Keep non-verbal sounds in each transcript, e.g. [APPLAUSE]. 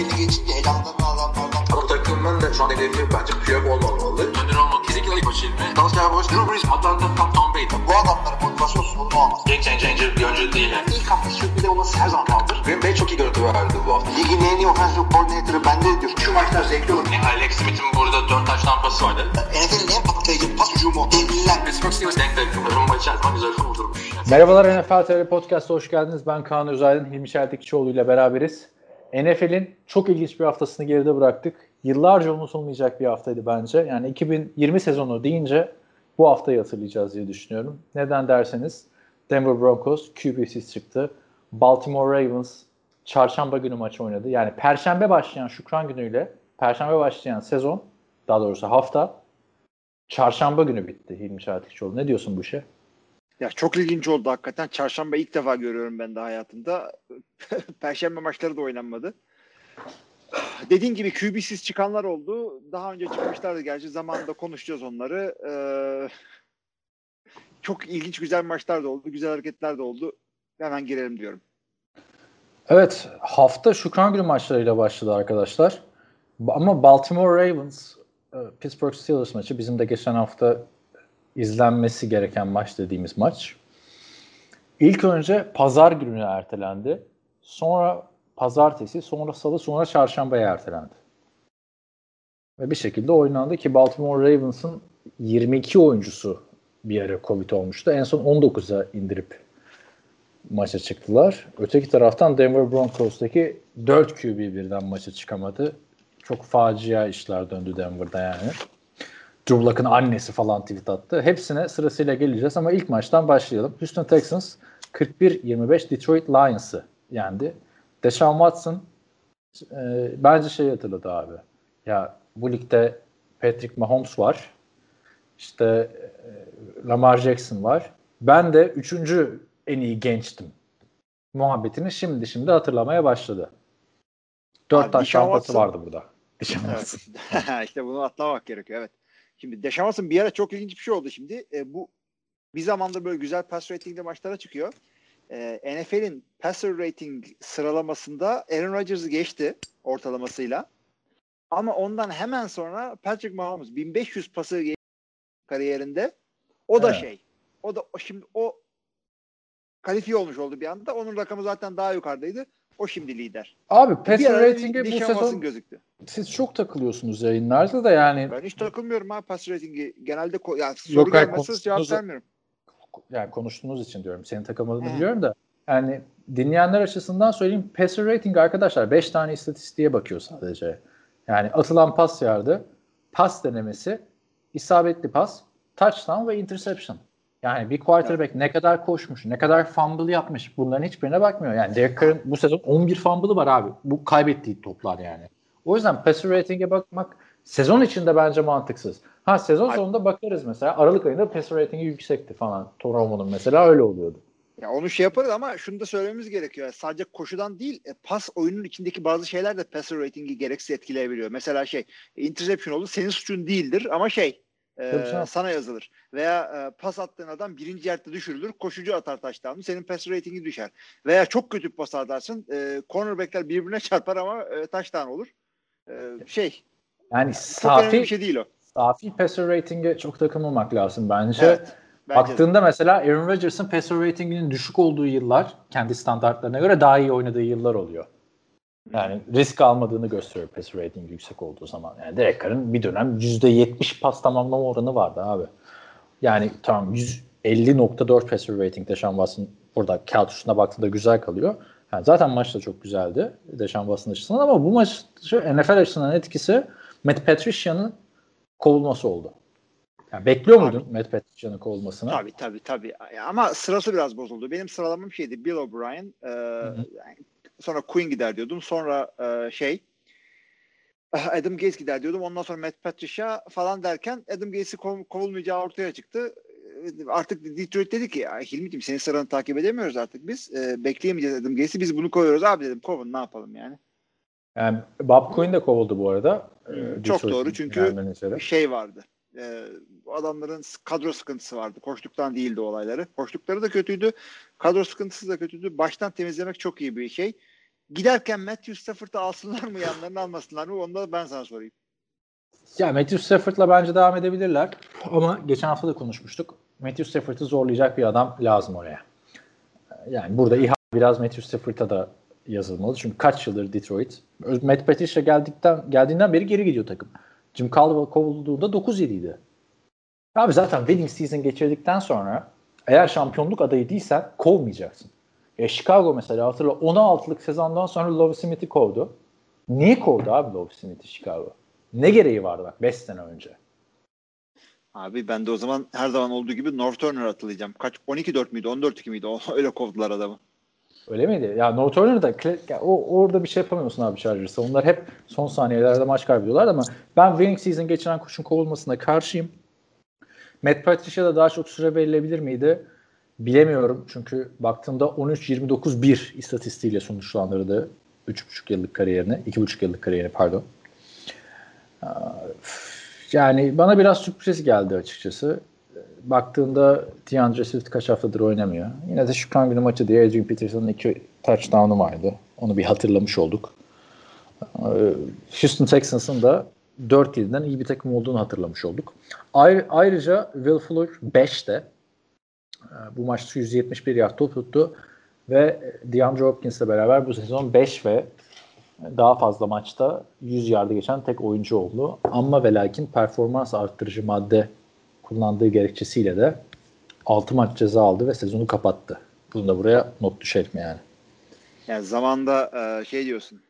belli geçince elamdan adamlardan. Ama takımın da şu an hedefi bence Piyok olmamalı. Önder olmak kesinlikle ilk başı ilmi. Dallas Cowboys, Drew Brees, Atlanta, Tom, Tom Brady. Bu adamların motivasyon sorunu olmaz. Game changer bir oyuncu değil. Yani. İlk hafta sürpriz olması her zaman kaldır. Green Bay çok iyi görüntü verdi bu hafta. Ligin en iyi offensive coordinator'ı bende diyor. Şu maçlar zevkli olur. Yani Alex Smith'in burada 4 taş tampası vardı. NFL'in en patlayıcı pas hücumu. Devliler. Pittsburgh Steelers denk denk. Rumba içerisinde güzel kurdurmuş. Merhabalar NFL TV Podcast'a hoş geldiniz. Ben Kaan Özaydın, Hilmi Çeltikçioğlu ile beraberiz. NFL'in çok ilginç bir haftasını geride bıraktık. Yıllarca unutulmayacak bir haftaydı bence. Yani 2020 sezonu deyince bu haftayı hatırlayacağız diye düşünüyorum. Neden derseniz Denver Broncos QB'siz çıktı. Baltimore Ravens çarşamba günü maç oynadı. Yani perşembe başlayan şükran günüyle perşembe başlayan sezon daha doğrusu hafta çarşamba günü bitti Hilmi Çeltikçioğlu. Ne diyorsun bu işe? Ya çok ilginç oldu hakikaten. Çarşamba ilk defa görüyorum ben de hayatımda. [LAUGHS] Perşembe maçları da oynanmadı. Dediğin gibi QB'siz çıkanlar oldu. Daha önce çıkmışlardı gerçi. Zamanında konuşacağız onları. Ee, çok ilginç güzel maçlar da oldu. Güzel hareketler de oldu. Hemen girelim diyorum. Evet hafta Şükran Günü maçlarıyla başladı arkadaşlar. Ama Baltimore Ravens e, Pittsburgh Steelers maçı bizim de geçen hafta izlenmesi gereken maç dediğimiz maç. İlk önce pazar gününe ertelendi. Sonra pazartesi, sonra salı, sonra çarşambaya ertelendi. Ve bir şekilde oynandı ki Baltimore Ravens'ın 22 oyuncusu bir ara Covid olmuştu. En son 19'a indirip maça çıktılar. Öteki taraftan Denver Broncos'taki 4 QB birden maça çıkamadı. Çok facia işler döndü Denver'da yani. Drew Luck'ın annesi falan tweet attı. Hepsine sırasıyla geleceğiz ama ilk maçtan başlayalım. Houston Texans 41-25 Detroit Lions'ı yendi. Deshaun Watson e, bence şey hatırladı abi. Ya bu ligde Patrick Mahomes var. İşte e, Lamar Jackson var. Ben de üçüncü en iyi gençtim. Muhabbetini şimdi şimdi hatırlamaya başladı. Dört taş şampası vardı burada. Evet. [LAUGHS] işte bunu atlamak gerekiyor evet. Şimdi Deşamas'ın bir ara çok ilginç bir şey oldu şimdi. E, bu bir zamanda böyle güzel pass ratingli maçlara çıkıyor. E, NFL'in passer rating sıralamasında Aaron Rodgers'ı geçti ortalamasıyla. Ama ondan hemen sonra Patrick Mahomes 1500 pası kariyerinde. O da evet. şey. O da şimdi o kalifiye olmuş oldu bir anda. Onun rakamı zaten daha yukarıdaydı. O şimdi lider. Abi passer rating'e bu sezon gözüktü. siz çok takılıyorsunuz yayınlarda da yani. Ben hiç takılmıyorum abi passer rating'i. Genelde ko- yani soru Yok, gelmezse cevap vermiyorum. Yani konuştuğunuz için diyorum. Senin takamadığını biliyorum da. Yani dinleyenler açısından söyleyeyim. Passer rating arkadaşlar 5 tane istatistiğe bakıyor sadece. Yani atılan pas yardı, pas denemesi, isabetli pas, touchdown ve interception. Yani bir quarterback ne kadar koşmuş, ne kadar fumble yapmış bunların hiçbirine bakmıyor. Yani Derek Carr'ın bu sezon 11 fumble'ı var abi. Bu kaybettiği toplar yani. O yüzden passer rating'e bakmak sezon içinde bence mantıksız. Ha sezon sonunda bakarız mesela. Aralık ayında passer ratingi yüksekti falan. Toromo'nun mesela öyle oluyordu. Ya onu şey yaparız ama şunu da söylememiz gerekiyor. Sadece koşudan değil, e, pas oyunun içindeki bazı şeyler de passer ratingi gereksiz etkileyebiliyor. Mesela şey, interception oldu senin suçun değildir ama şey, ee, sana yazılır. Veya e, pas attığın adam birinci yerde düşürülür. Koşucu atar taştanı. Senin pass ratingi düşer. Veya çok kötü pas atarsın. E, cornerbackler birbirine [LAUGHS] çarpar ama e, taştan olur. E, şey. Yani safi, bir şey değil o. Safi passer rating'e çok takılmamak lazım bence. Evet. Baktığında de. mesela Aaron Rodgers'ın passer ratinginin düşük olduğu yıllar kendi standartlarına göre daha iyi oynadığı yıllar oluyor. Yani risk almadığını gösteriyor pass rating yüksek olduğu zaman. Yani Derek Carr'ın bir dönem %70 pas tamamlama oranı vardı abi. Yani tamam 150.4 passer rating Deshaun Watson burada kağıt üstüne baktığında güzel kalıyor. Yani zaten maç da çok güzeldi Deshaun Watson açısından ama bu maç NFL açısından etkisi Matt Patricia'nın kovulması oldu. Yani bekliyor muydun. Matt Patricia'nın kovulmasını? Tabii tabii tabii. Ama sırası biraz bozuldu. Benim sıralamam şeydi Bill O'Brien, e, Sonra Quinn gider diyordum. Sonra e, şey [LAUGHS] Adam Gates gider diyordum. Ondan sonra Matt Patricia falan derken Adam Gates'i kov, kovulmayacağı ortaya çıktı. Artık Detroit dedi ki Hilmi'ciğim senin sıranı takip edemiyoruz artık biz. E, bekleyemeyeceğiz Adam Gates'i biz bunu koyuyoruz abi dedim. Kovun ne yapalım yani. Yani Bob Quinn de kovuldu bu arada. Hmm, çok doğru çünkü şey vardı. E, adamların kadro sıkıntısı vardı. Koştuktan değildi olayları. Koştukları da kötüydü. Kadro sıkıntısı da kötüydü. Baştan temizlemek çok iyi bir şey giderken Matthew Stafford'ı alsınlar mı yanlarına almasınlar mı onu da ben sana sorayım. Ya Matthew Stafford'la bence devam edebilirler. Ama geçen hafta da konuşmuştuk. Matthew Stafford'ı zorlayacak bir adam lazım oraya. Yani burada İHA biraz Matthew Stafford'a da yazılmalı. Çünkü kaç yıldır Detroit. Matt Patricia geldikten geldiğinden beri geri gidiyor takım. Jim Caldwell kovulduğunda 9-7 idi. Abi zaten winning season geçirdikten sonra eğer şampiyonluk adayı değilsen kovmayacaksın. E Chicago mesela hatırla 16'lık sezondan sonra Love Smith'i kovdu. Niye kovdu abi Love Smith'i Chicago? Ne gereği vardı bak 5 sene önce? Abi ben de o zaman her zaman olduğu gibi North Turner hatırlayacağım. Kaç 12-4 müydü 14-2 miydi? O, [LAUGHS] öyle kovdular adamı. Öyle miydi? Ya North Turner da ya, o, orada bir şey yapamıyorsun abi Chargers'a. Onlar hep son saniyelerde maç kaybediyorlar ama ben winning season geçiren koşun kovulmasına karşıyım. Matt Patricia'da daha çok süre verilebilir miydi? Bilemiyorum. Çünkü baktığımda 13-29-1 istatistiğiyle sonuçlandırdı 3,5 yıllık kariyerini. 2,5 yıllık kariyerini pardon. Yani bana biraz sürpriz geldi açıkçası. Baktığında DeAndre Swift kaç haftadır oynamıyor. Yine de şu kan günü maçı diye Adrian Peterson'ın iki touchdown'u vardı. Onu bir hatırlamış olduk. Houston Texans'ın da 4-7'den iyi bir takım olduğunu hatırlamış olduk. Ayrıca Will Fuller 5'te bu maçta 171 yard top tuttu ve DeAndre Hopkins'le beraber bu sezon 5 ve daha fazla maçta 100 yardı geçen tek oyuncu oldu. Ama ve lakin performans arttırıcı madde kullandığı gerekçesiyle de 6 maç ceza aldı ve sezonu kapattı. Bunu da buraya not düşelim yani. Yani zamanda şey diyorsun.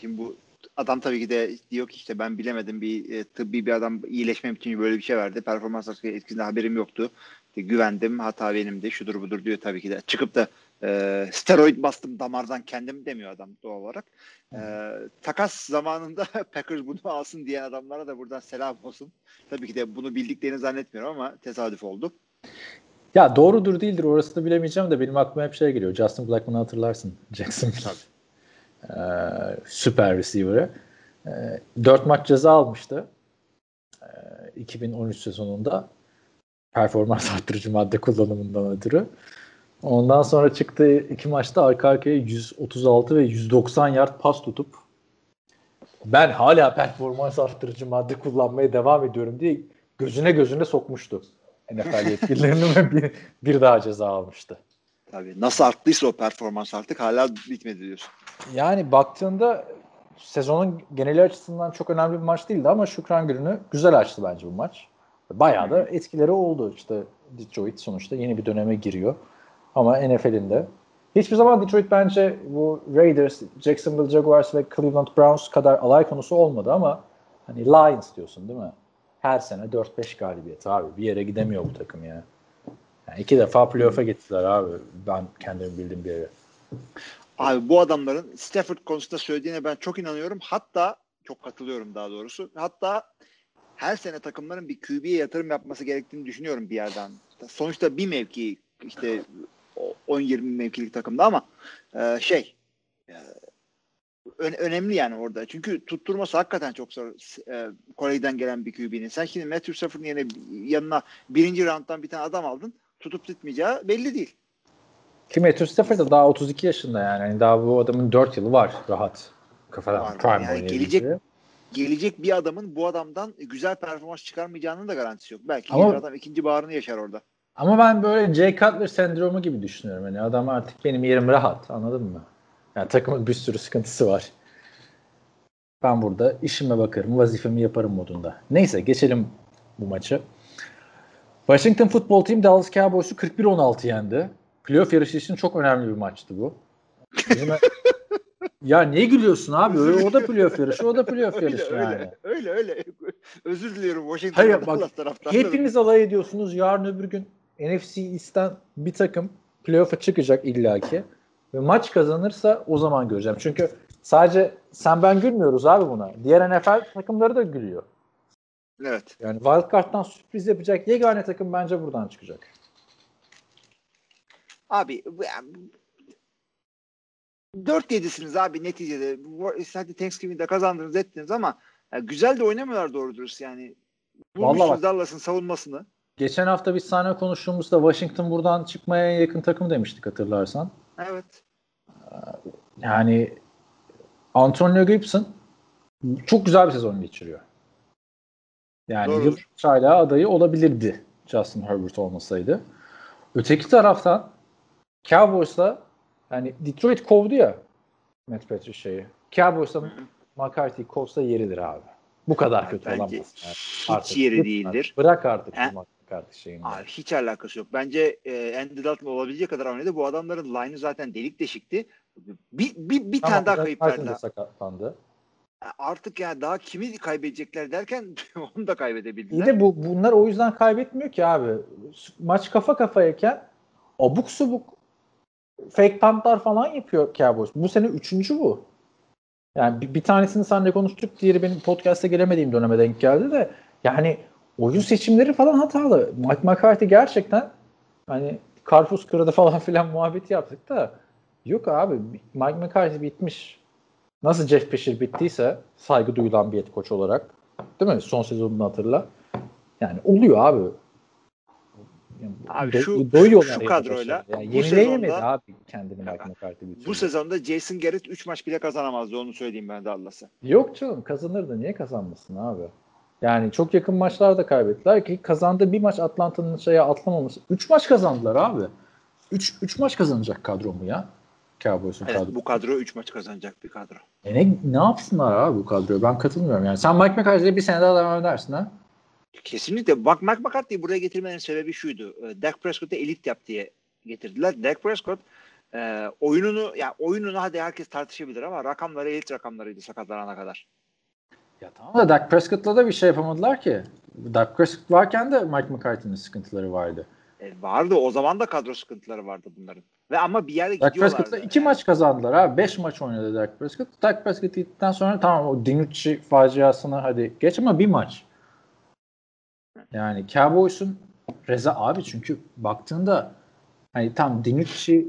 Şimdi bu adam tabii ki de diyor ki işte ben bilemedim bir tıbbi bir adam iyileşmem için böyle bir şey verdi. Performans etkisinde haberim yoktu. İşte güvendim hata benimdi şudur budur diyor tabii ki de. Çıkıp da e, steroid bastım damardan kendim demiyor adam doğal olarak. E, takas zamanında [LAUGHS] Packers bunu alsın diyen adamlara da buradan selam olsun. Tabii ki de bunu bildiklerini zannetmiyorum ama tesadüf oldu. Ya doğrudur değildir orası da bilemeyeceğim de benim aklıma hep şey geliyor. Justin Blackman'ı hatırlarsın. [LAUGHS] Jackson ee, süper receiver'ı. Ee, 4 maç ceza almıştı. Ee, 2013 sezonunda performans [LAUGHS] arttırıcı madde kullanımından ötürü. Ondan sonra çıktı iki maçta arka arkaya 136 ve 190 yard pas tutup ben hala performans arttırıcı madde kullanmaya devam ediyorum diye gözüne gözüne sokmuştu. NFL yetkililerini ve bir, bir daha ceza almıştı. Tabii nasıl arttıysa o performans artık hala bitmedi diyorsun. Yani baktığında sezonun geneli açısından çok önemli bir maç değildi ama Şükran gününü güzel açtı bence bu maç. Bayağı da etkileri oldu. İşte Detroit sonuçta yeni bir döneme giriyor. Ama NFL'in de. Hiçbir zaman Detroit bence bu Raiders, Jacksonville Jaguars ve Cleveland Browns kadar alay konusu olmadı ama hani Lions diyorsun değil mi? Her sene 4-5 galibiyet abi. Bir yere gidemiyor bu takım ya. Yani iki defa playoff'a gittiler abi. Ben kendimi bildim bir yere. Abi bu adamların Stafford konusunda söylediğine ben çok inanıyorum. Hatta çok katılıyorum daha doğrusu. Hatta her sene takımların bir QB'ye yatırım yapması gerektiğini düşünüyorum bir yerden. Sonuçta bir mevki işte 10-20 mevkilik takımda ama e, şey e, ön, önemli yani orada. Çünkü tutturması hakikaten çok zor. E, Kore'den gelen bir QB'nin. Sen şimdi Matthew Stafford'ın yerine yanına birinci rounddan bir tane adam aldın. Tutup tutmayacağı belli değil. Ki Matthew Stafford da daha 32 yaşında yani. yani. Daha bu adamın 4 yılı var rahat. Kafadan var, prime yani gelecek, gelecek bir adamın bu adamdan güzel performans çıkarmayacağının da garantisi yok. Belki Ama, adam ikinci bağrını yaşar orada. Ama ben böyle Jay Cutler sendromu gibi düşünüyorum. Yani adam artık benim yerim rahat anladın mı? Yani takımın bir sürü sıkıntısı var. Ben burada işime bakarım, vazifemi yaparım modunda. Neyse geçelim bu maçı. Washington Football Team Dallas Cowboys'u 41-16 yendi. Playoff yarışı için çok önemli bir maçtı bu. [LAUGHS] ya niye gülüyorsun abi? Öyle, o da playoff yarışı, o da playoff yarışı öyle, yani. Öyle öyle. Özür diliyorum Washington Hayır bak hepiniz alay ediyorsunuz. Yarın öbür gün NFC East'ten bir takım playoff'a çıkacak illaki. Ve maç kazanırsa o zaman göreceğim. Çünkü sadece sen ben gülmüyoruz abi buna. Diğer NFL takımları da gülüyor. Evet. Yani wildcard'dan sürpriz yapacak yegane takım bence buradan çıkacak. Abi 4-7'siniz abi neticede. Hadi Thanksgiving'de kazandınız ettiniz ama yani güzel de oynamıyorlar doğru dürüst yani. Bulmuşsunuz Dallas'ın savunmasını. Geçen hafta biz sahne konuştuğumuzda Washington buradan çıkmaya yakın takım demiştik hatırlarsan. Evet. Yani Antonio Gibson çok güzel bir sezon geçiriyor. Yani Doğru. yıl adayı olabilirdi Justin Herbert olmasaydı. Öteki taraftan Cowboys'la yani Detroit kovdu ya Matt Patricia'yı. Cowboys'la McCarthy kovsa yeridir abi. Bu kadar kötü Bence olamaz. Yani. hiç yeri lütfen. değildir. Bırak artık He? McCarthy şeyini. Abi hiç alakası yok. Bence e, Andy Dalton olabilecek kadar oynadı. Bu adamların line'ı zaten delik deşikti. Bir, bir, bir Tamam, tane daha kayıp verdi. de sakatlandı. Artık yani daha kimi kaybedecekler derken [LAUGHS] onu da kaybedebildiler. İyi de bu bunlar o yüzden kaybetmiyor ki abi. Maç kafa kafayken abuk subuk fake puntlar falan yapıyor Cowboys. Bu sene üçüncü bu. Yani bir, bir tanesini seninle konuştuk. Diğeri benim podcast'a gelemediğim döneme denk geldi de yani oyun seçimleri falan hatalı. Mike McCarthy gerçekten hani karpuz kırdı [LAUGHS] falan filan muhabbeti yaptık da yok abi Mike McCarthy bitmiş. Nasıl Jeff Fisher bittiyse saygı duyulan bir koç olarak değil mi? Son sezonunu hatırla. Yani oluyor abi. Yani Abi do- şu- doyuyorlar şu yani kadroyla başarıya. bu sezonda- abi kendini Mike McCarthy bir Bu sezonda Jason Garrett 3 maç bile kazanamazdı onu söyleyeyim ben Dallas'a. Yok canım kazanırdı. Niye kazanmasın abi? Yani çok yakın maçlarda kaybettiler ki kazandığı bir maç Atlanta'nın şeye atlamaması. 3 maç kazandılar abi. 3 3 maç kazanacak kadro mu ya? Cowboys'un Evet kadrosu. bu kadro 3 maç kazanacak bir kadro. E ne, ne yapsınlar abi bu kadroyu? Ben katılmıyorum yani. Sen Mike McCarthy'yle bir sene daha devam edersin ha? Kesinlikle. Bak Mike McCarthy'yi buraya getirmenin sebebi şuydu. E, Dak Prescott'ı elit yap diye getirdiler. Dak Prescott e, oyununu ya oyununu hadi herkes tartışabilir ama rakamları elit rakamlarıydı sakatlanana kadar. Ya tamam da Dak Prescott'la da bir şey yapamadılar ki. Dak Prescott varken de Mike McCarthy'nin sıkıntıları vardı. E, vardı o zaman da kadro sıkıntıları vardı bunların. Ve ama bir yere Dak gidiyorlardı. Prescott'la iki maç kazandılar abi. Beş maç oynadı Dak Prescott. Dak Prescott gittikten sonra tamam o Dinucci faciasını hadi geç ama bir maç. Yani Cowboys'un Reza abi çünkü baktığında hani tam Dinucci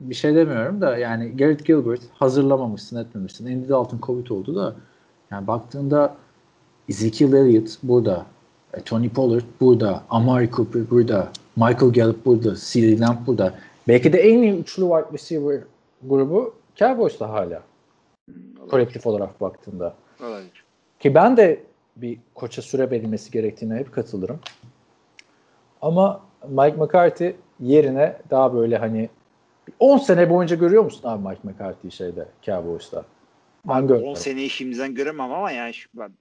bir şey demiyorum da yani Garrett Gilbert hazırlamamışsın etmemişsin. Andy Dalton Covid oldu da yani baktığında Ezekiel Elliott burada. e, Tony Pollard burada. Amari Cooper burada. Michael Gallup burada. CeeDee Lamb burada. Belki de en iyi üçlü wide receiver grubu Cowboys'ta hala. Kolektif olarak baktığında. Olabilir. Ki ben de bir koça süre verilmesi gerektiğine hep katılırım. Ama Mike McCarthy yerine daha böyle hani 10 sene boyunca görüyor musun abi Mike McCarthy'yi şeyde Cowboys'ta? Ben 10 görmüyorum. seneyi şimdiden göremem ama yani şu, ben-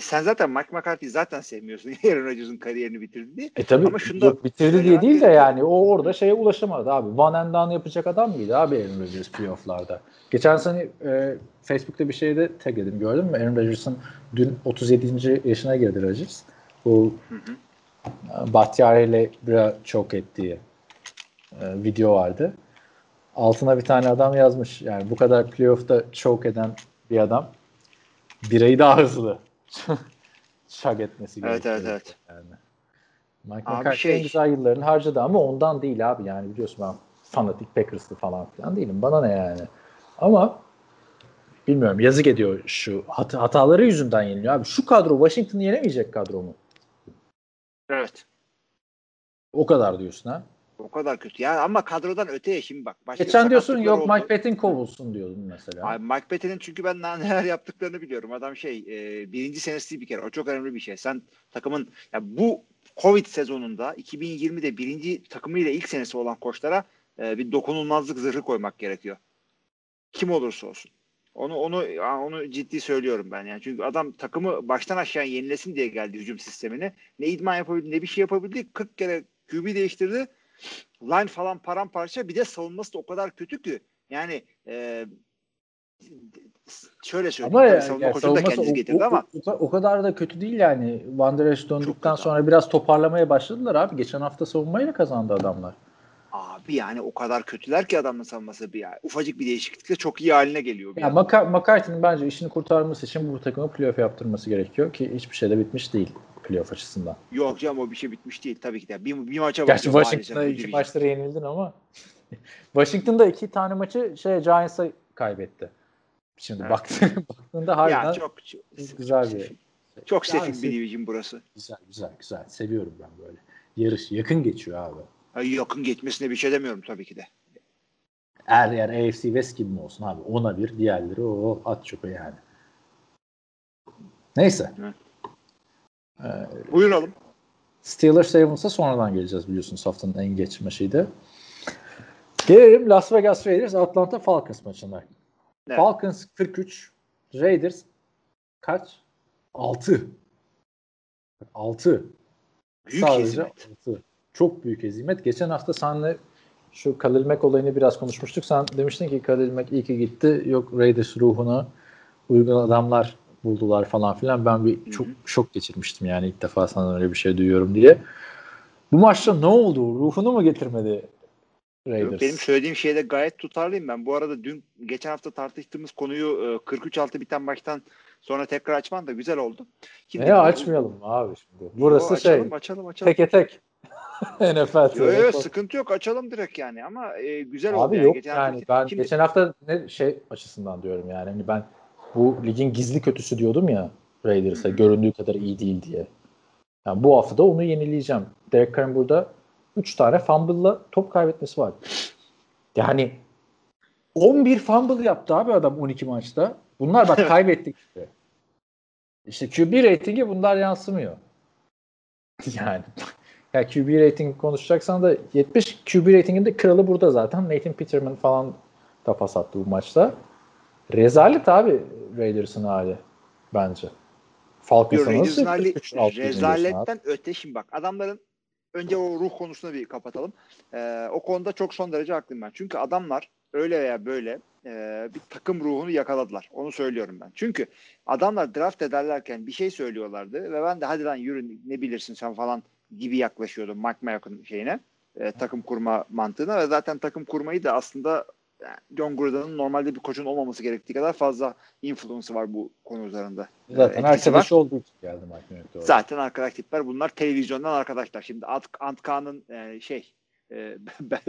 sen zaten Mike McCarthy'yi zaten sevmiyorsun. [LAUGHS] Aaron Rodgers'ın kariyerini bitirdi diye. E tabii Ama şunu da yok, bitirdi diye değil de yani o orada şeye ulaşamadı abi. One and done yapacak adam mıydı abi Aaron Rodgers playoff'larda? Geçen sene e, Facebook'ta bir şeyde tagledim gördün mü? Aaron Rodgers'ın dün 37. yaşına girdi Rodgers. Bu e, Bahtiyari ile bira çok ettiği e, video vardı. Altına bir tane adam yazmış. Yani bu kadar playoff'ta choke eden bir adam birayı daha hızlı [LAUGHS] şag etmesi Evet, gerekiyor. evet, evet. Yani. Mike McCarthy şey- güzel yıllarını harcadı ama ondan değil abi yani biliyorsun ben fanatik Packers'lı falan filan değilim. Bana ne yani. Ama bilmiyorum yazık ediyor şu hat- hataları yüzünden yeniliyor abi. Şu kadro Washington'ı yenemeyecek kadro mu? Evet. O kadar diyorsun ha. O kadar kötü. Yani ama kadrodan öteye şimdi bak. Başka Geçen diyorsun yok oldu. Mike Patton kovulsun diyordun mesela. Abi Mike Patton'ın çünkü ben neler yaptıklarını biliyorum. Adam şey e, birinci senesi bir kere. O çok önemli bir şey. Sen takımın ya bu Covid sezonunda 2020'de birinci takımıyla ilk senesi olan koçlara e, bir dokunulmazlık zırhı koymak gerekiyor. Kim olursa olsun. Onu onu onu ciddi söylüyorum ben yani. Çünkü adam takımı baştan aşağı yenilesin diye geldi hücum sistemine. Ne idman yapabildi ne bir şey yapabildi. 40 kere QB değiştirdi. Line falan paramparça. Bir de savunması da o kadar kötü ki. Yani e, şöyle söyleyeyim. Ama Tabii ya, savunma ya koçunu da kendisi getirdi o- ama o, o kadar da kötü değil yani. Van Der Esch döndükten sonra biraz toparlamaya başladılar abi. Geçen hafta savunmayla kazandı adamlar. abi yani o kadar kötüler ki adamın savunması bir ya. Ufacık bir değişiklikle çok iyi haline geliyor. Ya. Maka- McCarthy'nin bence işini kurtarması için bu takımı playoff yaptırması gerekiyor ki hiçbir şey de bitmiş değil playoff açısından. Yok canım o bir şey bitmiş değil tabii ki de. Bir, bir maça Gerçi Washington'da iki maçları yenildin ama [LAUGHS] Washington'da iki tane maçı şey Giants'a kaybetti. Şimdi Evet. baktı, [LAUGHS] baktığında harbiden Ya çok, çok, güzel bir çok sefil Yani bir division burası. güzel güzel güzel seviyorum ben böyle. Yarış yakın geçiyor abi. Ay, yakın geçmesine bir şey demiyorum tabii ki de. Er yani AFC West gibi mi olsun abi? Ona bir diğerleri o at çöpe yani. Neyse. Evet. Ee, Buyuralım. Steelers Ravens'a sonradan geleceğiz biliyorsunuz haftanın en geç maçıydı. Gelelim Las Vegas Raiders Atlanta Falcons maçına. Evet. Falcons 43, Raiders kaç? 6. 6. Büyük Sadece hizmet. 6. Çok büyük hezimet. Geçen hafta senle şu Khalil Mack olayını biraz konuşmuştuk. Sen demiştin ki Khalil Mack iyi ki gitti. Yok Raiders ruhuna uygun adamlar buldular falan filan. Ben bir çok şok geçirmiştim yani ilk defa sana öyle bir şey duyuyorum diye. Bu maçta ne oldu? Ruhunu mu getirmedi Raiders? Yok, benim söylediğim şeyde gayet tutarlıyım ben. Bu arada dün geçen hafta tartıştığımız konuyu e, 43-6 biten baştan sonra tekrar açman da güzel oldu. Şimdi Ne açmayalım abi şimdi. Burası Yo, şey açalım, açalım, açalım. teke tek. [LAUGHS] NFL. Yo, yo, sıkıntı yok açalım direkt yani ama e, güzel oldu. Abi yani. yok Geçen hafta- yani ben Şimdi- geçen hafta ne şey açısından diyorum yani hani ben bu ligin gizli kötüsü diyordum ya Raiders'a göründüğü kadar iyi değil diye. Yani bu hafta da onu yenileyeceğim. Derek Carr'ın burada 3 tane fumble'la top kaybetmesi var. Yani 11 fumble yaptı abi adam 12 maçta. Bunlar bak [LAUGHS] kaybettik işte. İşte QB ratingi bunlar yansımıyor. [LAUGHS] Yani ya QB rating konuşacaksan da 70 QB ratinginde kralı burada zaten. Nathan Peterman falan da pas attı bu maçta. Rezalet abi Raiders'ın hali bence. Falcons'a nasıl hali 43 alt yeniliyorsun abi? rezaletten öte şimdi bak adamların önce o ruh konusuna bir kapatalım. Ee, o konuda çok son derece haklıyım ben. Çünkü adamlar öyle veya böyle e, bir takım ruhunu yakaladılar. Onu söylüyorum ben. Çünkü adamlar draft ederlerken bir şey söylüyorlardı ve ben de hadi lan yürü ne bilirsin sen falan gibi yaklaşıyordum Mike Mayock'un şeyine e, takım kurma mantığına ve zaten takım kurmayı da aslında John Gruden'ın normalde bir koçun olmaması gerektiği kadar fazla influence'ı var bu konu üzerinde. Zaten Etkisi arkadaş var. olduğu için geldi Mike. Zaten arkadaş tipler bunlar televizyondan arkadaşlar. Şimdi Ant, Antkan'ın e, şey e, [LAUGHS] ben,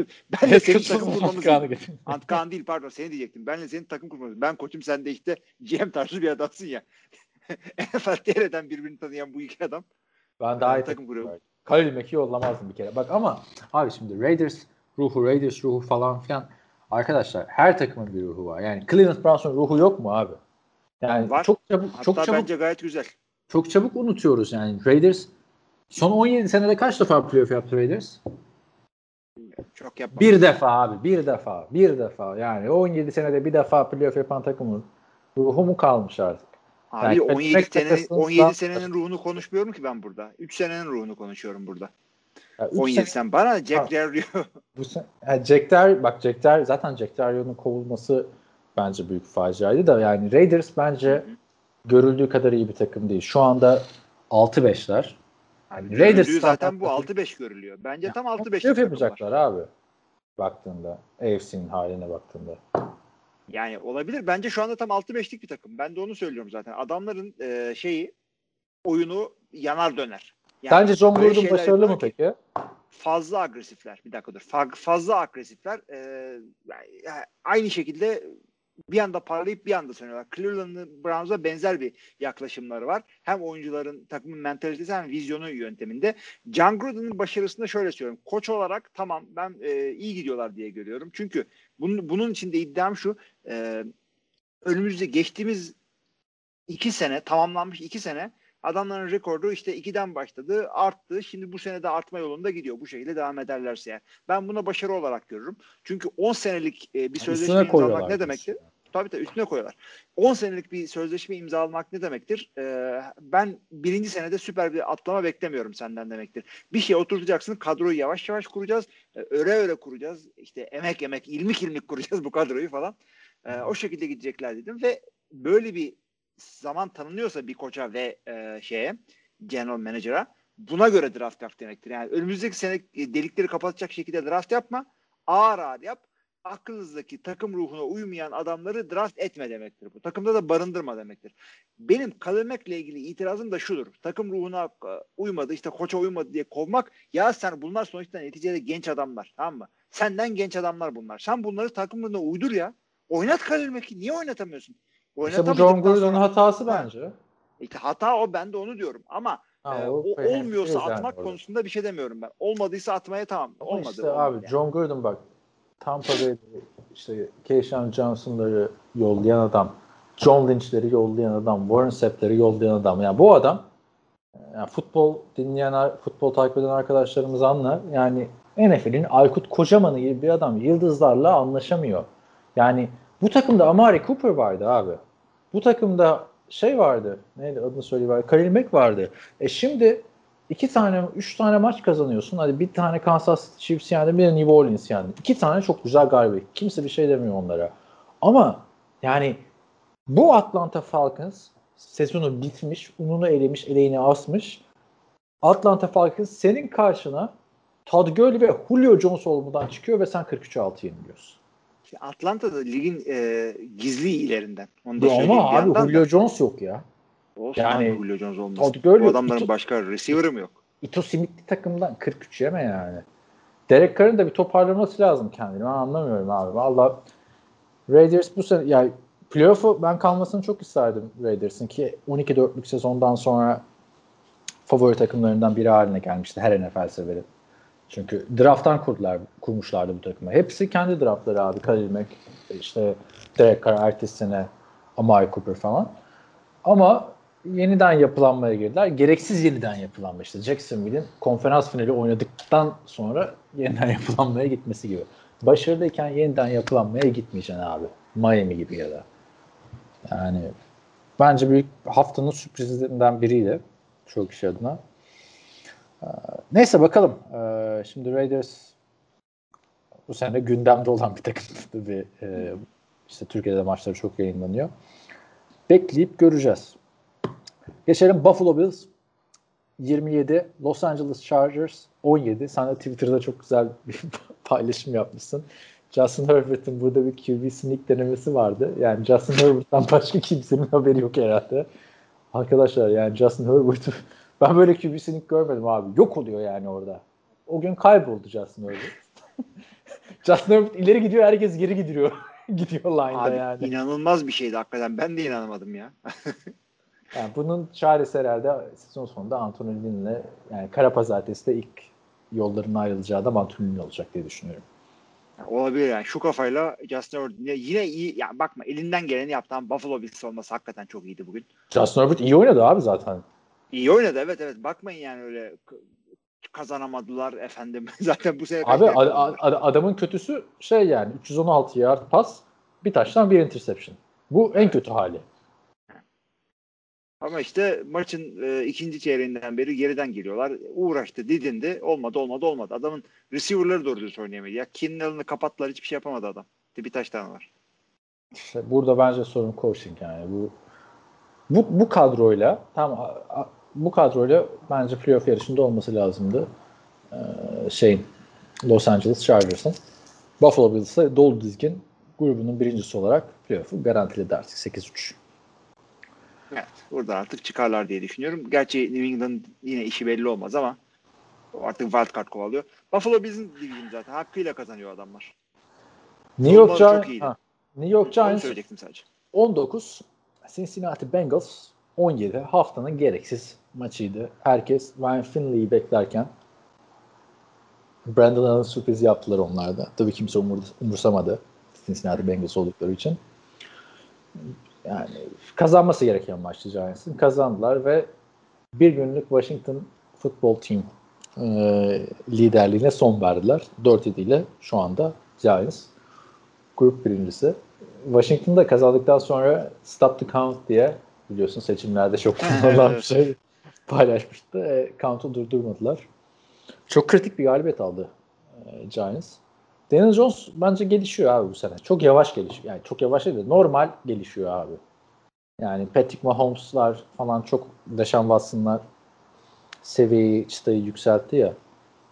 benle senin takım kurmamız. Antkan değil pardon seni diyecektim. Benle senin takım kurmamız. Ben koçum sen de işte GM tarzı bir adamsın ya. [LAUGHS] NFL TR'den birbirini tanıyan bu iki adam. Ben daha iyi takım takım kuruyor. kurardım. Khalil Mack'i yollamazdım bir kere. Bak ama abi şimdi Raiders ruhu, Raiders ruhu falan filan arkadaşlar her takımın bir ruhu var. Yani Cleveland Browns'un ruhu yok mu abi? Yani Var. çok çabuk Hatta çok çabuk bence gayet güzel. çok çabuk unutuyoruz yani. Raiders son 17 senede kaç defa playoff yaptı Raiders? Çok yapmam. Bir defa abi, bir defa, bir defa. Yani 17 senede bir defa playoff yapan takımın ruhu mu kalmış artık? Abi Yani 17 Patrick senenin, Mahomes 17 daha- senenin ruhunu konuşmuyorum ki ben burada. 3 senenin ruhunu konuşuyorum burada. Ya üç 17 sene- sen bana Jack Ha. Del Rio. Bu sen, yani Jack Der, bak Jack Der zaten Jack Derrio'nun kovulması bence büyük faciaydı da yani Raiders bence görüldüğü kadar iyi bir takım değil. Şu anda 6-5'ler. Yani Raiders zaten bu standartları- 6-5 görülüyor. Bence tam 6-5 Playoff takım var. yapacaklar abi. Baktığında. AFC'nin haline baktığında. Yani olabilir. Bence şu anda tam 6-5'lik bir takım. Ben de onu söylüyorum zaten. Adamların e, şeyi oyunu yanar döner. Yani Sence John şeyler başarılı mı peki? Fazla agresifler. Bir dakika dur. Fa- fazla agresifler. E, yani aynı şekilde bir anda parlayıp bir anda sönüyorlar. Cleveland Browns'a benzer bir yaklaşımları var. Hem oyuncuların takımın mentalitesi hem vizyonu yönteminde. John Gruden'ın başarısını şöyle söylüyorum. Koç olarak tamam ben e, iyi gidiyorlar diye görüyorum. Çünkü bunun, bunun için de iddiam şu. E, önümüzde geçtiğimiz iki sene tamamlanmış iki sene adamların rekordu işte 2'den başladı arttı. Şimdi bu sene de artma yolunda gidiyor. Bu şekilde devam ederlerse eğer. Ben buna başarı olarak görürüm. Çünkü 10 senelik e, bir Yani sözleşme imzalamak ne demektir? Tabii tabii üstüne koyuyorlar. 10 senelik bir sözleşme imzalamak ne demektir? Ee, ben birinci senede süper bir atlama beklemiyorum senden demektir. Bir şey oturtacaksın, kadroyu yavaş yavaş kuracağız. Ee, öre öre kuracağız. İşte emek emek, ilmik ilmik kuracağız bu kadroyu falan. Ee, o şekilde gidecekler dedim ve böyle bir zaman tanınıyorsa bir koça ve e, şeye general manager'a buna göre draft yap demektir. Yani önümüzdeki sene e, delikleri kapatacak şekilde draft yapma. Ağır ağır yap aklınızdaki takım ruhuna uymayan adamları draft etme demektir bu. Takımda da barındırma demektir. Benim kalırmakla ilgili itirazım da şudur. Takım ruhuna e, uymadı, işte koça uymadı diye kovmak. Ya sen bunlar sonuçta neticede genç adamlar. Tamam mı? Senden genç adamlar bunlar. Sen bunları takımına uydur ya. Oynat kalırmakı. Niye oynatamıyorsun? İşte bu John Gruden'ın sonra- hatası Ha. bence. İşte hata o ben de onu diyorum. Ama Ha, e, o o olmuyorsa yani atmak orada. konusunda bir şey demiyorum ben. Olmadıysa atmaya tamam. Ama Olmadı. işte abi yani. John Gruden bak Tampa Bay'de işte Keyshawn Johnson'ları yollayan adam, John Lynch'leri yollayan adam, Warren Sapp'leri yollayan adam. Yani bu adam yani futbol dinleyen, futbol takip eden arkadaşlarımız anlar. Yani NFL'in Aykut Kocaman'ı gibi bir adam yıldızlarla anlaşamıyor. Yani bu takımda Amari Cooper vardı abi. Bu takımda şey vardı. Neydi adını söyleyeyim. Khalil Mack vardı. E şimdi iki tane, üç tane maç kazanıyorsun. Hadi bir tane Kansas City Chiefs yendi, bir de New Orleans yendi. İki tane çok güzel galibiyet. Kimse bir şey demiyor onlara. Ama yani bu Atlanta Falcons sezonu bitmiş, ununu elemiş, eleğini asmış. Atlanta Falcons senin karşına Todd Gurley ve Julio Jones olmadan çıkıyor ve sen 43'e 6 yeniliyorsun. Atlanta da ligin e, gizli iyilerinden. Onu da Ya ama abi Julio da. Jones yok ya. Olsun yani- abi Julio Jones Gurley- Bu adamların Ito- başka receiver'ı mı yok? Ito Smith'li takımdan 43 yeme yani. Derek Carr'ın da bir toparlaması lazım kendini. Ben anlamıyorum abi. Valla Raiders bu sene yani playoff'u ben kalmasını çok isterdim Raiders'ın ki 12-4'lük sezondan sonra favori takımlarından biri haline gelmişti her NFL severi. Çünkü drafttan kurdular, kurmuşlardı bu takımı. Hepsi kendi draftları abi. Khalil Mack, işte Derek Carr ertesi sene Amari Cooper falan. Ama yeniden yapılanmaya girdiler. Gereksiz yeniden yapılanma işte. Jacksonville'in konferans finali oynadıktan sonra yeniden [LAUGHS] yapılanmaya gitmesi gibi. Başarılıyken yeniden yapılanmaya gitmeyeceksin abi. Miami gibi ya da. Yani bence büyük haftanın sürprizlerinden biriydi. Çok kişi adına. Neyse bakalım. Ee, Şimdi Raiders bu sene gündemde olan bir takım [LAUGHS] tabii. Ee, işte Türkiye'de maçları çok yayınlanıyor. Bekleyip göreceğiz. Geçelim Buffalo Bills 27, Los Angeles Chargers 17. Sen de Twitter'da çok güzel [LAUGHS] bir paylaşım yapmışsın. Justin Herbert'ın burada bir QB sneak denemesi vardı. Yani Justin Herbert'tan [LAUGHS] başka kimsenin haberi yok herhalde. Arkadaşlar yani Justin Herbert ben böyle QB sneak görmedim abi. Yok oluyor yani orada. O gün kayboldu Justin Herbert. [LAUGHS] Justin Herbert ileri gidiyor herkes geri gidiyor. [LAUGHS] gidiyor line'da Abi yani. inanılmaz bir şeydi hakikaten. Ben de inanamadım ya. [LAUGHS] Yani bunun çaresi herhalde sezon sonunda Anthony Lynn'le yani kara pazartesi ilk yolların ayrılacağı adam Anthony Lynn olacak diye düşünüyorum. Olabilir yani. Şu kafayla Justin Herbert yine, iyi. Yani bakma elinden geleni yaptı ama Buffalo Bills olması hakikaten çok iyiydi bugün. Justin Herbert iyi oynadı abi zaten. İyi oynadı evet evet. Bakmayın yani öyle kazanamadılar efendim. [LAUGHS] Zaten bu sene Abi ad- ad- adamın kötüsü şey yani 316 yard pas, bir taştan bir interception. Bu en kötü hali. Ama işte maçın e, ikinci çeyreğinden beri geriden geliyorlar. Uğraştı, didindi. Olmadı, olmadı, olmadı. Adamın receiver'ları doğru düzgün oynayamadı. Ya Kinnell'ını kapattılar. Hiçbir şey yapamadı adam. Bir taş tane var. İşte burada bence sorun coaching yani. Bu bu, bu kadroyla tam bu kadroyla bence playoff yarışında olması lazımdı. Ee, şeyin Los Angeles Chargers'ın. Buffalo Bills'e dolu dizgin grubunun birincisi olarak playoff'u garantiledi artık 8-3. Evet. Burada artık çıkarlar diye düşünüyorum. Gerçi New England yine işi belli olmaz ama artık wild card kovalıyor. Buffalo bizim division zaten. Hakkıyla kazanıyor adamlar. New York ha, New York Giants söyleyecektim sadece. 19, Cincinnati Bengals 17. Haftanın gereksiz maçıydı. Herkes Ryan Finley'i beklerken Brandon Allen sürpriz yaptılar onlarda. Tabii kimse umur, umursamadı Cincinnati Bengals oldukları için. Yani kazanması gereken maçtı Giants'ın. Kazandılar ve bir günlük Washington Football Team e, liderliğine son verdiler. 4-7 ile şu anda Giants grup birincisi. Washington'da kazandıktan sonra stop the count diye biliyorsun seçimlerde çok [LAUGHS] kullanılan bir şey paylaşmıştı. E, count'u durdurmadılar. Çok kritik bir galibiyet aldı e, Giants. Daniel Jones bence gelişiyor abi bu sene. Çok yavaş gelişiyor. Yani çok yavaş değil de normal gelişiyor abi. Yani Patrick Mahomes'lar falan çok Deshaun Watson'lar seviyeyi, çıtayı yükseltti ya.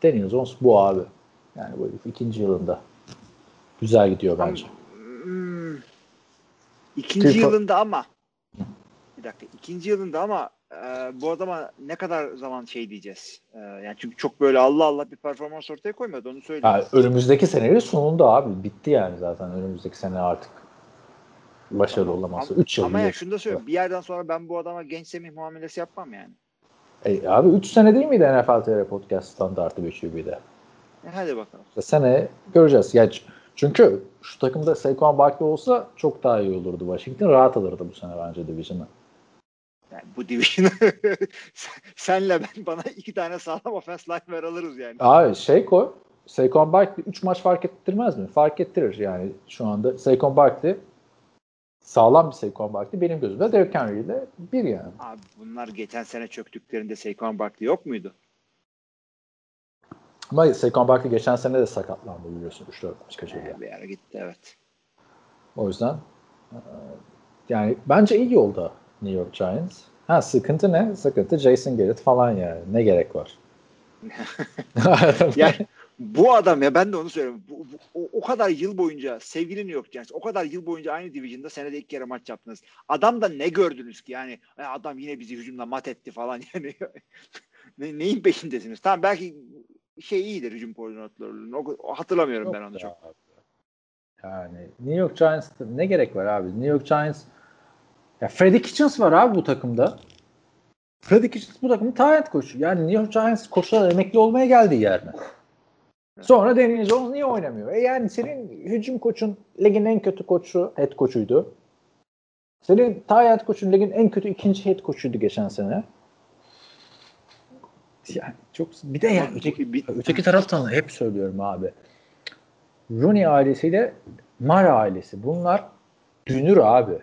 Daniel Jones bu abi. Yani bu ikinci yılında. Güzel gidiyor bence. Hmm. İkinci Tüy- yılında ama bir dakika ikinci yılında ama e, bu adama ne kadar zaman şey diyeceğiz. E, yani çünkü çok böyle Allah Allah bir performans ortaya koymadı onu söyleyeyim. Yani önümüzdeki senenin sonunda abi. Bitti yani zaten önümüzdeki sene artık. Başarılı olamazsa. 3 yıl. Ama ya şunu da söyleyeyim. Bir yerden sonra ben bu adama genç Semih muamelesi yapmam yani. E, abi 3 sene değil miydi NFL TR Podcast standartı 5 UB'de? E, hadi bakalım. Sene göreceğiz. Yani Çünkü şu takımda Saquon Barkley olsa çok daha iyi olurdu. Washington rahat alırdı bu sene bence division'ı. Yani bu division'ı [LAUGHS] senle ben bana iki tane sağlam offense line'ler alırız yani. Abi şey koy. Saquon Barkley 3 maç fark ettirmez mi? Fark ettirir yani şu anda. Saquon Barkley sağlam bir Saquon Barkley benim gözümde Derrick Henry ile bir yani. Abi bunlar geçen sene çöktüklerinde Saquon Barkley yok muydu? Ama Saquon Barkley geçen sene de sakatlandı biliyorsun 3-4 maç kaçırdı. Yani bir ara gitti evet. O yüzden e, yani bence iyi yolda New York Giants. Ha sıkıntı ne? Sıkıntı Jason Garrett falan yani. Ne gerek var? [LAUGHS] yani bu adam ya ben de onu söylüyorum. Bu, bu, o, o kadar yıl boyunca sevgili New York Giants o kadar yıl boyunca aynı division'da senede iki kere maç yaptınız. Adam da ne gördünüz ki yani adam yine bizi hücumla mat etti falan [LAUGHS] yani. ne, neyin peşindesiniz? Tamam belki şey iyidir hücum koordinatörlüğünün. Hatırlamıyorum Yok ben onu ya çok. abi. Yani New York Giants'ta ne gerek var abi? New York Giants ya Freddie Kitchens var abi bu takımda. Freddie Kitchens bu takımın talent koçu. Yani New York Giants koçlar emekli olmaya geldiği yerine. Sonra Daniel Jones niye oynamıyor? E yani senin hücum koçun ligin en kötü koçu, head koçuydu. Senin talent koçun ligin en kötü ikinci head koçuydu geçen sene. Yani çok bir de ya Ama öteki, bir- öteki taraftan hep söylüyorum abi. Rooney ailesiyle Mar ailesi. Bunlar dünür abi.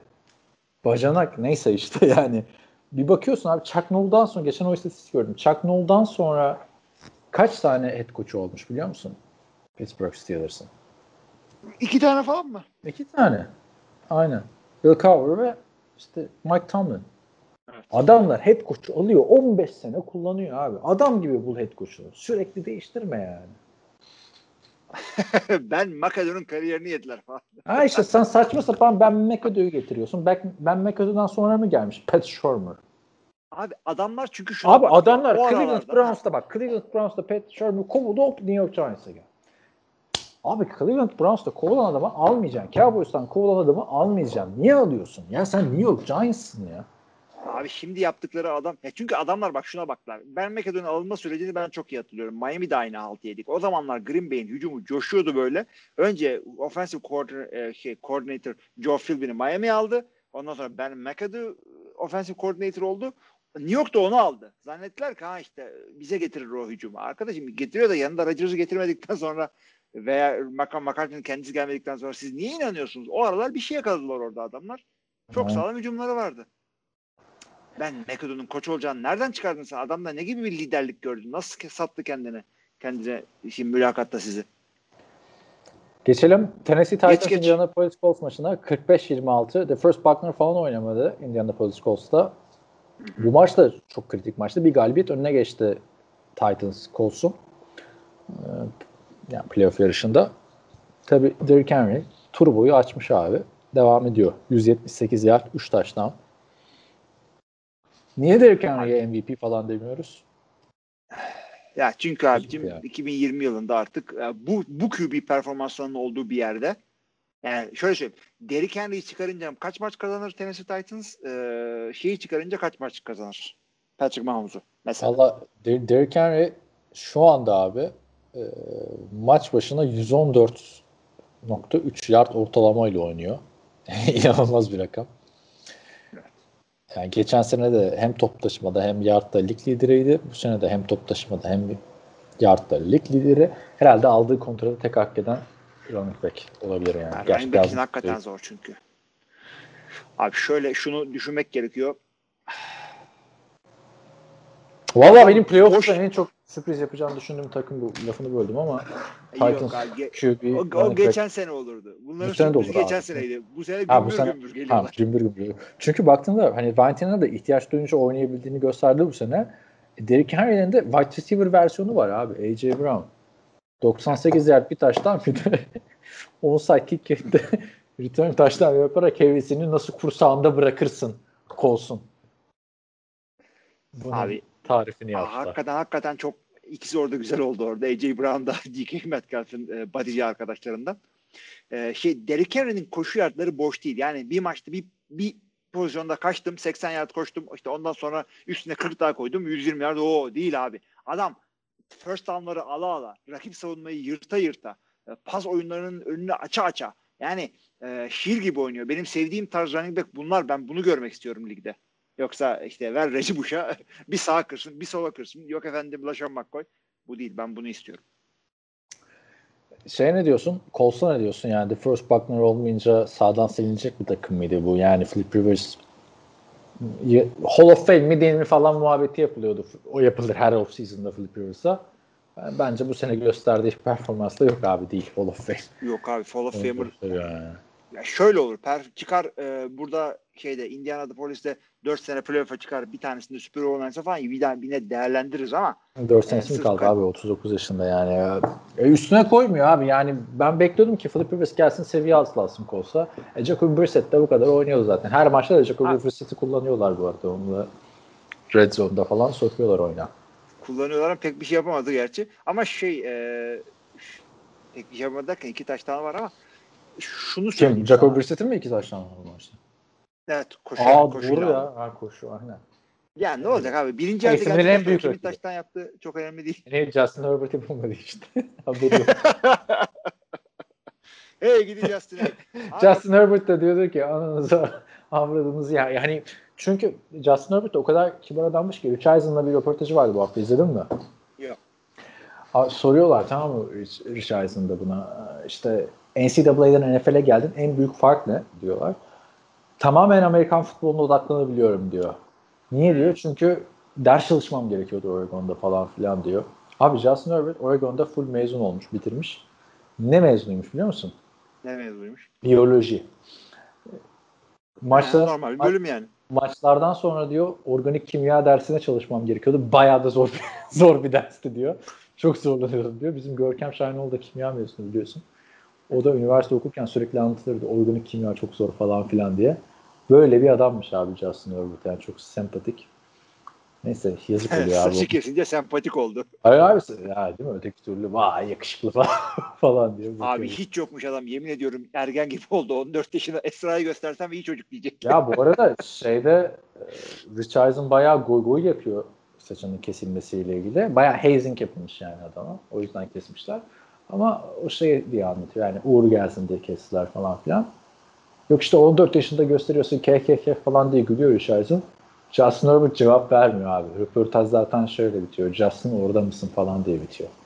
Bacanak neyse işte [LAUGHS] yani. Bir bakıyorsun abi Chuck Noll'dan sonra geçen o istatistik gördüm. Chuck Noll'dan sonra kaç tane head coach'u olmuş biliyor musun? Pittsburgh Steelers'ın. İki tane falan mı? İki tane. Aynen. Bill Cowher ve işte Mike Tomlin. Evet. Adamlar head coach alıyor. 15 sene kullanıyor abi. Adam gibi bul head coach'unu. Sürekli değiştirme yani. [LAUGHS] ben McAdoo'nun kariyerini yediler falan. Ha işte sen saçma sapan Ben McAdoo'yu getiriyorsun. Ben, ben McAdoo'dan sonra mı gelmiş? Pat Shurmur. Abi adamlar çünkü şuna Abi bak- adamlar Cleveland aralarda- Browns'ta bak. Cleveland Browns'ta Pat Shurmur kovuldu hop New York Giants'a gel. Abi Cleveland Browns'ta kovulan adamı almayacaksın. Cowboys'tan kovulan adamı almayacaksın. Niye alıyorsun? Ya sen New York Giants'sın ya. Abi şimdi yaptıkları adam ya çünkü adamlar bak şuna baklar. Ben McAdoo'nun alınma sürecini ben çok iyi hatırlıyorum. Miami'de aynı halt yedik. O zamanlar Green Bay'in hücumu coşuyordu böyle. Önce offensive coordinator, e, şey, coordinator Joe Philbin'i Miami aldı. Ondan sonra Ben McAdoo offensive coordinator oldu. New York da onu aldı. Zannettiler ki ha işte bize getirir o hücumu. Arkadaşım getiriyor da yanında Rodgers'ı getirmedikten sonra veya McCarthy'nin kendisi gelmedikten sonra siz niye inanıyorsunuz? O aralar bir şey yakaladılar orada adamlar. Çok Evet. sağlam hücumları vardı. Ben McAdoo'nun koç olacağını nereden çıkardın sen? Adamda ne gibi bir liderlik gördün? Nasıl sattı kendini? Kendine şimdi mülakatta sizi. Geçelim Tennessee Titans geç. Indianapolis Colts maçına 45-26. DeForest Buckner falan oynamadı Indianapolis Colts'ta. Bu maç da çok kritik maçtı. Bir galibiyet önüne geçti Titans Colts'un. Yani playoff yarışında. Tabii Derrick Henry tur boyu açmış abi. Devam ediyor. 178 yard, 3 touchdown. Niye Derrick Henry'e MVP falan demiyoruz? Ya çünkü abicim yani. 2020 yılında artık e, bu bu QB performanslarının olduğu bir yerde yani şöyle söyleyeyim. Derrick Henry'i çıkarınca kaç maç kazanır Tennessee Titans? Ee, şeyi çıkarınca kaç maç kazanır? Patrick Mahomes'u mesela. Valla Der- Derrick Henry şu anda abi e, maç başına 114.3 yard ortalamayla oynuyor. [LAUGHS] İnanılmaz bir rakam. Yani geçen sene de hem top taşımada hem yardta lig lideriydi. Bu sene de hem top taşımada hem yardta lig lideri. Herhalde aldığı kontratı tek hak eden running back olabilir yani. Yani running back biraz- için hakikaten zor çünkü. Abi şöyle şunu düşünmek gerekiyor. Valla benim playoff'ta en çok sürpriz yapacağını düşündüğüm takım bu. Lafını böldüm ama Yok Titans abi, QB o, o back- geçen sene olurdu. Bunların Bu sene de olur geçen abi. seneydi. Bu sene Ha, bu gümbür sene- gümbür Ha, geliyorlar. cümbür gümbür. Çünkü baktığında hani Valentina'da da ihtiyaç duyunca oynayabildiğini gösterdi bu sene. E, Derrick Henry'nin de wide receiver versiyonu var abi. A.J. Brown. 98 yard bir taştan bir de [LAUGHS] onside kick etti. [LAUGHS] Return taştan yaparak Harris'ini nasıl kursağında bırakırsın kolsun. Bunun Abi tarifini Aa, yaptılar. hakikaten hakikaten çok ikisi orada güzel oldu orada. A.J. Brown da [LAUGHS] DK Metcalf'ın e, bodyci arkadaşlarından. E, şey Derrick Henry'nin koşu yardları boş değil. Yani bir maçta bir bir pozisyonda kaçtım 80 yard koştum. İşte ondan sonra üstüne 40 daha koydum 120 yard. O değil abi. Adam first down'ları ala ala rakip savunmayı yırta yırta e, pas oyunlarının önünü aça aça. Yani e, şiir gibi oynuyor. Benim sevdiğim tarz running back bunlar. Ben bunu görmek istiyorum ligde. Yoksa işte ver Reggie Bush'a [LAUGHS] bir sağa kırsın, bir sola kırsın. Yok efendim LaShawn McCoy. Bu değil. Ben bunu istiyorum. Şey ne diyorsun? Colts'a ne diyorsun? Yani DeForest Buckner olmayınca sağdan silinecek bir takım mıydı bu? Yani Flip Rivers Hall of Fame mi değil mi falan muhabbeti yapılıyordu. O yapılır her off season'da Flip Rivers'a. Ben- Bence bu sene gösterdiği performansla yok abi değil Hall of Fame. Yok abi Fall of Famer Yani. ya şöyle olur. Per, çıkar e, burada şeyde Indianapolis'te 4 sene playoff'a çıkar. Bir tanesinde Super Bowl oynarsa falan bir daha yine değerlendiririz ama 4 senesi mi sırf kaldı kay- abi 39 yaşında yani. E, üstüne koymuyor abi yani ben bekliyordum ki Philip Rivers gelsin seviye atlasın kolsa. E, Jacoby Brissett de bu kadar oynuyordu zaten. Her maçta da Jacoby Abi- Brissett'i kullanıyorlar bu arada. Onu da Red Zone'da falan sokuyorlar oyuna. kullanıyorlar ama pek bir şey yapamadı gerçi. Ama şey e, pek bir şey yapamadı derken iki taştan var ama şunu söyleyeyim Kim? Jacoby sana. Brissett'in mi iki taştan var bu maçta? Evet koşu. Aa doğru ya. Ha, koşu aynen. Ya ne olacak abi? Birinci elde Fener'in en büyük kimin rakibi. taştan yaptığı çok önemli değil. Yine Justin Herbert'i bulmadı işte. [LAUGHS] Haberi yok. [LAUGHS] hey gidi Justin. [LAUGHS] Justin Herbert de diyordu ki ananıza avradınız ya. Yani çünkü Justin Herbert o kadar kibar adammış ki Rich Eisen'la bir röportajı vardı bu hafta izledin mi? Yok. Abi soruyorlar tamam mı Rich, Rich Eisen'da buna işte NCAA'den NFL'e geldin en büyük fark ne diyorlar. Tamamen Amerikan futboluna odaklanabiliyorum diyor. Niye diyor? Çünkü ders çalışmam gerekiyordu Oregon'da falan filan diyor. Abi Justin Herbert Oregon'da full mezun olmuş, bitirmiş. Ne mezunuymuş biliyor musun? Ne mezunuymuş? Biyoloji. Maçlar, Yani normal bölüm yani. maçlardan sonra diyor organik kimya dersine çalışmam gerekiyordu. Bayağı da zor bir, [LAUGHS] zor bir dersti diyor. Çok zorlanıyordum diyor. Bizim Görkem Şahinoğlu da kimya mezunu biliyorsun. O da üniversite okurken sürekli anlatırdı. Organik kimya çok zor falan filan diye. Böyle bir adammış abi Justin Herbert. Yani çok sempatik. Neyse yazık oluyor abi. Saçı kesince sempatik oldu. Hayır abi ya değil mi? Öteki türlü vay yakışıklı [LAUGHS] falan, falan diye. Abi bakıyorum. hiç yokmuş adam. Yemin ediyorum ergen gibi oldu. 14 yaşında Esra'yı göstersem iyi çocuk diyecek. Ya bu arada şeyde e, Rich Eisen bayağı goy goy yapıyor saçının kesilmesiyle ilgili. Bayağı hazing yapılmış yani adama. O yüzden kesmişler. Ama o şey diye anlatıyor yani uğur gelsin diye kestiler falan filan. Yok işte 14 yaşında gösteriyorsun KKK falan diye gülüyor Rich Eisen. Justin Herbert cevap vermiyor abi. Röportaj zaten şöyle bitiyor. Justin orada mısın falan diye bitiyor. [LAUGHS]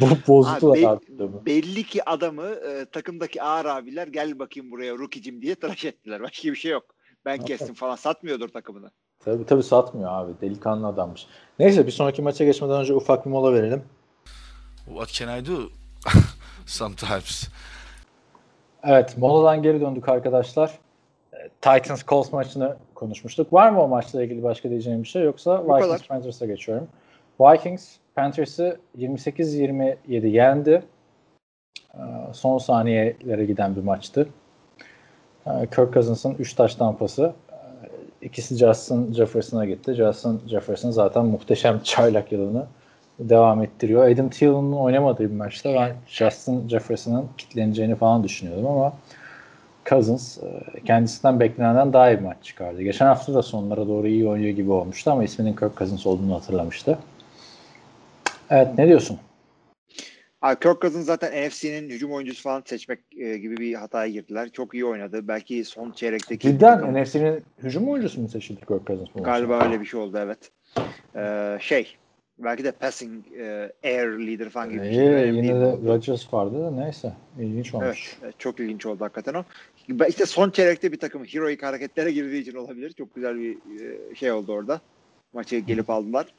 Bu Abi bozdular be- artık adamı. belli ki adamı e, takımdaki ağır abiler gel bakayım buraya rookie'cim diye tıraş ettiler. Başka bir şey yok. Ben kestim falan satmıyordur takımını. Tabii tabii satmıyor abi. Delikanlı adammış. Neyse bir sonraki maça geçmeden önce ufak bir mola verelim. What can I do? [LAUGHS] Sometimes. Evet moladan geri döndük arkadaşlar. Ee, Titans Colts maçını konuşmuştuk. Var mı o maçla ilgili başka diyeceğim bir şey yoksa Bu Vikings. Panthers'a geçiyorum. Vikings Panthers'ı 28-27 yendi. Ee, Son saniyelere giden bir maçtı. Ee, Kirk Cousins'ın 3 taş tampası. İkisi Justin Jefferson'a gitti. Justin Jefferson zaten muhteşem [LAUGHS] çaylak yılını devam ettiriyor. Adam Thielen'ın oynamadığı bir maçta ben Justin Jefferson'ın kitleneceğini falan düşünüyordum ama Cousins e, kendisinden beklenenden daha iyi bir maç çıkardı. Geçen hafta da sonlara doğru iyi oynuyor gibi olmuştu ama isminin Kirk Cousins olduğunu hatırlamıştı. Evet ne diyorsun? Abi Kirk Cousins zaten NFC'nin hücum oyuncusu falan seçmek e, gibi bir hataya girdiler. Çok iyi oynadı. Belki son çeyrekteki Cidden takım- NFC'nin hücum oyuncusu mu seçildi Kirk Cousins galiba öyle bir şey oldu evet. Ee, şey belki de passing e, air leader falan gibi bir şey. Yine değil. de Rodgers vardı da neyse. İlginç olmuş. evet, çok ilginç oldu hakikaten o. İşte son çeyrekte bir takım heroik hareketlere girdiği için olabilir. Çok güzel bir e, şey oldu orada. Maçı gelip aldılar.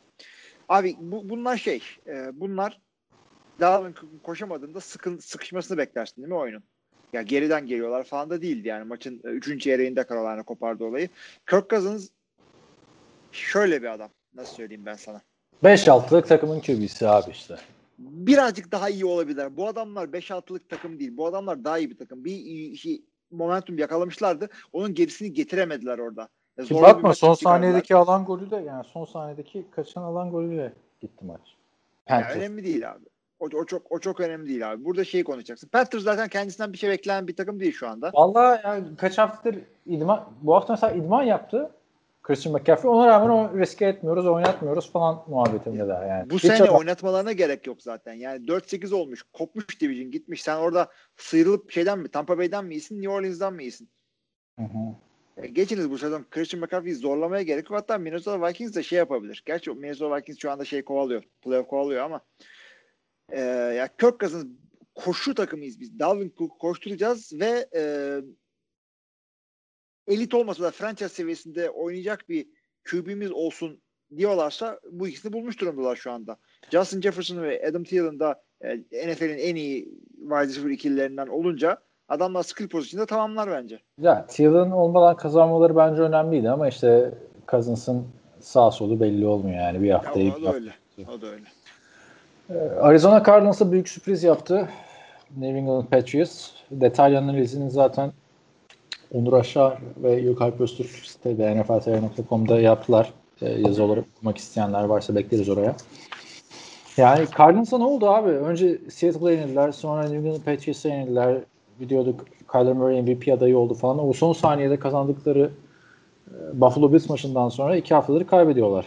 Abi bu, bunlar şey, e, bunlar Dalvin koşamadığında sıkın, sıkışmasını beklersin değil mi oyunun? Ya geriden geliyorlar falan da değildi yani. Maçın 3. çeyreğinde Carolina kopardı olayı. Kirk Cousins şöyle bir adam. Nasıl söyleyeyim ben sana? 5-6'lık takımın QB'si abi işte. birazcık daha iyi olabilirler. Bu adamlar 5-6'lık takım değil. Bu adamlar daha iyi bir takım. Bir iyi- şey, momentum yakalamışlardı. Onun gerisini getiremediler orada. Ya Ki bakma son saniyedeki alan golü de yani son saniyedeki kaçan alan golüyle gitti maç. Ya Panthers. önemli değil abi. O, o çok o çok önemli değil abi. Burada şeyi konuşacaksın. Panthers zaten kendisinden bir şey beklenen bir takım değil şu anda. Vallahi yani kaç haftadır idman bu hafta mesela idman yaptı. Christian McCaffrey. Ona rağmen o riske etmiyoruz, oynatmıyoruz falan muhabbetinde daha yani. Bu Hiç sene adam- oynatmalarına gerek yok zaten. Yani 4-8 olmuş. Kopmuş division gitmiş. Sen orada sıyrılıp şeyden mi? Tampa Bay'den mi iyisin? New Orleans'dan mı iyisin? Hı hı. E, geçiniz bu sezon Christian McCaffrey'i zorlamaya gerek yok. Hatta Minnesota Vikings de şey yapabilir. Gerçi Minnesota Vikings şu anda şey kovalıyor. Playoff kovalıyor ama e, ya Kirk Cousins koşu takımıyız biz. Dalvin Cook koşturacağız ve e, elit olmasa da franchise seviyesinde oynayacak bir QB'miz olsun diyorlarsa bu ikisini bulmuş durumdalar şu anda. Justin Jefferson ve Adam Thielen da e, NFL'in en iyi wide receiver ikililerinden olunca adamlar skill pozisyonunda tamamlar bence. Ya Thielen olmadan kazanmaları bence önemliydi ama işte Cousins'ın sağ solu belli olmuyor yani bir Ya, hafta iyi o da hafta. öyle. O da öyle. Arizona Cardinals'a büyük sürpriz yaptı. New England Patriots. Detaylı analizini zaten Onur Aşar ve Gökalp Öztürk sitede nfltr.com'da yaptılar. Ee, yazı olarak okumak isteyenler varsa bekleriz oraya. Yani Cardinals'a ne oldu abi? Önce Seattle'a yenildiler. Sonra New England Patriots'a yenildiler. Biliyorduk Kyler Murray MVP adayı oldu falan. O son saniyede kazandıkları e, Buffalo Bills maçından sonra iki haftaları kaybediyorlar.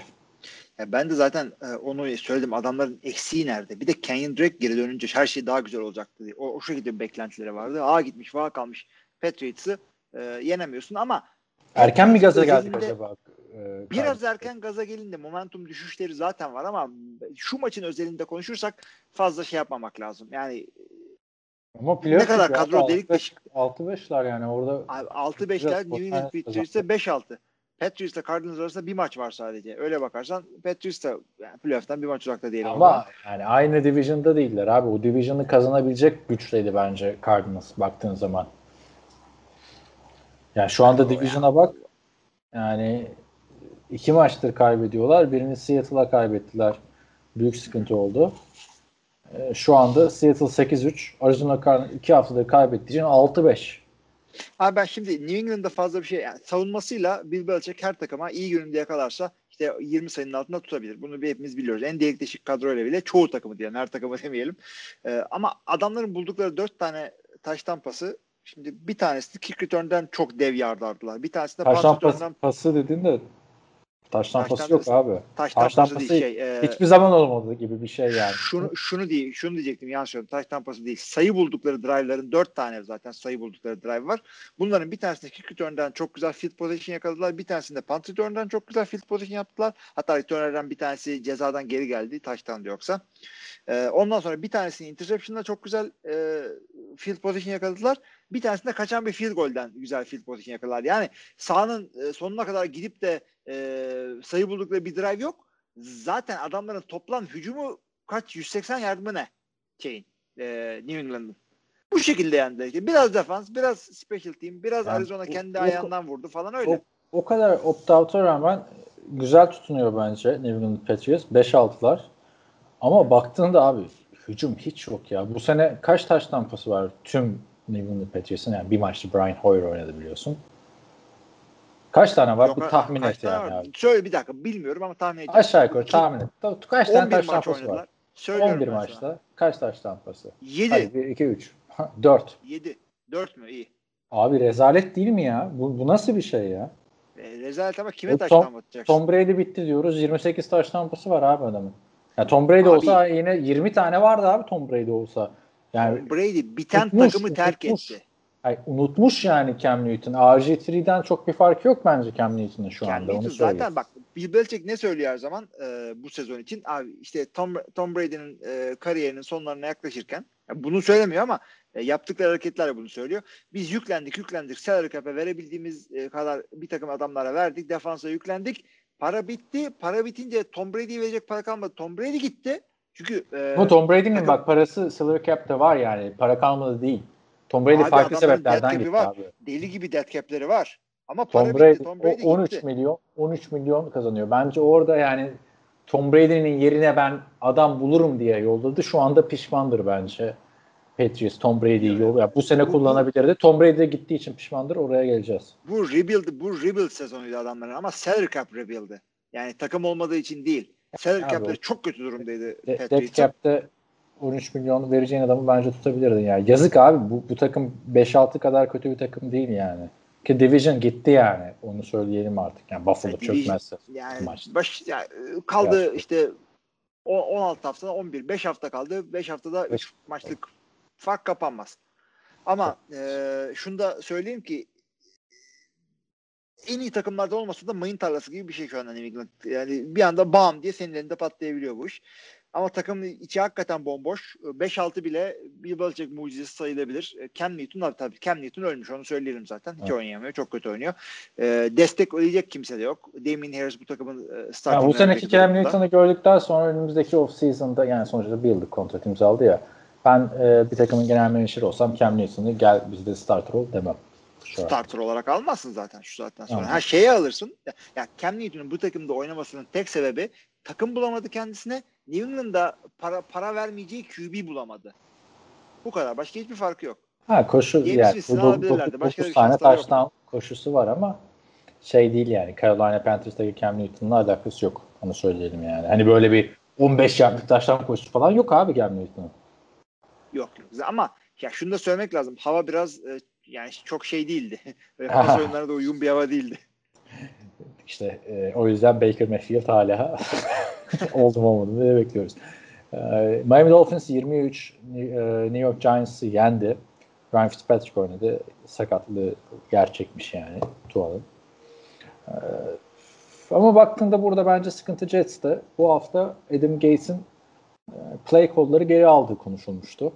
Ya ben de zaten e, onu söyledim. Adamların eksiği nerede? Bir de Kenyon Drake geri dönünce her şey daha güzel olacaktı diye. O, o şekilde bir beklentileri vardı. A gitmiş, va kalmış. Patriots'ı e, yenemiyorsun ama Erken mi gaza geldik acaba? e, Biraz erken gaza gelindi. Momentum düşüşleri zaten var ama şu maçın özelinde konuşursak fazla şey yapmamak lazım. Yani Ama Ne kadar ya. kadro delik beş- deşik. 6-5'ler yani orada 6-5'ler Biraz New England Patriots'ta 5-6. Patriots'la Cardinals arasında bir maç var sadece. Öyle bakarsan Patriots da yani playoff'tan bir maç uzakta değil. ama yani aynı division'da değiller abi. O division'ı kazanabilecek güçteydi bence Cardinals baktığın zaman. Yani şu anda division'a bak. Yani iki maçtır kaybediyorlar. Birini Seattle'a kaybettiler. Büyük sıkıntı oldu. Ee, Şu anda Seattle 8-3. Arizona Cardinals 2 haftadır kaybettiği için 6-5. Abi ben şimdi New England'da fazla bir şey yani savunmasıyla Bill Belichick her takıma iyi gününde yakalarsa işte 20 sayının altında tutabilir. Bunu bir hepimiz biliyoruz. En delik deşik kadroyla bile çoğu takımı diyelim. Her takımı [LAUGHS] demeyelim. Ee, ama adamların buldukları 4 tane taştan pası şimdi bir tanesi kick return'den çok dev yardardılar. Bir tanesi de punt Taştan pas, return'dan pası dedin de taştan Taştan pası yok abi. taştan taştan pası değil şey. e, Hiçbir zaman olmadı gibi bir şey yani. şunu şunu diye şunu diyecektim yanlış söyledim. Taştan pası değil. Sayı buldukları drive'ların dört tane zaten sayı buldukları drive var. Bunların bir tanesinde kick return'dan çok güzel field position yakaladılar. Bir tanesinde punt return'dan çok güzel field position yaptılar. Hatta returner'dan bir tanesi cezadan geri geldi. Taştan da yoksa. Ee, ondan sonra bir tanesini interception'da çok güzel e, field position yakaladılar. Bir tanesinde kaçan bir field golden güzel field position yakaladılar. Yani sahanın e, sonuna kadar gidip de e, sayı buldukları bir drive yok. Zaten adamların toplam hücumu kaç 180 yardımı ne şeyin e, New England'ın. Bu şekilde yendi. Biraz defans, biraz special team, biraz Yani Arizona o- kendi o- ayağından vurdu falan öyle. O kadar opt-out'a rağmen güzel tutunuyor bence New England Patriots. 5-6'lar. Ama baktığında abi hücum hiç yok ya. Bu sene kaç taş tampası var tüm New England Patriots'ın? Yani bir maçta Brian Hoyer oynadı biliyorsun. Kaç tane var? Yok, bir tahmin et yani var? abi. Söyle bir dakika bilmiyorum ama tahmin edeceğim. Aşağı yukarı tahmin et. Kaç tane 11 taş tampası var? Söylüyorum 11 ben sana. maçta. Kaç taş tampası? 7. Hayır 1, 2, 3. 4. 7. 4 mü? İyi. Abi rezalet değil mi ya? Bu, bu nasıl bir şey ya? E, rezalet ama kime O taş Tom- atacaksın? Tom Brady bitti diyoruz. 28 taş tampası var abi adamın. Ya Tom Brady Abi- olsa yine 20 tane vardı abi Tom Brady olsa. Yani Tom Brady biten unutmuş, takımı terk unutmuş. etti. Ay, unutmuş yani Cam Newton. RG3'den çok bir fark yok bence Cam Newton'ın şu Cam anda. Newton Onu söyleyeyim. zaten bak Bill Belichick ne söylüyor her zaman e, bu sezon için? Abi işte Tom, Tom Brady'nin e, kariyerinin sonlarına yaklaşırken ya bunu söylemiyor ama e, yaptıkları hareketlerle bunu söylüyor. Biz yüklendik yüklendik salary cap'e verebildiğimiz e, kadar bir takım adamlara verdik. Defansa yüklendik. Para bitti. Para bitince Tom Brady'ye verecek para kalmadı. Tom Brady gitti. Çünkü e, Ama Tom Brady'nin takım- bak parası salary cap'te var yani. Para kalmadı değil. Tom Brady Abi farklı sebeplerden dead gitti var. abi. deli gibi dead cap'leri var. Ama para Tom Brady, bitti. Tom Brady o 13 gitti. milyon 13 milyon kazanıyor. Bence orada yani Tom Brady'nin yerine ben adam bulurum diye yolladı. Şu anda pişmandır bence. Patriots Tom Brady'yi yol. Ya bu sene Bu- kullanabilirdi. Tom Brady de gittiği için pişmandır. Oraya geleceğiz. Bu rebuild bu rebuild sezonuydu adamların ama salary cap rebuild'i. Yani takım olmadığı için değil. Salary cap'leri çok kötü durumdaydı De- Dead Patriots'ın. Cap'te 13 milyon vereceğin adamı bence tutabilirdin yani. Yazık abi bu, bu takım 5-6 kadar kötü bir takım değil yani. Ki Division gitti yani. Onu söyleyelim artık. Yani Buffalo Evet, Division- çökmezse. Yani Maç. baş yani kaldı Gerçi. işte o 16 haftada 11 5 hafta kaldı. 5 haftada Beş. 3 maçlık fark kapanmaz. Ama e, şunu da söyleyeyim ki en iyi takımlarda olmasa da mayın tarlası gibi bir şey şu anda New England. Yani bir anda bam diye senin elinde patlayabiliyor bu iş. Ama takımın içi hakikaten bomboş. 5-6 bile Bill Belichick mucizesi sayılabilir. E, Cam Newton tabii, Cam Newton ölmüş onu söyleyelim zaten. Hiç Evet. oynayamıyor. Çok kötü oynuyor. E, destek ödeyecek kimse de yok. Damien Harris bu takımın e, starting Yani bu seneki Cam Newton'u gördükten sonra önümüzdeki off-season'da yani sonuçta bir yıllık kontrat imzaladı ya. Ben e, bir takımın genel menajeri olsam Cam Newton'u gel bizde starter ol demem. Şu an. starter olarak almazsın zaten şu saatten sonra. Anladım. Her şeyi alırsın. Ya, ya Cam Newton'un bu takımda oynamasının tek sebebi takım bulamadı kendisine. New England'da para para vermeyeceği QB bulamadı. Bu kadar. Başka hiçbir farkı yok. Ha koşu James yani Winston'ı bu alabilirlerdi. Başka bir 9 tane şansları yok. taştan koşusu var ama şey değil yani Carolina Panthers'taki Cam Newton'la alakası yok. Onu söyleyelim yani. Hani böyle bir 15 yardlık taştan koşusu falan yok abi Cam Newton'un. Yok yok. Ama ya şunu da söylemek lazım. Hava biraz e, yani çok şey değildi. [LAUGHS] Böyle pas oyunlarına da uygun bir hava değildi. İşte e, o yüzden Baker Mayfield hala [LAUGHS] [LAUGHS] oldu mu olmadı diye bekliyoruz. E, Miami Dolphins 23 e, New York Giants'ı yendi. Ryan Fitzpatrick oynadı. Sakatlığı gerçekmiş yani Tua'nın. E, ama baktığında burada bence sıkıntı Jets'te. Bu hafta Adam Gates'in e, play call'ları geri aldığı konuşulmuştu.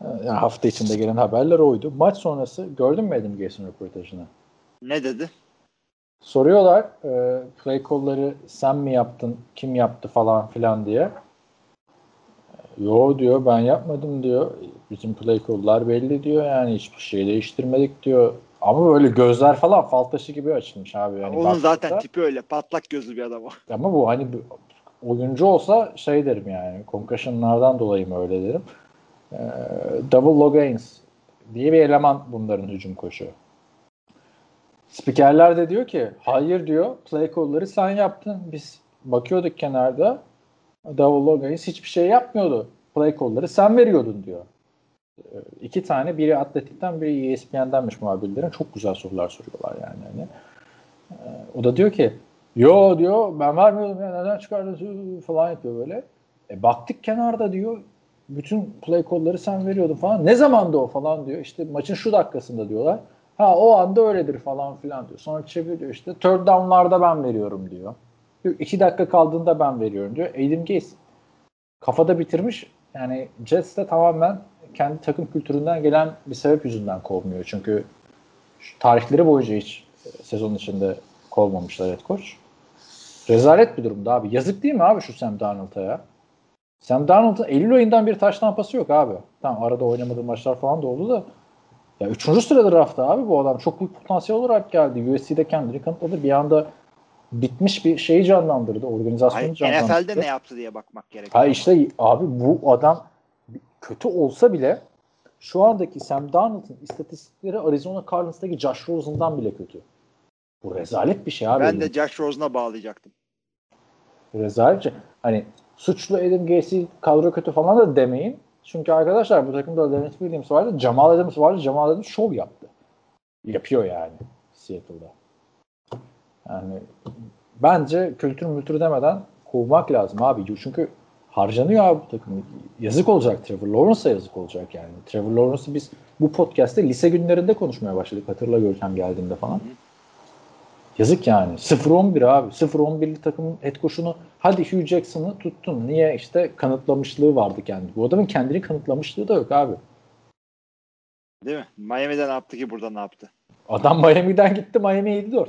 E, yani hafta içinde gelen haberler oydu. Maç sonrası gördün mü Adam Gates'in röportajını? Ne dedi? Soruyorlar e, play call'ları sen mi yaptın, kim yaptı falan filan diye. Yo diyor ben yapmadım diyor. Bizim play call'lar belli diyor yani hiçbir şey değiştirmedik diyor. Ama böyle gözler falan fal taşı gibi açılmış abi. Yani Onun baktığında- zaten tipi öyle. Patlak gözlü bir adam o. [LAUGHS] ama bu hani oyuncu olsa şey derim yani concussionlardan dolayı mı öyle derim. Ee, Double Logains diye bir eleman bunların hücum koşu. Spikerler de diyor ki hayır diyor play call'ları sen yaptın. Biz bakıyorduk kenarda Double Logains hiçbir şey yapmıyordu. Play call'ları sen veriyordun diyor. Ee, iki tane biri Atletik'ten biri ESPN'denmiş muhabirlerin çok güzel sorular soruyorlar yani. Hani. Ee, o da diyor ki Yo diyor ben vermiyordum ya neden çıkardın falan yapıyor böyle. E, baktık kenarda diyor bütün play call'ları sen veriyordun falan. Ne zamandı o falan diyor. İşte maçın şu dakikasında diyorlar. Ha o anda öyledir falan filan diyor. Sonra çeviriyor işte third down'larda ben veriyorum diyor. Diyor, İki dakika kaldığında ben veriyorum diyor. Adam Gaze kafada bitirmiş. Yani Jets de tamamen kendi takım kültüründen gelen bir sebep yüzünden kovmuyor. Çünkü tarihleri boyunca hiç e, sezon içinde kovmamışlar head coach. Rezalet bir durumda abi. Yazık değil mi abi şu Sam Darnold'a ya? Sam Darnold'un Eylül ayından bir taş tampası yok abi. Tamam arada oynamadığı maçlar falan da oldu da. Ya üçüncü sırada draftta abi bu adam. Çok büyük potansiyel olarak geldi. USC'de kendini kanıtladı. Bir anda bitmiş bir şeyi canlandırdı. Organizasyonu Hayır, canlandırdı. NFL'de ne yaptı diye bakmak gerekiyor. Ha işte abi bu adam kötü olsa bile şu andaki Sam Darnold'un istatistikleri Arizona Cardinals'taki Josh Rosen'dan bile kötü. Bu rezalet bir şey abi. ben de Josh Rosen'a bağlayacaktım. Bu rezalet bir şey. Hani suçlu Adam Gacy kadro kötü falan da demeyin. Çünkü arkadaşlar bu takımda Leonard Williams vardı. Jamal Adams vardı. Jamal Adams şov yaptı. Yapıyor yani Seattle'da. Yani bence kültür mültür demeden kovmak lazım abi. Çünkü harcanıyor abi bu takım. Yazık olacak Trevor Lawrence'a yazık olacak yani. Trevor Lawrence'ı biz bu podcast'te lise günlerinde konuşmaya başladık. Hatırla Görkem geldiğinde falan. Yazık yani. 0-11 abi. 0-11'li takımın head coach'unu hadi Hugh Jackson'ı tuttun. Niye? işte kanıtlamışlığı vardı kendi. Bu adamın kendini kanıtlamışlığı da yok abi. Değil mi? Miami'de ne yaptı ki burada ne yaptı? Adam Miami'den gitti Miami 7-4.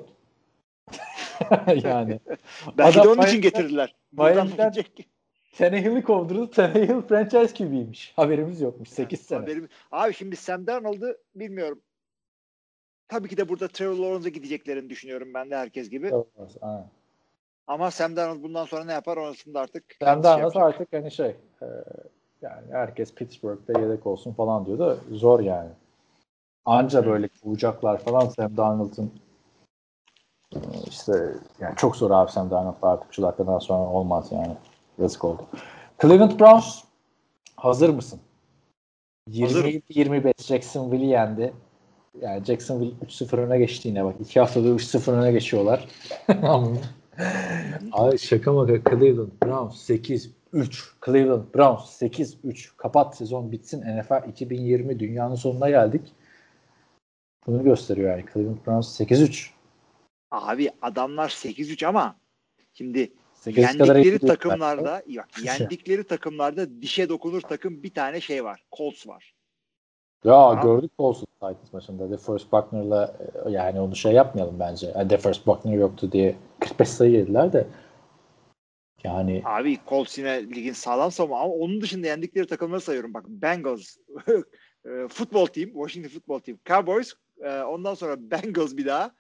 [LAUGHS] yani. Belki Adam de onun için Miami'den- getirdiler. Miami'den-. Tannehill'i kovdurdu. Tannehill franchise QB'ymiş. Haberimiz yokmuş. 8 sene. Haberim- Abi şimdi Sam Darnold'u bilmiyorum. Tabii ki de burada Trevor Lawrence'a gideceklerini düşünüyorum ben de herkes gibi. Aynen. Ama Sam Darnold bundan sonra ne yapar orasında artık. Sam kendisi Darnold yapacak. artık hani şey e, yani herkes Pittsburgh'da yedek olsun falan diyor da zor yani. Anca böyle kovacaklar falan Sam Darnold'un e, işte yani çok zor abi Sam Darnold'la artık şu dakikadan sonra olmaz yani. Yazık oldu. Cleveland Browns hazır mısın? Hazırım. 27-25 Jacksonville'i yendi. Yani Jacksonville 3-0 öne geçti yine bak. iki haftada 3-0 öne geçiyorlar. [LAUGHS] Ay şaka maka Cleveland Browns 8-3. Cleveland Browns 8-3. Kapat sezon bitsin. NFL 2020 dünyanın sonuna geldik. Bunu gösteriyor yani. Cleveland Browns 8-3. Abi adamlar 8-3 ama şimdi 8 kadar iyi yendikleri takımlarda bak, yendikleri takımlarda dişe dokunur takım bir tane şey var. Colts var. Ya Tamam. gördük Colts Titans maçında. DeForest Buckner'la e, yani onu şey yapmayalım bence. Yani DeForest Buckner yoktu diye 45 sayı yediler de yani Abi Colts yine ligin sağlam savunma ama onun dışında yendikleri takımları sayıyorum. Bak Bengals, [LAUGHS] e, football team, Washington football team, Cowboys, e, ondan sonra Bengals bir daha,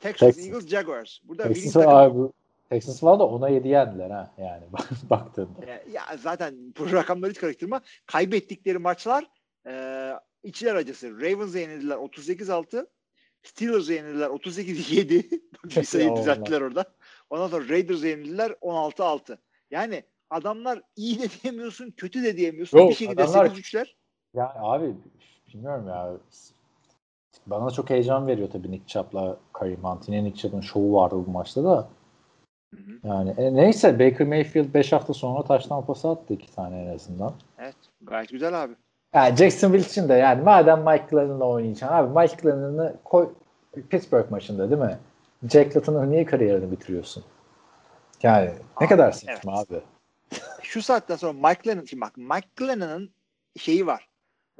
Texas Texans. Eagles, Jaguars. Burada winning takım abi, bu Texans falan da 10'a 7 yendiler ha yani [LAUGHS] baktığında. E, ya zaten bu rakamları hiç karıştırma. Kaybettikleri maçlar e, içler acısı. Ravens'e yenildiler 38-6. Steelers'e yenildiler 38-7. [LAUGHS] bir sayı [LAUGHS] düzelttiler orada. Ondan sonra Raiders'e yenildiler 16-6. Yani adamlar iyi de diyemiyorsun, kötü de diyemiyorsun. Yok, bir şekilde adamlar- 8-3'ler. Ya abi bilmiyorum ya. Bana çok heyecan veriyor tabii Nick Chubb'la Kareem Hunt. Yine Nick Chubb'ın şovu vardı bu maçta da. Hı hı. Yani e, neyse Baker Mayfield 5 hafta sonra taştan pası attı iki tane en azından. Evet, gayet güzel abi. Yani Jacksonville için de yani madem Mike Glennon'la oynayacaksın abi Mike Glennon'ı koy Pittsburgh maçında değil mi? Jack Layton'ın niye kariyerini bitiriyorsun? Yani ne Abi, kadar saçma evet. abi. Şu saatten sonra Mike Lennon, şimdi bak Mike Lennon'ın şeyi var.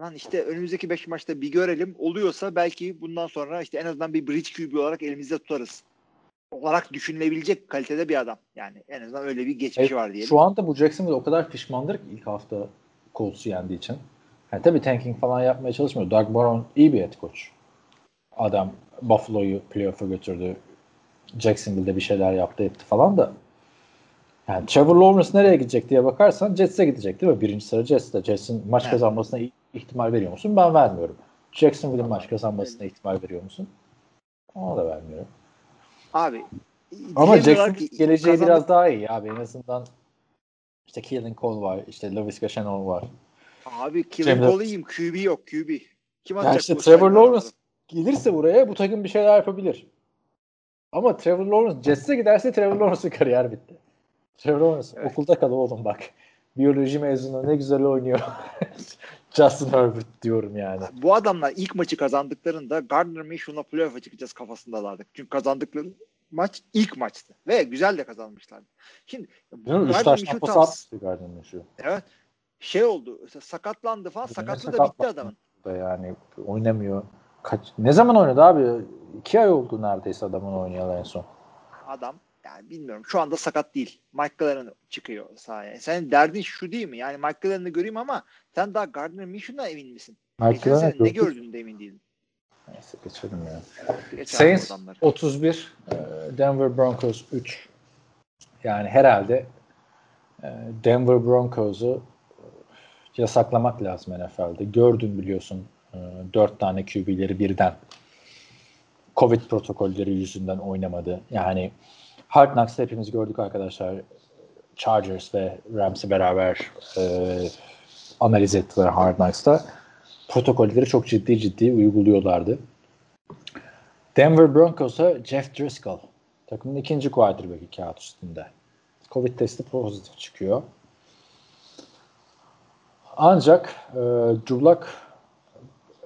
Lan işte önümüzdeki 5 maçta bir görelim. Oluyorsa belki bundan sonra işte en azından bir bridge QB olarak elimizde tutarız. Olarak düşünülebilecek kalitede bir adam. Yani en azından öyle bir geçmişi var diyelim. Şu anda bu Jacksonville o kadar pişmandır ki ilk hafta Colts'u yendiği için. Yani tabii tanking falan yapmaya çalışmıyor. Doug Baron iyi bir head coach. Adam Buffalo'yu playoff'a götürdü. Jacksonville'de bir şeyler yaptı etti falan da. Yani Trevor Lawrence nereye gidecek diye bakarsan Jets'e gidecek değil mi? Birinci sıra Jets'te. Jets'in maç Evet. kazanmasına ihtimal veriyor musun? Ben vermiyorum. Jacksonville'in maç kazanmasına ihtimal veriyor musun? Ona da vermiyorum. Abi Ama diyemiyorlar Jackson ki geleceği kazandı- biraz daha iyi abi. En azından işte Keelan Cole var. işte Laviska Shenault var. Abi Kevin Cole'iyim. QB yok QB. Kim atacak işte Trevor Lawrence gelirse buraya bu takım bir şeyler yapabilir. Ama Trevor Lawrence Jets'e giderse Trevor Lawrence'ın kariyer bitti. Trevor Lawrence Evet. okulda kal oğlum bak. Biyoloji mezunu ne güzel oynuyor. [LAUGHS] Justin Herbert diyorum yani. Bu adamlar ilk maçı kazandıklarında Gardner Minshew'la playoff'a çıkacağız kafasındalardı. Çünkü kazandıkları maç ilk maçtı. Ve güzel de kazanmışlardı. Şimdi Değil Gardner Minshew atmıştı Gardner şu. Evet. Şey oldu. sakatlandı falan. Sakatlığı da bitti adamın. Da yani oynamıyor. Kaç, ne zaman oynadı abi? İki ay oldu neredeyse adamın oynayalı en son. Adam yani bilmiyorum. Şu anda sakat değil. Mike Glennon çıkıyor sahaya. Senin derdin şu değil mi? Yani Mike Glennon'ı göreyim ama sen daha Gardner Minshew'dan emin misin? Geçen Merkel'e sene ne gördün de emin değilim. Neyse geçelim ya. Geç abi Saints adamları. 31, e, Denver Broncos 3. Yani herhalde e, Denver Broncos'u yasaklamak lazım NFL'de. Gördün biliyorsun 4 tane QB'leri birden Covid protokolleri yüzünden oynamadı. Yani Hard Knocks'ta hepimiz gördük arkadaşlar. Chargers ve Rams'i beraber e, analiz ettiler Hard Knocks'ta. Protokolleri çok ciddi ciddi uyguluyorlardı. Denver Broncos'a Jeff Driscoll. Takımın ikinci quarterback'i kağıt üstünde. Covid testi pozitif çıkıyor. Ancak e, Drew Luck,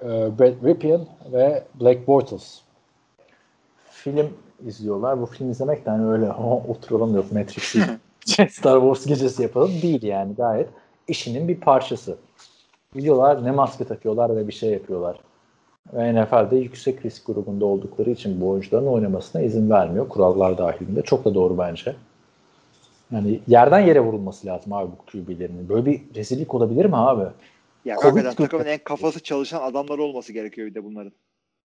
e, Brett Ripien ve Blake Bortles film izliyorlar. Bu film izlemek de hani öyle "Ha, oturalım yok Matrix'i [LAUGHS] Star Wars gecesi yapalım değil yani gayet işinin bir parçası. Gidiyorlar ne maske takıyorlar ve bir şey yapıyorlar. Ve NFL'de yüksek risk grubunda oldukları için bu oyuncuların oynamasına izin vermiyor. Kurallar dahilinde. Çok da doğru bence. Yani yerden yere vurulması lazım abi bu QB'lerinin. Böyle bir rezillik olabilir mi abi? Ya hakikaten takımın en kafası çalışan adamlar olması gerekiyor bir de bunların.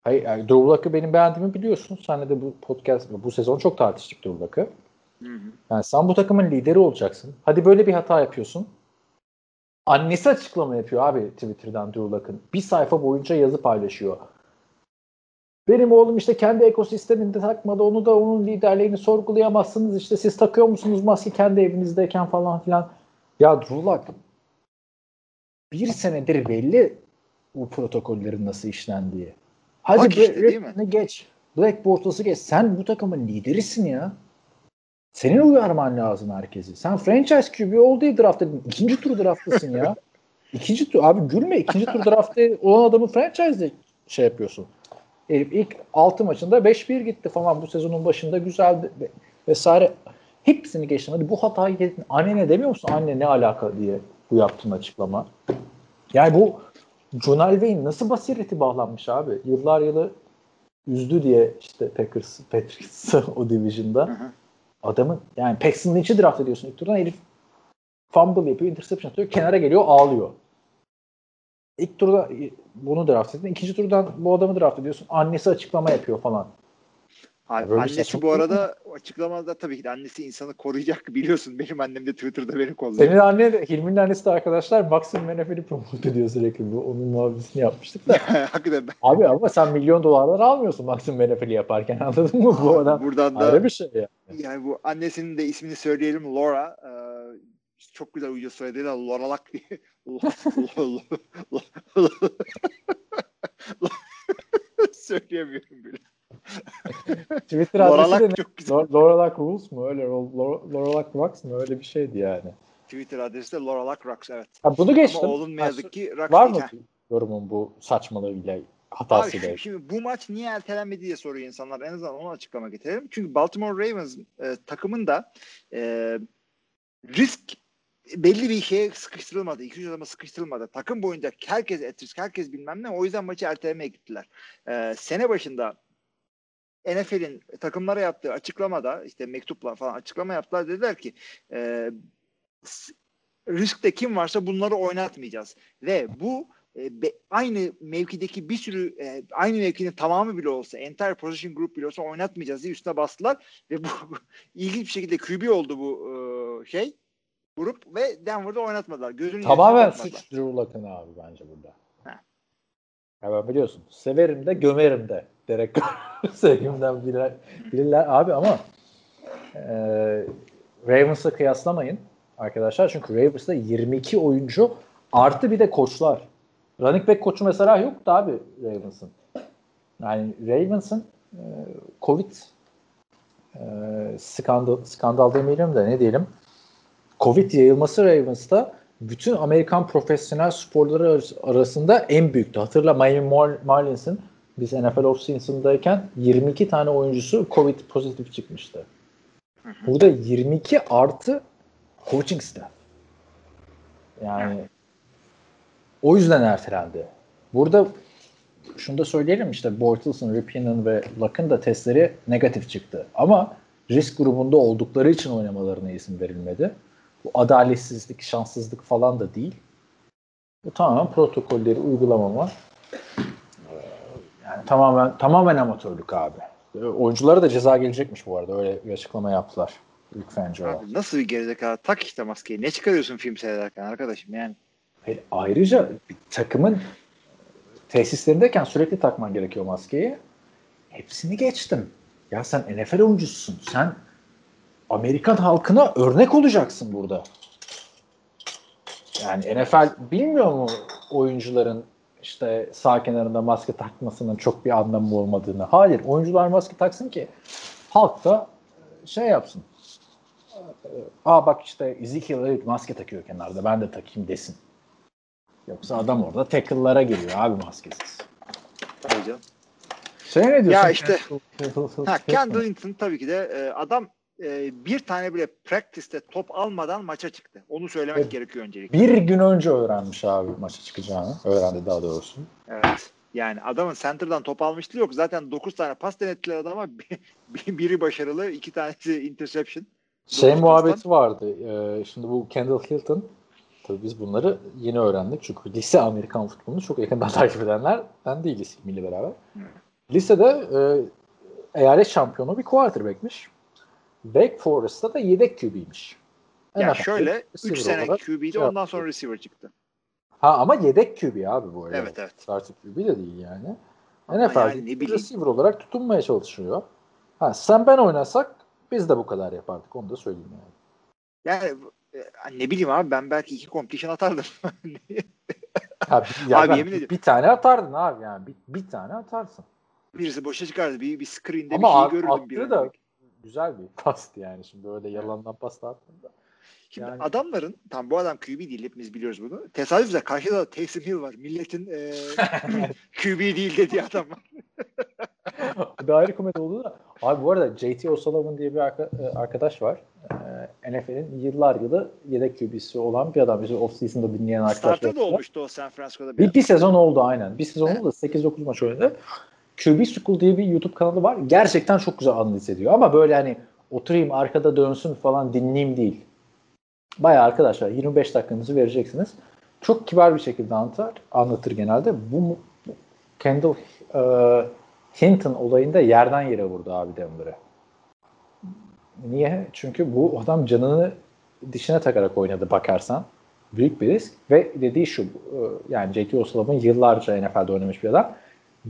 Hayır, yani Drew Luck'ı benim beğendiğimi biliyorsun. Senle de bu podcast, bu sezon çok tartıştık Drew Luck'ı. Yani sen bu takımın lideri olacaksın. Hadi böyle bir hata yapıyorsun. Annesi açıklama yapıyor abi Twitter'dan Drew Luck'ın. Bir sayfa boyunca yazı paylaşıyor. Benim oğlum işte kendi ekosisteminde takmadı. Onu da onun liderliğini sorgulayamazsınız. İşte siz takıyor musunuz maske kendi evinizdeyken falan filan. Ya Drew Luck bir senedir belli bu protokollerin nasıl işlendiği. Hadi Bak işte, değil mi? Geç. Black Bortles'ı geç. Sen bu takımın liderisin ya. Senin uyarman lazım herkesi. Sen franchise QB ol diye draft edin. İkinci tur draftlısın ya. [LAUGHS] İkinci tur abi gülme. İkinci tur draftta olan adamı franchise'de şey yapıyorsun. Herif ilk 6 maçında 5-1 gitti falan. Bu sezonun başında güzeldi ve- vesaire. Hepsini geçtin. Hadi bu hatayı yedin. Annene demiyor musun? Anne ne alaka diye bu yaptığın açıklama. Yani bu John Elway'in nasıl basireti bağlanmış abi? Yıllar yılı üzdü diye işte Packers, Patriots [LAUGHS] o division'da. Hı hı. Adamın yani Paxton Lynch'i draft ediyorsun ilk turdan herif fumble yapıyor, interception atıyor, kenara geliyor, ağlıyor. İlk turda bunu draft ettin. ikinci turdan bu adamı draft ediyorsun. Annesi açıklama yapıyor falan. Abi, böyle bir annesi saçmalık bu arada o açıklamada tabii ki de annesi insanı koruyacak [LAUGHS] biliyorsun. Benim annem de Twitter'da beni kolluyor. Senin anne de, Hilmi'nin annesi de arkadaşlar Maxim Menefe'ni promote ediyor sürekli. Bu, onun muhabbetini yapmıştık da. [LAUGHS] Hakikaten ben. Abi ama sen milyon dolarlar almıyorsun Maxim Menefe'li yaparken [LAUGHS] anladın mı? Bu adam Buradan da ayrı bir şey ya. yani bu annesinin de ismini söyleyelim Laura. Ee, çok güzel uyuyor söylediğiyle Laura Luck diye. [LAUGHS] Söyleyemiyorum bile. Twitter adresi de ne? çok güzel. Lor- Laura Luck Rules mu? Öyle Laura Luck Rocks mı? Öyle bir şeydi yani. Twitter adresi de Laura Luck Rocks evet. Ha, bunu geçtim. Ama oğlum ne yazık ki Rocks Var mı yorumun bu saçmalığıyla, Abi hatasıyla? şimdi, şimdi bu maç niye ertelenmedi diye soruyor insanlar. En azından onu açıklama getirelim. Çünkü Baltimore Ravens e, takımın da e, risk belli bir şeye sıkıştırılmadı. 200 adama sıkıştırılmadı. Takım boyunca herkes et risk, herkes bilmem ne. O yüzden maçı ertelemeye gittiler. E, sene başında NFL'in takımlara yaptığı açıklamada işte mektupla falan açıklama yaptılar. Dediler ki e, riskte kim varsa bunları oynatmayacağız. Ve bu e, aynı mevkideki bir sürü e, aynı mevkinin tamamı bile olsa entire position group bile olsa oynatmayacağız diye üstüne bastılar ve bu [LAUGHS] ilginç bir şekilde QB oldu bu e, şey grup ve Denver'da oynatmadılar. Gözünün Tamamen suç Drew Luck'ın abi bence burada. Ha. Ya ben biliyorsun severim de gömerim de. Derek [LAUGHS] sevgimden bilirler, bilirler abi ama e, Ravens'la kıyaslamayın arkadaşlar. Çünkü Ravens'da 22 oyuncu artı bir de koçlar. Running back koçu mesela yoktu abi Ravens'ın. Yani Ravens'ın e, Covid e, skandal, skandal demeyelim de ne diyelim Covid yayılması Ravens'ta bütün Amerikan profesyonel sporları arası- arasında en büyüktü. Hatırla Miami Mar- Marlins'in biz NFL offseason'dayken 22 tane oyuncusu Covid pozitif çıkmıştı. Burada 22 artı coaching staff. Yani o yüzden ertelendi. Burada şunu da söyleyelim işte Bortles'ın, Ripien'in ve Luck'ın da testleri negatif çıktı. Ama risk grubunda oldukları için oynamalarına izin verilmedi. Bu adaletsizlik, şanssızlık falan da değil. Bu tamamen protokolleri uygulamama yani tamamen tamamen amatörlük abi. Oyunculara da ceza gelecekmiş bu arada. Öyle bir açıklama yaptılar. Luke Fangio. Abi nasıl bir gerizekalı? Tak işte maskeyi. Ne çıkarıyorsun film seyrederken arkadaşım yani? Hayır, ayrıca bir takımın tesislerindeyken sürekli takman gerekiyor maskeyi. Hepsini geçtim. Ya sen NFL oyuncususun. Sen Amerikan halkına örnek olacaksın burada. Yani NFL bilmiyor mu oyuncuların işte sağ kenarında maske takmasının çok bir anlamı olmadığını? Hayır. Oyuncular maske taksın ki halk da şey yapsın. Aa bak işte Ezekiel Elliott maske takıyor kenarda ben de takayım desin. Yoksa adam orada tackle'lara giriyor abi maskesiz. Tabii canım. Şey ne diyorsun? Ya işte- [LAUGHS] Ha, Kendall Hinton tabii ki de e, adam e, bir tane bile practice'te top almadan maça çıktı. Onu söylemek Evet. gerekiyor öncelikle. Bir gün önce öğrenmiş abi maça çıkacağını. Öğrendi daha doğrusu. Evet. Yani adamın center'dan top almıştı yok. Zaten 9 tane pas denettiler adama. [LAUGHS] Bir- bir- Biri başarılı, iki tanesi interception. Şey Dokuz muhabbeti vardı. Ee, şimdi bu Kendall Hilton tabii biz bunları yeni öğrendik. Çünkü lise Amerikan futbolunu çok yakından [LAUGHS] takip edenlerden değiliz milli beraber. Lisede e, eyalet şampiyonu bir quarterback'miş. Wake Forest'ta da yedek QB'ymiş. Ya NFL'de şöyle receiver 3 sene şey ondan yaptı. sonra receiver çıktı. Ha ama yedek QB abi bu arada. Evet evet. Starting QB de değil yani. Ama NFL'de yani ne receiver olarak tutunmaya çalışıyor. Ha, sen ben oynasak biz de bu kadar yapardık. Onu da söyleyeyim yani. Yani e, ne bileyim abi ben belki iki completion atardım. Bir, [LAUGHS] ya Abi ben yemin ediyorum. bir tane atardın abi yani. Bir, bir tane atarsın. birisi boşa çıkardı. Bir, bir screen'de Ama bir şey görürdüm. attığı bir da. Güzel bir [LAUGHS] pastı yani. Şimdi öyle yalandan pasta attığında. Şimdi Yani- adamların, tam bu adam QB değil hepimiz biliyoruz bunu. Tesadüfen karşıda da Taysom Hill var. Milletin e, [LAUGHS] QB değil dediği adam var. [LAUGHS] bir ayrı komedi oldu da. Abi bu arada JT O'Sullivan diye bir arka- e, arkadaş var. Ee, NFL'in yıllar yılı yedek QB'si olan bir adam. Bizi off-season'da dinleyen arkadaşlar. Starter da olmuştu o San Francisco'da. Bir, bir sezon oldu aynen. Bir sezon oldu da 8-9 maç oynadı. QB School diye bir YouTube kanalı var. Gerçekten çok güzel analiz ediyor. Ama böyle hani oturayım arkada dönsün falan dinleyeyim değil. Bayağı arkadaşlar 25 dakikanızı vereceksiniz. Çok kibar bir şekilde anlatır, anlatır genelde. Bu Kendall e, Hinton olayında yerden yere vurdu abi Denver'ı. Niye? Çünkü bu adam canını dişine takarak oynadı bakarsan. Büyük bir risk ve dediği şu e, yani J.K. O'Sullivan yıllarca NFL'de oynamış bir adam.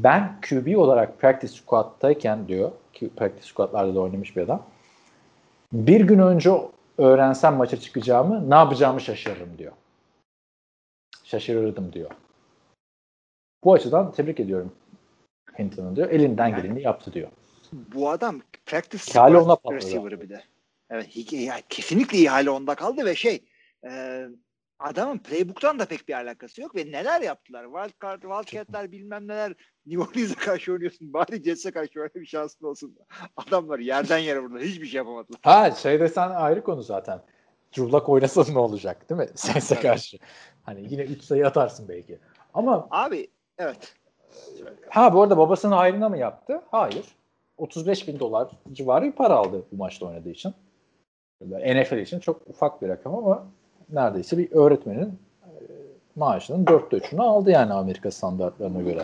Ben QB olarak practice squad'tayken diyor ki practice squad'larda da oynamış bir adam. Bir gün önce öğrensem maça çıkacağımı ne yapacağımı şaşırırım diyor. Şaşırırdım diyor. Bu açıdan tebrik ediyorum Hinton'u diyor. Elinden geleni yaptı diyor. Bu adam practice squad receiver'ı bir de. Evet, ya, kesinlikle ihale onda kaldı ve şey e, adamın playbook'tan da pek bir alakası yok ve neler yaptılar? Wildcard, Wildcat'ler bilmem neler. New Orleans'a karşı oynuyorsun. Bari Jets'e karşı öyle bir şansın olsun. [LAUGHS] Adamlar yerden yere vurdu. Hiçbir şey yapamadılar. Ha şey desen ayrı konu zaten. Drew Lock oynasa ne olacak değil mi? [LAUGHS] Evet. karşı. Hani yine 3 sayı atarsın belki. Ama Abi evet. ha bu arada babasının hayrına mı yaptı? Hayır. 35 bin dolar civarı bir para aldı bu maçta oynadığı için. NFL için çok ufak bir rakam ama neredeyse bir öğretmenin e, maaşının dörtte üçünü aldı yani Amerika standartlarına göre.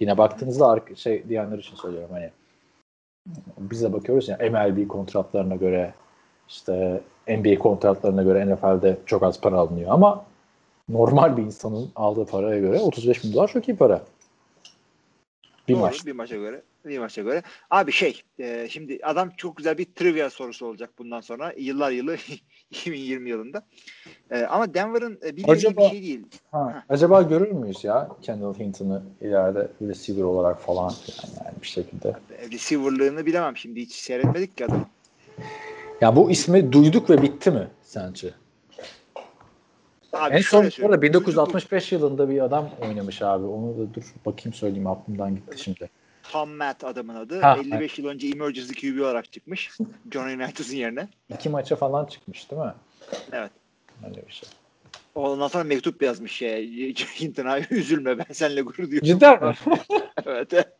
Yine baktığınızda şey diyenler için söylüyorum hani biz de bakıyoruz ya MLB kontratlarına göre işte NBA kontratlarına göre NFL'de çok az para alınıyor ama normal bir insanın aldığı paraya göre 35 bin dolar çok iyi para. Bir Doğru, maç. Bir maça göre. Bir maça göre. Abi şey e, şimdi adam çok güzel bir trivia sorusu olacak bundan sonra. Yıllar yılı [LAUGHS] 2020 yılında. E, ama Denver'ın e, bildiği Acaba- bir şey değil. Ha, acaba görür müyüz ya Kendall Hinton'ı ileride receiver olarak falan yani, yani bir şekilde. Receiver'lığını bilemem şimdi hiç seyretmedik ki adamı. Ya bu ismi duyduk ve bitti mi sence? Abi en son şöyle bu söyleyeyim. arada 1965 yılında bir adam oynamış abi. Onu da dur bakayım söyleyeyim aklımdan gitti şimdi. Tom Matt adamın adı. Ha, 55 yıl önce emergency QB olarak çıkmış. John United'ın yerine. İki maça falan çıkmış değil mi? Evet. Öyle bir şey. Ondan sonra mektup yazmış şey. [LAUGHS] Hinton'a üzülme ben seninle gurur duyuyorum. Cidden mi? [LAUGHS] evet. [LAUGHS]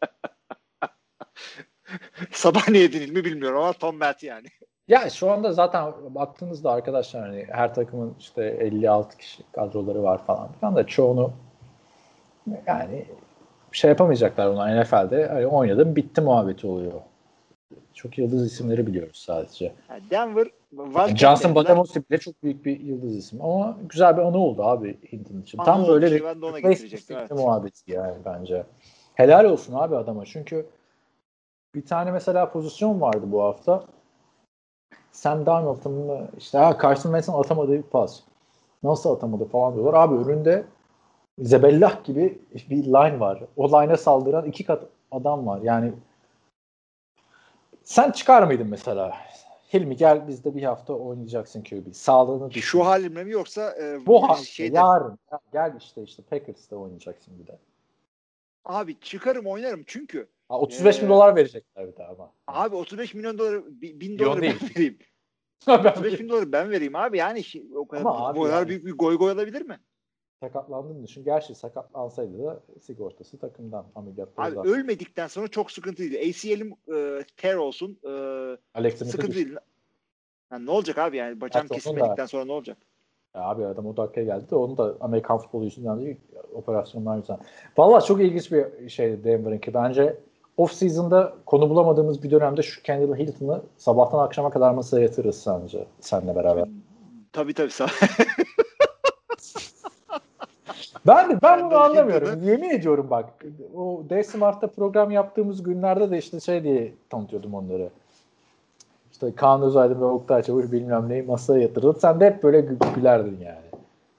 Sabah ne yedin mi bilmiyorum ama Tom Matt yani. Ya şu anda zaten baktığınızda arkadaşlar hani her takımın işte 56 kişi kadroları var falan filan da çoğunu yani şey yapamayacaklar ona NFL'de hani oynadım bitti muhabbeti oluyor. Çok yıldız isimleri biliyoruz sadece. Denver Yani Johnson. Batamosi bile çok büyük bir yıldız isim ama güzel bir anı oldu abi Hinton için. Anı Tam böyle replace bir evet. muhabbeti yani bence. Helal olsun abi adama çünkü bir tane mesela pozisyon vardı bu hafta. Sam Darnold'un mı işte ha Carson Wentz'in atamadığı bir pas. Nasıl atamadı falan diyorlar. Abi önünde zebellah gibi bir line var. O line'a saldıran iki kat adam var. Yani sen çıkar mıydın mesela? Hilmi gel bizde bir hafta oynayacaksın QB. Sağlığını düşün. Şu halimle mi yoksa e, Bu hafta şeyde, yarın ya gel işte işte Packers'ta oynayacaksın bir de. Abi çıkarım oynarım çünkü Ha, 35 bin Ee, dolar verecekler bir de ama. abi 35 milyon doları bi- bin doları ben vereyim. [LAUGHS] Ben 35 bin doları ben vereyim abi yani o kadar, Ama bu kadar yani- büyük bir goy goy olabilir mi? sakatlandığını düşün. Gerçi sakatlansaydı da sigortası takımdan ameliyatta Abi uzak. ölmedikten sonra çok sıkıntı değil. ACL'im e, tear olsun e, Alex sıkıntı değil. Yani ne olacak abi yani bacağım Hatta onun kesilmedikten sonra ne olacak? Ya abi adam o dakikaya geldi de onu da Amerikan futbolu yüzünden değil operasyonlar yüzünden. Valla çok ilginç bir şey Denver'ınki. Bence off season'da konu bulamadığımız bir dönemde şu Kendall Hilton'ı sabahtan akşama kadar masaya yatırırız sence seninle beraber. Tabii tabii sağ [LAUGHS] Ben ben bunu anlamıyorum. Hilton'ı- Yemin ediyorum bak. O D Smart'ta program yaptığımız günlerde de işte şey diye tanıtıyordum onları. İşte Kaan Özaydın ve Oktay Çavuş bilmem neyi masaya yatırdım. Sen de hep böyle gü- gülerdin yani.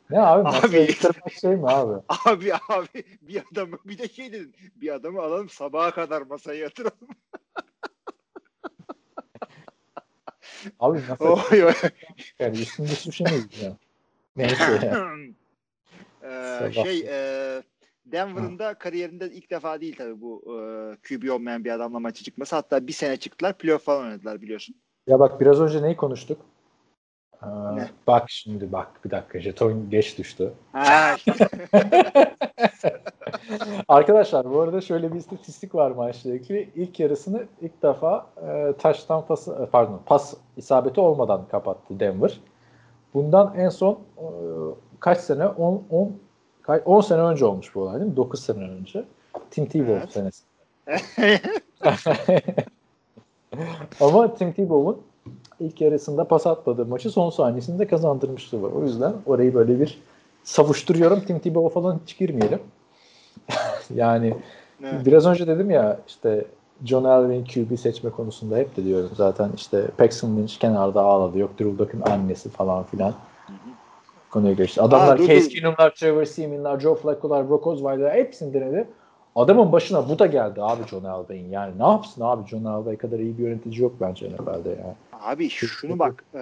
Ne abi? Abi- Masaya yatırmak şey mi abi? [LAUGHS] Abi abi bir adamı bir de şey dedin. Bir adamı alalım sabaha kadar masaya yatıralım. [LAUGHS] Abi nasıl Oy oy. yani üstünde suçamayız ya. Neyse ya. [CLEARS THROAT] Ee, şey e, Denver'ın da kariyerinde ilk defa değil tabii bu e, QB olmayan bir adamla maçı çıkması. Hatta bir sene çıktılar. Playoff falan oynadılar biliyorsun. Ya bak biraz önce neyi konuştuk? Ee, Ne? bak şimdi bak bir dakika jeton geç düştü. [LAUGHS] Arkadaşlar bu arada şöyle bir istatistik var maçla ilgili. İlk yarısını ilk defa e, taştan pası e, pardon pas isabeti olmadan kapattı Denver. Bundan en son e, kaç sene 10 10 10 sene önce olmuş bu olay değil mi? 9 sene önce. Tim Tebow Evet. senesi. [LAUGHS] Ama Tim Tebow'un ilk yarısında pas atmadığı maçı son saniyesinde kazandırmıştı var. O yüzden orayı böyle bir savuşturuyorum. Tim Tebow falan hiç girmeyelim. [LAUGHS] yani Evet. biraz önce dedim ya işte John Elway'in QB seçme konusunda hep de diyorum zaten işte Paxton Lynch kenarda ağladı. Yok Drew Lock'ın annesi falan filan. Konuya geçti. Adamlar Case. Keenum'lar, Trevor Seaman'lar, Joe Flacco'lar, Brock Osweiler'lar hepsini denedi. Adamın başına bu da geldi abi John Elway'in. Yani ne yapsın abi John Elway kadar iyi bir yönetici yok bence NFL'de yani. Abi şunu bak, e,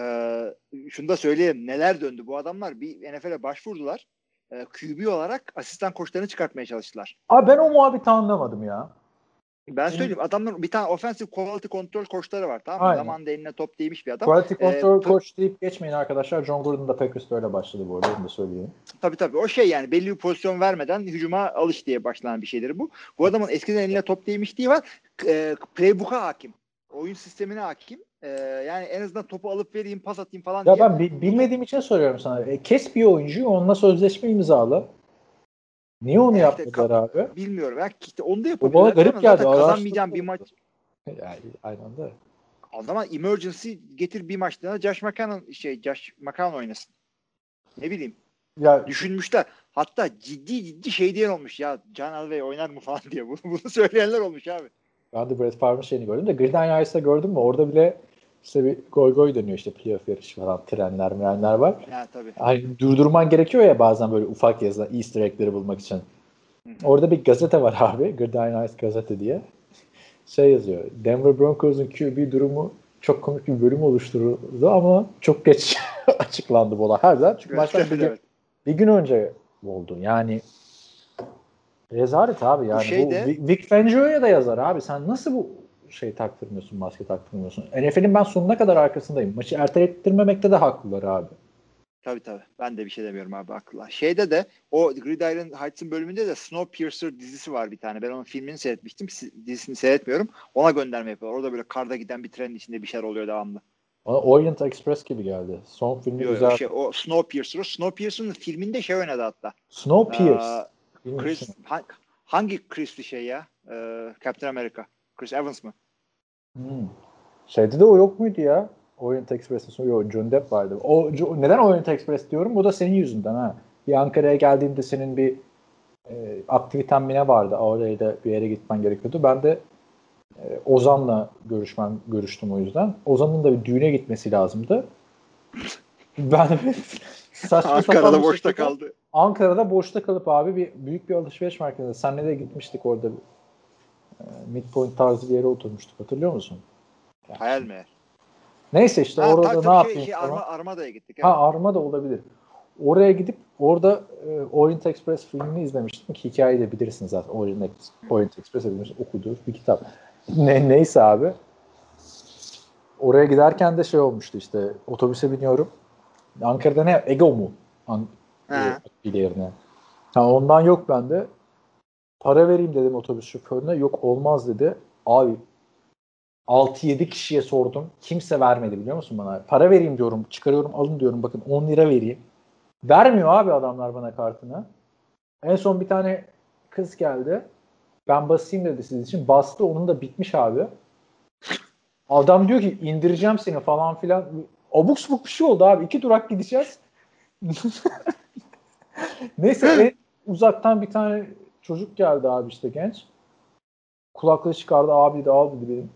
şunu da söyleyeyim. Neler döndü? Bu adamlar bir NFL'e başvurdular. E, QB olarak asistan koçlarını çıkartmaya çalıştılar. Abi ben o muhabbeti anlamadım ya. Ben söyleyeyim adamların bir tane offensive quality control koçları var tamam mı? Aynen. Zamanında eline top değmiş bir adam. Quality control Ee, coach deyip geçmeyin arkadaşlar. John Gordon da Packers'ta öyle başladı bu arada. Onu da söyleyeyim. Tabii tabii o şey yani belli bir pozisyon vermeden hücuma alış diye başlanan bir şeydir bu. Bu adamın eskiden eline top değmişliği var. E, playbook'a hakim. Oyun sistemine hakim. E, yani en azından topu alıp vereyim, pas atayım falan Ya diye. ben bi- bilmediğim için soruyorum sana. E, kes bir oyuncuyu onunla sözleşme imzala. Niye onu Evet, yapmadılar abi? Bilmiyorum. Ya, işte onu da O yapabilirler. bana garip geldi. Kazanmayacağım bir maç. [LAUGHS] Yani aynı anda. O zaman emergency getir bir maçta Josh McCown şey Josh McCown oynasın. Ne bileyim. Ya Düşünmüşler. Hatta ciddi ciddi şey diyen olmuş ya Can Elway oynar mı falan [LAUGHS] diye. Bunu, bunu söyleyenler olmuş abi. ben de Brett Favre'ın şeyini gördüm de Gridiron Ice'da gördün mü? Orada bile işte bir goy goy dönüyor işte playoff yarışı falan. Trenler mirenler var. Ya tabii. Hani durdurman gerekiyor ya bazen böyle ufak yazılan easter egg'leri bulmak için. Orada bir gazete var [LAUGHS] abi. Gridiron Ice gazete diye. Şey yazıyor. Denver Broncos'un QB durumu çok komik bir bölüm oluşturuldu ama çok geç [LAUGHS] açıklandı bu olay. Her zaman çünkü maçtan bir gün, bir gün önce oldu. Yani rezalet abi yani. Bu, şeyde- Vic- Vic Fangio'ya da yazar abi. Sen nasıl bu şey taktırmıyorsun, maske taktırmıyorsun? NFL'in ben sonuna kadar arkasındayım. Maçı ertelettirmemekte de haklılar abi. Tabii tabii. Ben de bir şey demiyorum abi akla. Şeyde de o Gridiron Heights'ın bölümünde de Snowpiercer dizisi var bir tane. Ben onun filmini seyretmiştim. Si- Dizisini seyretmiyorum. Ona gönderme yapıyorlar. Orada böyle karda giden bir trenin içinde bir şeyler oluyor devamlı. Bana Orient Express gibi geldi. Son filmi Yo, yo, güzel. şey, o Snowpiercer. O Snowpiercer'ın filminde şey oynadı hatta. Snowpiercer. Chris, ha- hangi Chris'li şey ya? Ee, Captain America. Chris Evans mı? Hmm. Şeyde de o yok muydu ya? Orient Express'in sonu yok. John Depp vardı. O, neden Orient Express diyorum? Bu da senin yüzünden ha. Bir Ankara'ya geldiğinde senin bir e, aktiviten mi ne vardı? Oraya da bir yere gitmen gerekiyordu. Ben de e, Ozan'la görüşmem, görüştüm o yüzden. Ozan'ın da bir düğüne gitmesi lazımdı. Ben [LAUGHS] saçma sapan Ankara'da bir boşta şekilde- kaldı. Ankara'da boşta kalıp abi bir büyük bir alışveriş merkezinde. Senle de gitmiştik orada. E, Midpoint tarzı bir yere oturmuştuk. Hatırlıyor musun? Hayal mi? Neyse işte Ha, orada ne tabii, yapayım şey, şey. Arma, Armada'ya gittik. evet. Ha Arma da olabilir. Oraya gidip orada e, Orient Express filmini izlemiştim ki hikayeyi de bilirsin zaten. Orient, Orient Express hepimiz okuduğu bir kitap. Ne, neyse abi. Oraya giderken de şey olmuştu işte otobüse biniyorum. Ankara'da ne? Ego mu? An bir yerine. Ha, ondan yok bende. Para vereyim dedim otobüs şoförüne. Yok olmaz dedi. Abi 6-7 kişiye sordum. Kimse vermedi biliyor musun bana? Para vereyim diyorum. Çıkarıyorum alın diyorum. Bakın 10 lira vereyim. Vermiyor abi adamlar bana kartını. En son bir tane kız geldi. Ben basayım dedi siz için. Bastı. Onun da bitmiş abi. Adam diyor ki indireceğim seni falan filan. Abuk subuk bir şey oldu abi. İki durak gideceğiz. [LAUGHS] Neyse uzaktan bir tane çocuk geldi abi işte genç. Kulaklığı çıkardı abi de al dedi benim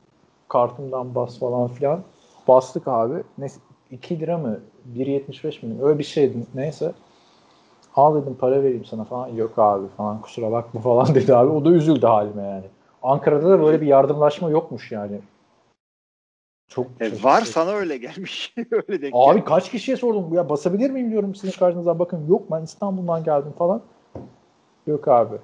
kartımdan bas falan filan. Bastık abi. Neyse 2 lira mı 1.75 mi öyle bir şeydi neyse. Al dedim para vereyim sana falan. Yok abi falan kusura bakma falan [LAUGHS] dedi abi. O da üzüldü halime yani. Ankara'da da böyle bir yardımlaşma yokmuş yani. Çok E, var sana öyle gelmiş. [LAUGHS] öyle denk Abi gelmiş. kaç kişiye sordum ya basabilir miyim diyorum sizin karşınıza bakın yok ben İstanbul'dan geldim falan. Yok abi.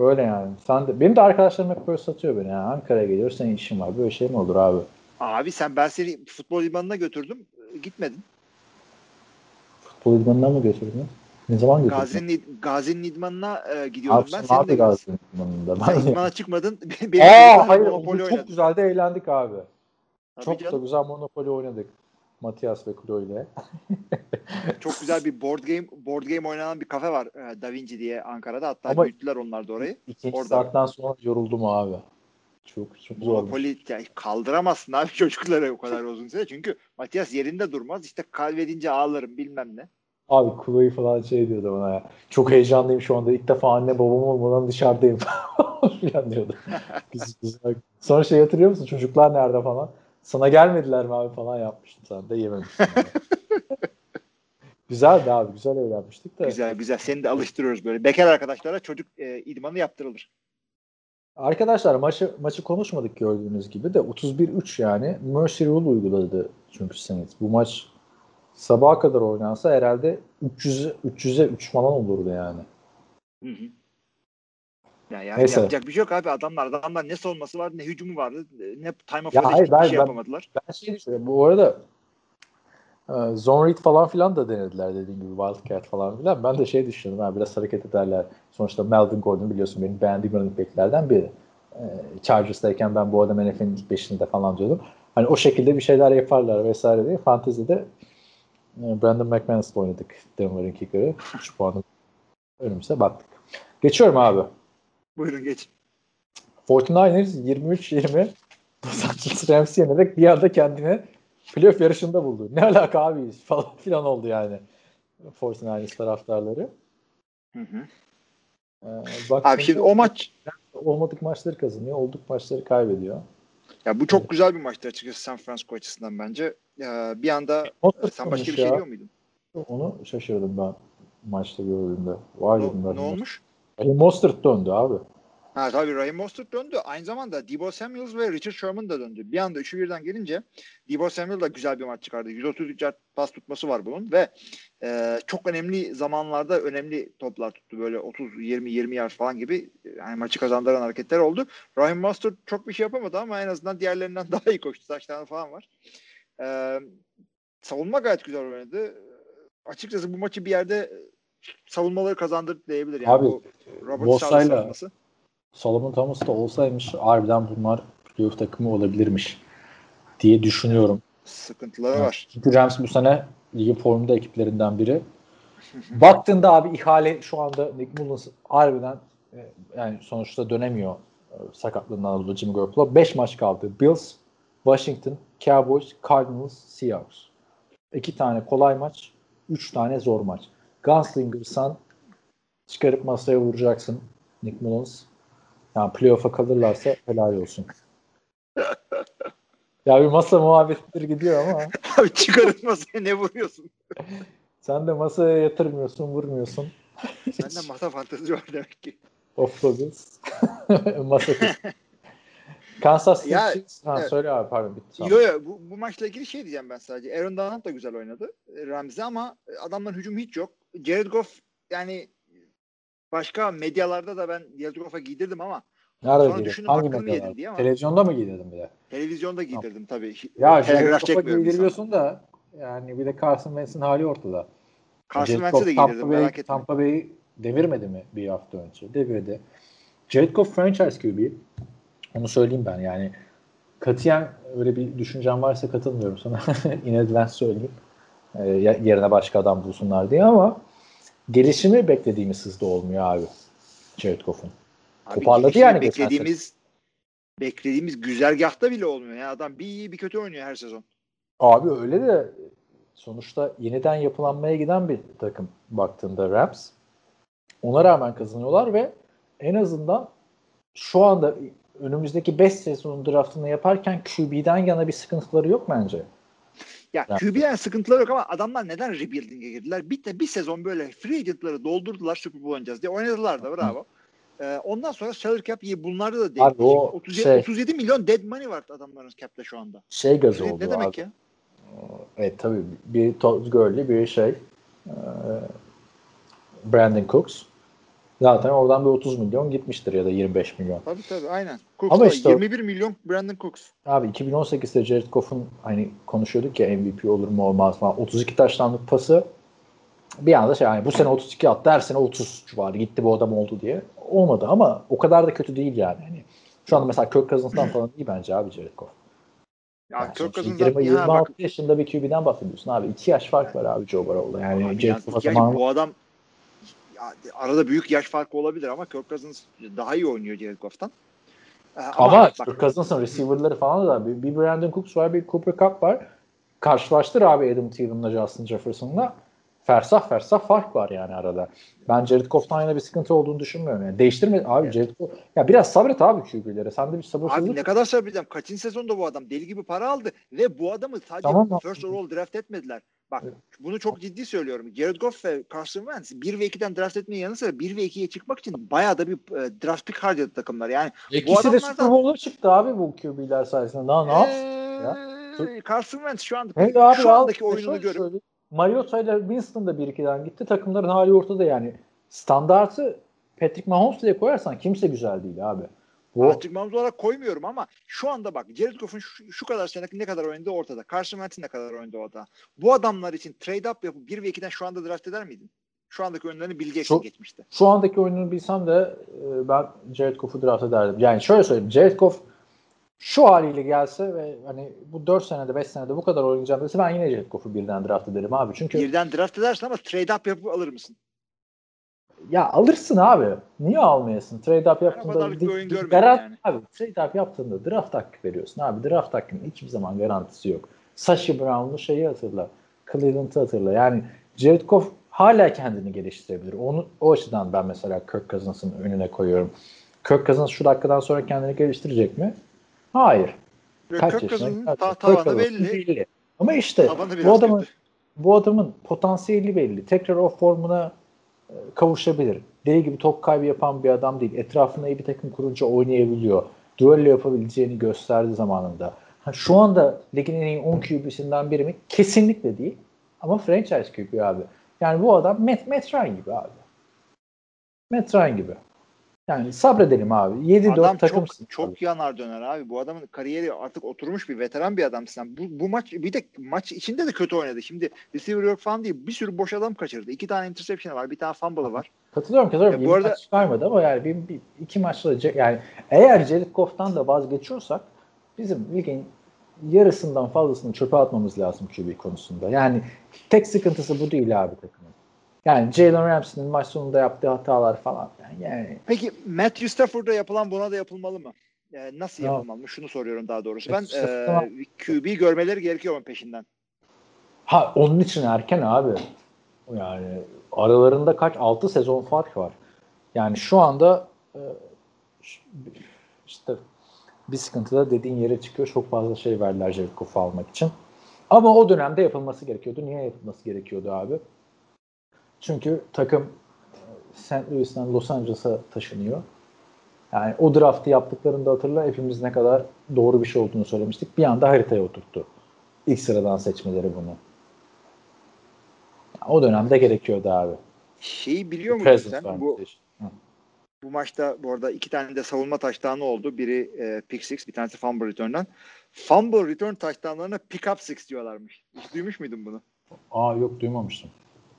Öyle yani. Sen de, benim de arkadaşlarım hep böyle satıyor beni. Yani Ankara'ya geliyor senin işin var. Böyle şey mi olur abi? Abi sen ben seni futbol limanına götürdüm. Gitmedin. Futbol idmanına mı götürdün? Ne zaman götürdün? Gazi'nin Gazi'nin idmanına e, gidiyordum Abi ben. sen abi Gazi'nin idmanında. Sen idmana çıkmadın. Benim Aa hayır çok güzel de eğlendik abi. Tabii çok da canım. güzel Monopoly oynadık. Matias ve Klo ile. [LAUGHS] Çok güzel bir board game board game oynanan bir kafe var e, Da Vinci diye Ankara'da. Hatta Ama- büyüttüler onlar da orayı. İkinci Orada. saatten sonra yoruldum abi. Çok çok zor. Monopoly yani kaldıramazsın abi [LAUGHS] çocukları o kadar uzun süre. Çünkü Matias yerinde durmaz. İşte kaybedince ağlarım bilmem ne. Abi Klo'yu falan şey diyordu bana ya. Çok heyecanlıyım şu anda. İlk defa anne babam olmadan dışarıdayım [LAUGHS] falan diyordu. Güzel. Sonra şey hatırlıyor musun? Çocuklar nerede falan. Sana gelmediler mi abi falan yapmıştım sen de yememişsin. yani. [LAUGHS] Güzeldi abi. Güzel eğlenmiştik de. Güzel güzel. Seni de alıştırıyoruz böyle. Bekar arkadaşlara çocuk e, idmanı yaptırılır. Arkadaşlar maçı maçı konuşmadık gördüğünüz gibi de 31-3 yani Mercy Rule uyguladı çünkü Saints. Bu maç sabaha kadar oynansa herhalde 300'e 300'e 3 falan olurdu yani. Hı hı. Ya yani Neyse. yapacak bir şey yok abi. Adamlar adamlar ne savunması vardı ne hücumu vardı ne time of Ya hayır, hiçbir ben- şey ben- yapamadılar. Ben şey düşünüyorum. Bu arada e, zone read falan filan da denediler dediğim gibi Wildcat falan filan. Ben de şey düşünüyorum. Ha, biraz hareket ederler. Sonuçta Melvin Gordon biliyorsun benim beğendiğim running backlerden biri. E, Chargers'tayken ben bu adam NFL'in ilk beşinde falan diyordum. Hani o şekilde bir şeyler yaparlar vesaire diye. Fantezi'de e, Brandon McManus'la oynadık. Denver'ın kicker'ı. 3 puanı önümüze baktık. Geçiyorum abi. Buyurun geç. 49ers 23-20 Los Angeles Rams'i yenerek bir anda kendini playoff yarışında buldu. Ne alaka abi falan filan oldu yani 49ers taraftarları. Hı hı. Ee, bak Abi şimdi o maç olmadık maçları kazanıyor, olduk maçları kaybediyor. ya bu çok güzel bir maçtı açıkçası San Francisco açısından bence. Ya bir anda Mostert sen başka bir şey ya. diyor muydun? Onu şaşırdım ben maçta gördüğümde. Vay Ne, ne olmuş? Raheem Mostert döndü abi. Ha tabii Raheem Mostert döndü. Aynı zamanda Debo Samuels ve Richard Sherman da döndü. Bir anda üçü birden gelince Debo Samuel da güzel bir maç çıkardı. 133 yard pas tutması var bunun ve e, çok önemli zamanlarda önemli toplar tuttu. Böyle 30 20 20 yard falan gibi yani maçı kazandıran hareketler oldu. Raheem Mostert çok bir şey yapamadı ama en azından diğerlerinden [LAUGHS] daha iyi koştu. Saçlarına falan var. E, savunma gayet güzel oynadı. Açıkçası bu maçı bir yerde savunmaları kazandırdı diyebilir. Yani Abi, bu Robert Bosa'yla-. Solomon Thomas da olsaymış harbiden bunlar playoff takımı olabilirmiş diye düşünüyorum. Sıkıntıları var. Çünkü Rams bu sene ligin formunda ekiplerinden biri. [LAUGHS] Baktığında abi ihale şu anda Nick Mullins harbiden e, yani sonuçta dönemiyor e, sakatlığından dolayı Jimmy Garoppolo. 5 maç kaldı. Bills, Washington, Cowboys, Cardinals, Seahawks. 2 tane kolay maç, 3 tane zor maç. Gunslinger'san çıkarıp masaya vuracaksın Nick Mullins. Yani playoff'a kalırlarsa helal olsun. [LAUGHS] ya bir masa muhabbetleri gidiyor ama [LAUGHS] Abi çıkarın masaya ne vuruyorsun? [LAUGHS] sen de masaya yatırmıyorsun, vurmuyorsun. Sende masa fantezi var demek ki. Of Bills. Masa. Kansas City Ya, Chiefs. Ha, evet. söyle abi pardon bitti. Yo yo bu, bu maçla ilgili şey diyeceğim ben sadece. Aaron Donald da güzel oynadı. e, Ramsey ama adamların hücum hiç yok. Jared Goff yani başka medyalarda da ben Jared Goff'a giydirdim ama Nerede Sonra giydin? düşündüm, Hangi ama- Televizyonda mı giydin bir de? televizyonda giydirdim tabii. Ya Telegraf çekmiyorum giydiriyorsun da yani bir de Carson Wentz'in hali ortada. Carson Wentz'e de giydirdim Tampa Bay- merak etme. Tampa Bay'i devirmedi mi bir hafta önce? Devirdi. Jared Goff franchise QB. Onu söyleyeyim ben yani. Katiyen öyle bir düşüncem varsa katılmıyorum sana. [LAUGHS] In advance söyleyeyim. Ya- yerine başka adam bulsunlar diye ama gelişimi beklediğimiz hızda olmuyor abi. Abi toparladı yani beklediğimiz beklediğimiz güzergahta bile olmuyor. Ya adam bir iyi bir kötü oynuyor her sezon. Abi öyle de sonuçta yeniden yapılanmaya giden bir takım baktığında Rams. Ona rağmen kazanıyorlar ve en azından şu anda önümüzdeki 5 sezon draftını yaparken QB'den yana bir sıkıntıları yok bence. Ya Ya. QB'den sıkıntıları yok ama adamlar neden rebuilding'e girdiler? Bir de bir sezon böyle free agent'ları doldurdular Super Bowl oynayacağız diye oynadılar da bravo. Ee, ondan sonra salary cap iyi. Bunlarda da değil. Abi o 37, şey- 37 milyon dead money var adamların cap'te şu anda. Şey Ne, oldu ne demek abi. ya? Evet tabii bir Todd Gurley bir şey e, Brandon Cooks zaten oradan bir 30 milyon gitmiştir ya da 25 milyon. Tabii tabii aynen. Cooks Ama işte o- 21 milyon Brandon Cooks. Abi 2018'de Jared Goff'un hani konuşuyorduk ya MVP olur mu olmaz mı? 32 taşlandık pası bir anda şey yani bu sene 32 attı her sene 30 civarı gitti bu adam oldu diye. Olmadı ama o kadar da kötü değil yani. Hani şu anda mesela Kirk Cousins'tan [CLEARS THROAT] falan iyi bence abi Jared Goff. Ya Yani Kirk Cousins'dan 20, ya bak 26 yaşında bir QB'den bahsediyorsun abi. 2 yaş fark var abi Joe Burrow'la. Yani Abi Jared yani yani zamanı bu adam arada büyük yaş farkı olabilir ama Kirk Cousins daha iyi oynuyor Jared Goff'tan. Ee, Ama, bak, Kirk Cousins'ın receiver'ları falan da bir, bir Brandon Cooks var, bir Cooper Cup var. Karşılaştır abi Adam Thielen'la Justin Jefferson'la. Fersah fersah fark var yani arada. Ben Jared Goff'tan yine bir sıkıntı olduğunu düşünmüyorum. Yani değiştirme abi Jared Goff. Ya biraz sabret abi QB'lere. Sen de bir sabırsızlık. Abi ne kadar sabredeceğim? Kaçıncı sezonda bu adam deli gibi para aldı ve bu adamı sadece Tamam. first overall draft etmediler. Bak bunu çok ciddi söylüyorum. Jared Goff ve Carson Wentz 1 ve 2'den draft etmenin yanı sıra 1 ve 2'ye çıkmak için bayağı da bir e, draft pick harcadı takımlar. Yani İkisi de adamlardan- Super Bowl'a çıktı abi bu QB'ler sayesinde. Daha ne yapsın? Eee, Carson Wentz şu anda Hey abi şu andaki e, oyununu görüp. Mariota ile Winston da 1-2'den gitti. Takımların hali ortada yani. Standartı Patrick Mahomes diye koyarsan kimse güzel değil abi. Bu Patrick Mahomes olarak koymuyorum ama şu anda bak Jared Goff'un şu, şu kadar sene ne kadar oynadığı ortada. Carson Wentz'in ne kadar oynadığı ortada. Bu adamlar için trade up yapıp 1 ve 2'den şu anda draft eder miydin? Şu andaki oyunlarını bileceksin Şu- geçmişte. şu andaki oyununu bilsem de e, ben Jared Goff'u draft ederdim. Yani şöyle söyleyeyim. Jared Goff şu haliyle gelse ve hani bu 4 senede 5 senede bu kadar oynayacağım dese ben yine Jared Goff'u birden draft ederim abi. Çünkü Birden draft edersin ama trade up yapıp alır mısın? Ya alırsın abi. Niye almayasın? Trade up yaptığında kadarlık bir oyun görmedim garant- yani. abi trade up yaptığında draft hakkı veriyorsun abi. Draft hakkının hiçbir zaman garantisi yok. Sashi Brown'lu şeyi hatırla. Cleveland'ı hatırla. Yani Jared Goff hala kendini geliştirebilir. Onu o açıdan ben mesela Kirk Cousins'ın önüne koyuyorum. Kirk Cousins şu dakikadan sonra kendini geliştirecek mi? Hayır. Kaç Kirk? Cousins'ın ta- tavanı Cousins'ın belli. Ama işte bu adamın kötü. bu adamın potansiyeli belli. Tekrar o formuna kavuşabilir. Deli gibi top kaybı yapan bir adam değil. Etrafına iyi bir takım kurunca oynayabiliyor. Duello yapabileceğini gösterdi zamanında. Ha, şu anda ligin en iyi 10 QB'sinden biri mi? Kesinlikle değil. Ama franchise QB abi. Yani bu adam Matt, Matt Ryan gibi abi. Matt Ryan gibi. Yani sabredelim abi. 7-4 Adam takımsın. çok çok yanar döner abi. Bu adamın kariyeri artık oturmuş bir veteran bir adamsın. sen. Bu, bu maç bir de maç içinde de kötü oynadı. Şimdi receiver yok falan değil. Bir sürü boş adam kaçırdı. İki tane interception var. Bir tane fumble'ı var. Katılıyorum katılıyorum. Ya bu arada- maç çıkarmadı ama yani bir, bir, iki maçla yani eğer Jared Goff'tan da vazgeçiyorsak bizim ligin yarısından fazlasını çöpe atmamız lazım QB konusunda. Yani tek sıkıntısı bu değil abi takımın. Yani Jalen Ramsey'nin maç sonunda yaptığı hatalar falan. Yani, yani Peki Matthew Stafford'a yapılan buna da yapılmalı mı? Ee, nasıl Ya. yapılmalı mı? Şunu soruyorum daha doğrusu. Ben Stafford'a- e, QB görmeleri gerekiyor mu peşinden? ha onun için erken abi. Yani aralarında kaç 6 sezon fark var. Yani şu anda e, işte bir sıkıntı da dediğin yere çıkıyor. Çok fazla şey verdiler Goff'u almak için. Ama o dönemde yapılması gerekiyordu. Niye yapılması gerekiyordu abi? Çünkü takım St. Louis'ten Los Angeles'a taşınıyor. Yani o draftı yaptıklarında hatırla hepimiz ne kadar doğru bir şey olduğunu söylemiştik. Bir anda haritaya oturttu. İlk sıradan seçmeleri bunu. O dönemde gerekiyordu abi. Şeyi biliyor musun Presence sen? Bu. Hı. bu maçta bu arada iki tane de savunma taştanı oldu. Biri e, pick six, bir tanesi fumble return'dan. Fumble return taştanlarına pick up six diyorlarmış. Hiç duymuş muydun bunu? Aa yok duymamıştım.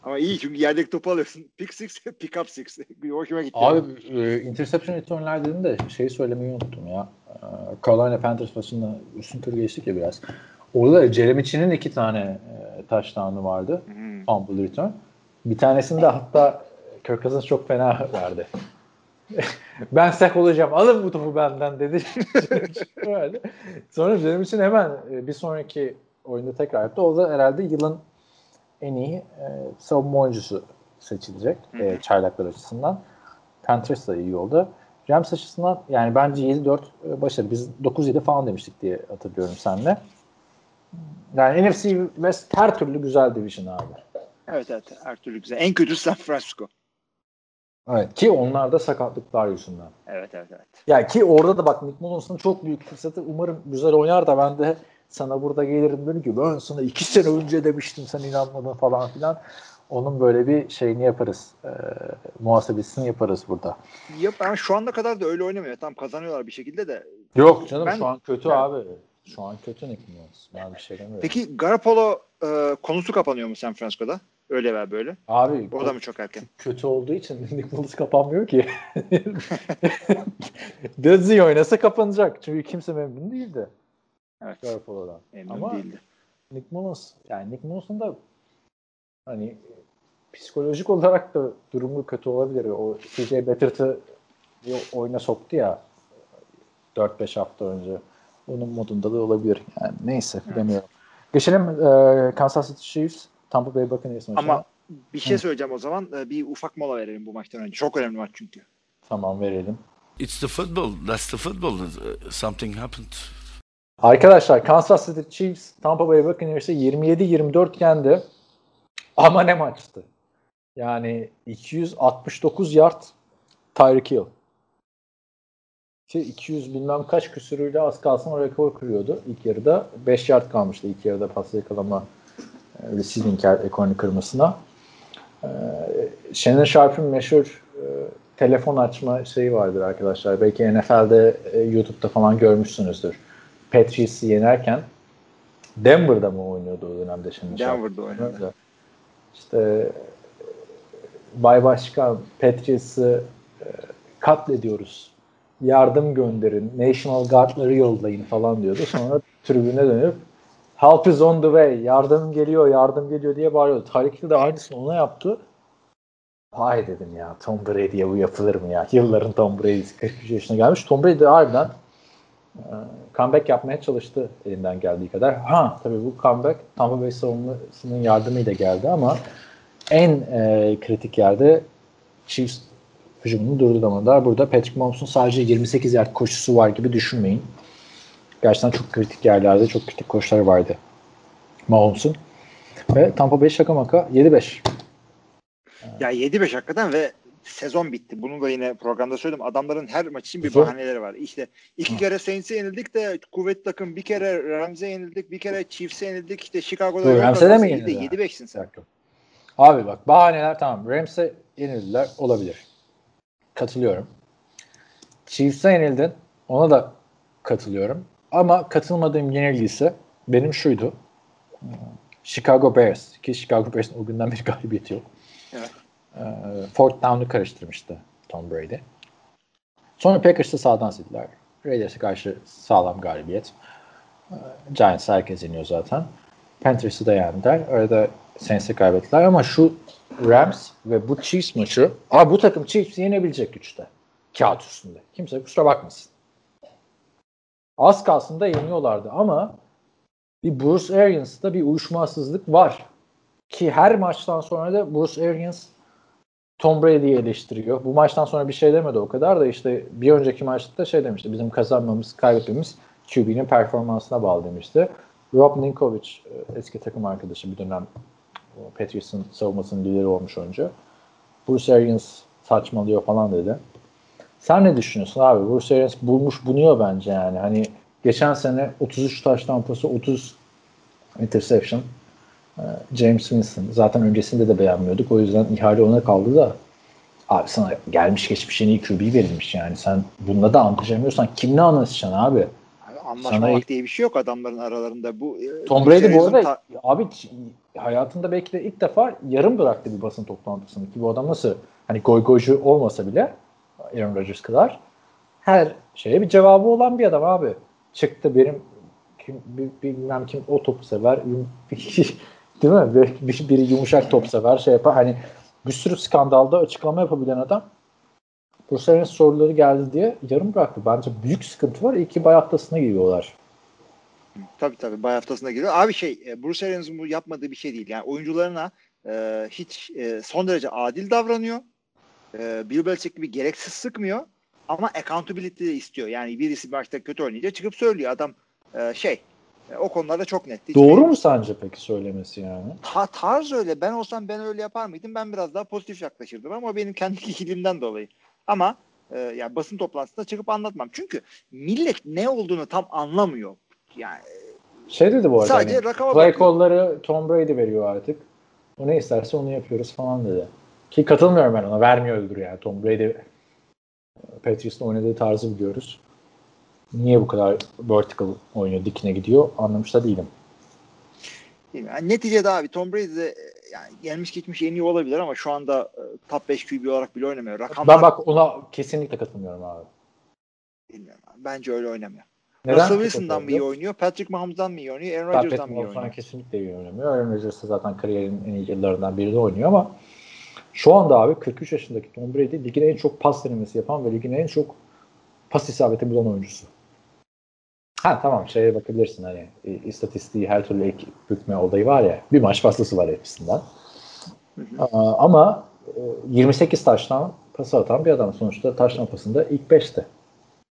Ama iyi çünkü yerdeki topu alıyorsun. [LAUGHS] Pick six, pick up six. Hoşuma gitti. Abi e, interception return'ler dedin de şeyi söylemeyi unuttum ya. E, Carolina Panthers maçında üstün tur geçtik ya biraz. Orada da Jeremy Chinn'in iki tane e, touchdown'u vardı. Hmm. Fumble return. Bir tanesinde hatta Kirk Cousins çok fena verdi. [LAUGHS] ben sek olacağım. Alın bu topu benden dedi. [LAUGHS] Sonra Jeremy Chin hemen e, bir sonraki oyunda tekrar yaptı. O da herhalde yılın en iyi e, savunma oyuncusu seçilecek e, çaylaklar açısından. Panthers da iyi oldu. Rams açısından yani bence 7-4 e, başarı. Biz 9-7 falan demiştik diye hatırlıyorum seninle. Yani NFC West her türlü güzel division abi. Evet evet her türlü güzel. En kötü San Francisco. Evet ki onlar da sakatlıklar yüzünden. Evet evet evet. Ya ki orada da bak Nick Mullins'ın çok büyük fırsatı. Umarım güzel oynar da ben de sana burada gelirim dedim ki ben sana iki sene önce demiştim sen inanmadın falan filan. Onun böyle bir şeyini yaparız. E, muhasebesini yaparız burada. Ya ben şu anda kadar da öyle oynamıyor. Tam kazanıyorlar bir şekilde de. Yok canım Ben- şu an kötü Ben- abi. Şu an kötü Nick Mullins. Ben bir şey demiyorum. Peki Garoppolo e, konusu kapanıyor mu San Francisco'da? Öyle veya böyle. Abi O da mı çok erken? kötü olduğu için [LAUGHS] Nick Mullins kapanmıyor ki. [LAUGHS] Dizzy oynasa kapanacak. Çünkü kimse memnun değildi. Evet. Garoppolo'dan. Memnun Ama değildi. Nick Mullins yani Nick Mullins'ın da hani psikolojik olarak da durumu kötü olabilir. O CJ bir oyuna soktu ya 4-5 hafta önce. Onun modunda da olabilir. Yani neyse bilemiyorum. Geçelim e, Kansas City Chiefs Tampa Bay Buccaneers maçına. Ama bir şey Hı. söyleyeceğim o zaman. E, bir ufak mola verelim bu maçtan önce. Çok önemli maç çünkü. Tamam verelim. It's the football. That's the football. Uh, Something happened. Arkadaşlar Kansas City Chiefs Tampa Bay Buccaneers'ı 27-24 yendi. Ama ne maçtı? Yani 269 yard Tyreek Hill. Ki 200 bilmem kaç küsürüyle az kalsın o rekor kırıyordu. İlk yarıda 5 yard kalmıştı ilk yarıda pas yakalama e, receiving ekolünü kırmasına. E, Shannon Sharp'ın meşhur e, telefon açma şeyi vardır arkadaşlar. Belki NFL'de e, YouTube'da falan görmüşsünüzdür. Patriots'ı yenerken Denver'da mı oynuyordu o dönemde şimdi? Denver'da. Öyle. İşte Bay Başkan Patriots'ı e, katlediyoruz. Yardım gönderin. National Guard'ları yollayın falan diyordu. Sonra [LAUGHS] tribüne dönüp Help is on the way. Yardım geliyor, yardım geliyor diye bağırıyordu. Tarık de aynısını ona yaptı. Vay dedim ya Tom Brady'ye bu yapılır mı ya? Yılların Tom Brady'si 43 yaşına gelmiş. Tom Brady de harbiden comeback yapmaya çalıştı elinden geldiği kadar. Ha tabii bu comeback Tampa Bay savunmasının yardımıyla geldi ama en e, kritik yerde Chiefs hücumunu durduramadılar. Burada Patrick Mahomes'un sadece 28 yard koşusu var gibi düşünmeyin. Gerçekten çok kritik yerlerde çok kritik koşular vardı Mahomes'un. Ve Tampa Bay şaka maka 7-5. Ya 7-5 hakikaten ve sezon bitti. Bunu da yine programda söyledim. Adamların her maç için bir bahaneleri var. İşte iki kere Saints'e yenildik de kuvvet takım bir kere Rams'e yenildik, bir kere Chiefs'e yenildik. İşte Chicago'da Rams'e de mi de yenildiler? 7-5'sin sen. Abi bak bahaneler tamam. Rams'e yenildiler olabilir. Katılıyorum. Chiefs'e yenildin. Ona da katılıyorum. Ama katılmadığım yenilgi ise benim şuydu. Chicago Bears. Ki Chicago Bears'ın o günden beri galibiyeti yok. Evet. Ee, fourth down'u karıştırmıştı Tom Brady. Sonra Packers'ı sağdan sildiler. Raiders'e karşı sağlam galibiyet. Ee, Giants herkes yeniyor zaten. Panthers'ı da yendiler. Arada Saints'i kaybettiler ama şu Rams ve bu Chiefs maçı abi bu takım Chiefs'i yenebilecek güçte. Kağıt üstünde. Kimse kusura bakmasın. Az kalsın da yeniyorlardı ama bir Bruce Arians'ta bir uyuşmazsızlık var. Ki her maçtan sonra da Bruce Arians Tom Brady'yi eleştiriyor. Bu maçtan sonra bir şey demedi o kadar da işte bir önceki maçta şey demişti. Bizim kazanmamız, kaybetmemiz QB'nin performansına bağlı demişti. Rob Ninkovich e, eski takım arkadaşı bir dönem Patriots'ın savunmasının lideri olmuş önce. Bruce Arians saçmalıyor falan dedi. Sen ne düşünüyorsun abi? Bruce Arians bulmuş bunuyor bence yani. Hani geçen sene 33 taş tampası 30 interception. Ee, James Winston. Zaten öncesinde de beğenmiyorduk. O yüzden ihale ona kaldı da abi sana gelmiş geçmiş en iyi QB verilmiş yani. Sen bununla da anlaşamıyorsan kimle anlaşacaksın abi? Abi Anlaşmamak Sana- diye bir şey yok adamların aralarında. Bu e, Tom Brady bu arada ta- abi hayatında belki de ilk defa yarım bıraktı bir basın toplantısını ki bu adam nasıl hani goy goycu olmasa bile Aaron Rodgers kadar her şeye bir cevabı olan bir adam abi. Çıktı benim kim bi- bilmem kim o topu sever [LAUGHS] değil mi? Bir, bir- yumuşak top sever şey yapar. Hani bir sürü skandalda açıklama yapabilen adam Bruce Arians soruları geldi diye yarım bıraktı. Bence büyük sıkıntı var. İyi ki bay haftasına giriyorlar. Tabii tabii bay haftasına giriyor. Abi şey e, Bruce Arians'ın bu yapmadığı bir şey değil. Yani oyuncularına e, hiç e, son derece adil davranıyor. E, Bill Belichick gibi gereksiz sıkmıyor. Ama accountability de istiyor. Yani birisi başta kötü oynayınca çıkıp söylüyor. Adam e, şey o konularda çok netti. Doğru mu sence peki söylemesi yani? Ta, tarz öyle. Ben olsam ben öyle yapar mıydım? Ben biraz daha pozitif yaklaşırdım ama benim kendi [LAUGHS] kişiliğimden dolayı. Ama e, yani basın toplantısında çıkıp anlatmam. Çünkü millet ne olduğunu tam anlamıyor. Yani Şey dedi bu arada. Sadece hani, rakama play call'ları Tom Brady veriyor artık. O ne isterse onu yapıyoruz falan dedi. Ki katılmıyorum ben ona. Vermiyordur yani. Tom Brady Patriots'la oynadığı tarzı biliyoruz. Niye bu kadar vertical oynuyor, dikine gidiyor anlamış da değilim. Yani neticede abi Tom Brady de e, yani gelmiş geçmiş en iyi olabilir ama şu anda e, top 5 QB olarak bile oynamıyor. Rakamlar Ben bak ona kesinlikle katılmıyorum abi. bilmiyorum. abi. Bence öyle oynamıyor. Neden? Russell Wilson'dan mı iyi oynuyor? Patrick Mahomes'dan mı iyi oynuyor? Aaron Rodgers'dan mı iyi oynuyor? kesinlikle iyi oynamıyor. Aaron Rodgers zaten kariyerinin en iyi yıllarından biri de oynuyor ama şu anda abi 43 yaşındaki Tom Brady ligin en çok pas denemesi yapan ve ligin en çok pas isabeti bulan oyuncusu. Ha tamam şeye bakabilirsin hani e, istatistiği her türlü ek bükme olayı var ya bir maç pastası var hepsinden. Aa, ama e, 28 taştan pası atan bir adam sonuçta taştan pasında ilk 5'te.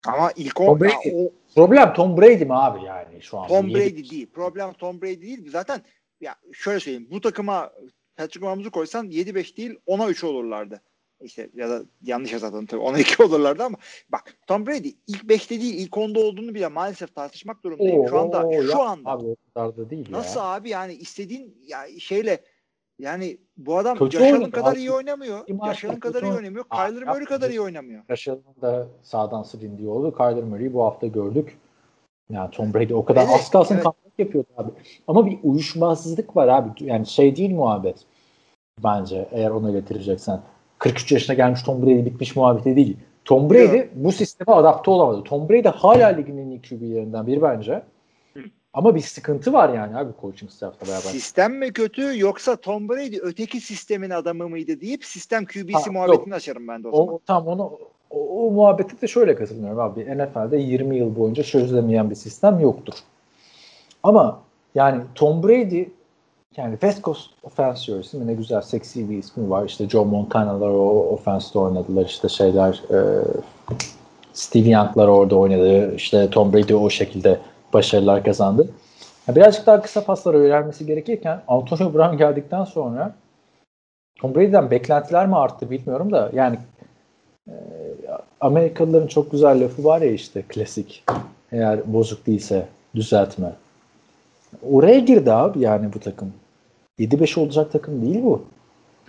Ama ilk Tom on, Brady. ya o Problem Tom Brady mi abi yani şu an? Tom Yedi- Brady değil. Problem Tom Brady değil. Zaten ya şöyle söyleyeyim. Bu takıma Patrick Mahomes'u koysan 7-5 değil 10'a 3 olurlardı. İşte ya da yanlış yazardım tabii 10'a 2 olurlardı ama bak Tom Brady ilk 5'te değil ilk 10'da olduğunu bile maalesef tartışmak durumundayım. Şu anda Oo, şu ya anda Abi da değil nasıl ya. abi yani istediğin ya şeyle yani bu adam Kötü oynadı kadar abi. iyi oynamıyor. Kötü kadar iyi oynamıyor. Kyler Murray kadar iyi oynamıyor. Russell'ın da sağdan silindiği oldu. Kyler Murray'i bu hafta gördük. Yani Tom Brady o kadar Öyle, az kalsın evet. comeback yapıyordu abi. Ama bir uyuşmazlık var abi. Yani şey değil muhabbet. Bence eğer ona getireceksen. 43 yaşına gelmiş Tom Brady bitmiş muhabbeti değil. Tom Brady Yok. bu sisteme adapte olamadı. Tom Brady hala ligin en iyi QB'lerinden biri bence. Ama bir sıkıntı var yani abi coaching staff'la beraber. Sistem mi kötü yoksa Tom Brady öteki sistemin adamı mıydı deyip sistem QB'si Ha, muhabbetini açarım ben de o zaman. O, tam onu o, o muhabbete de şöyle katılmıyorum abi. NFL'de 20 yıl boyunca çözülemeyen bir sistem yoktur. Ama yani Tom Brady yani West Coast Offense mi? Ne güzel seksi bir ismi var. İşte Joe Montana'lar o offense'de oynadılar. İşte şeyler e, Steve Young'lar orada oynadı. İşte Tom Brady o şekilde başarılar kazandı. Ya birazcık daha kısa paslara yönelmesi gerekirken Antonio Brown geldikten sonra Tom Brady'den beklentiler mi arttı bilmiyorum da yani e, Amerikalıların çok güzel lafı var ya işte klasik. Eğer bozuk değilse düzeltme. Oraya girdi abi yani bu takım. 7-5 olacak takım değil bu.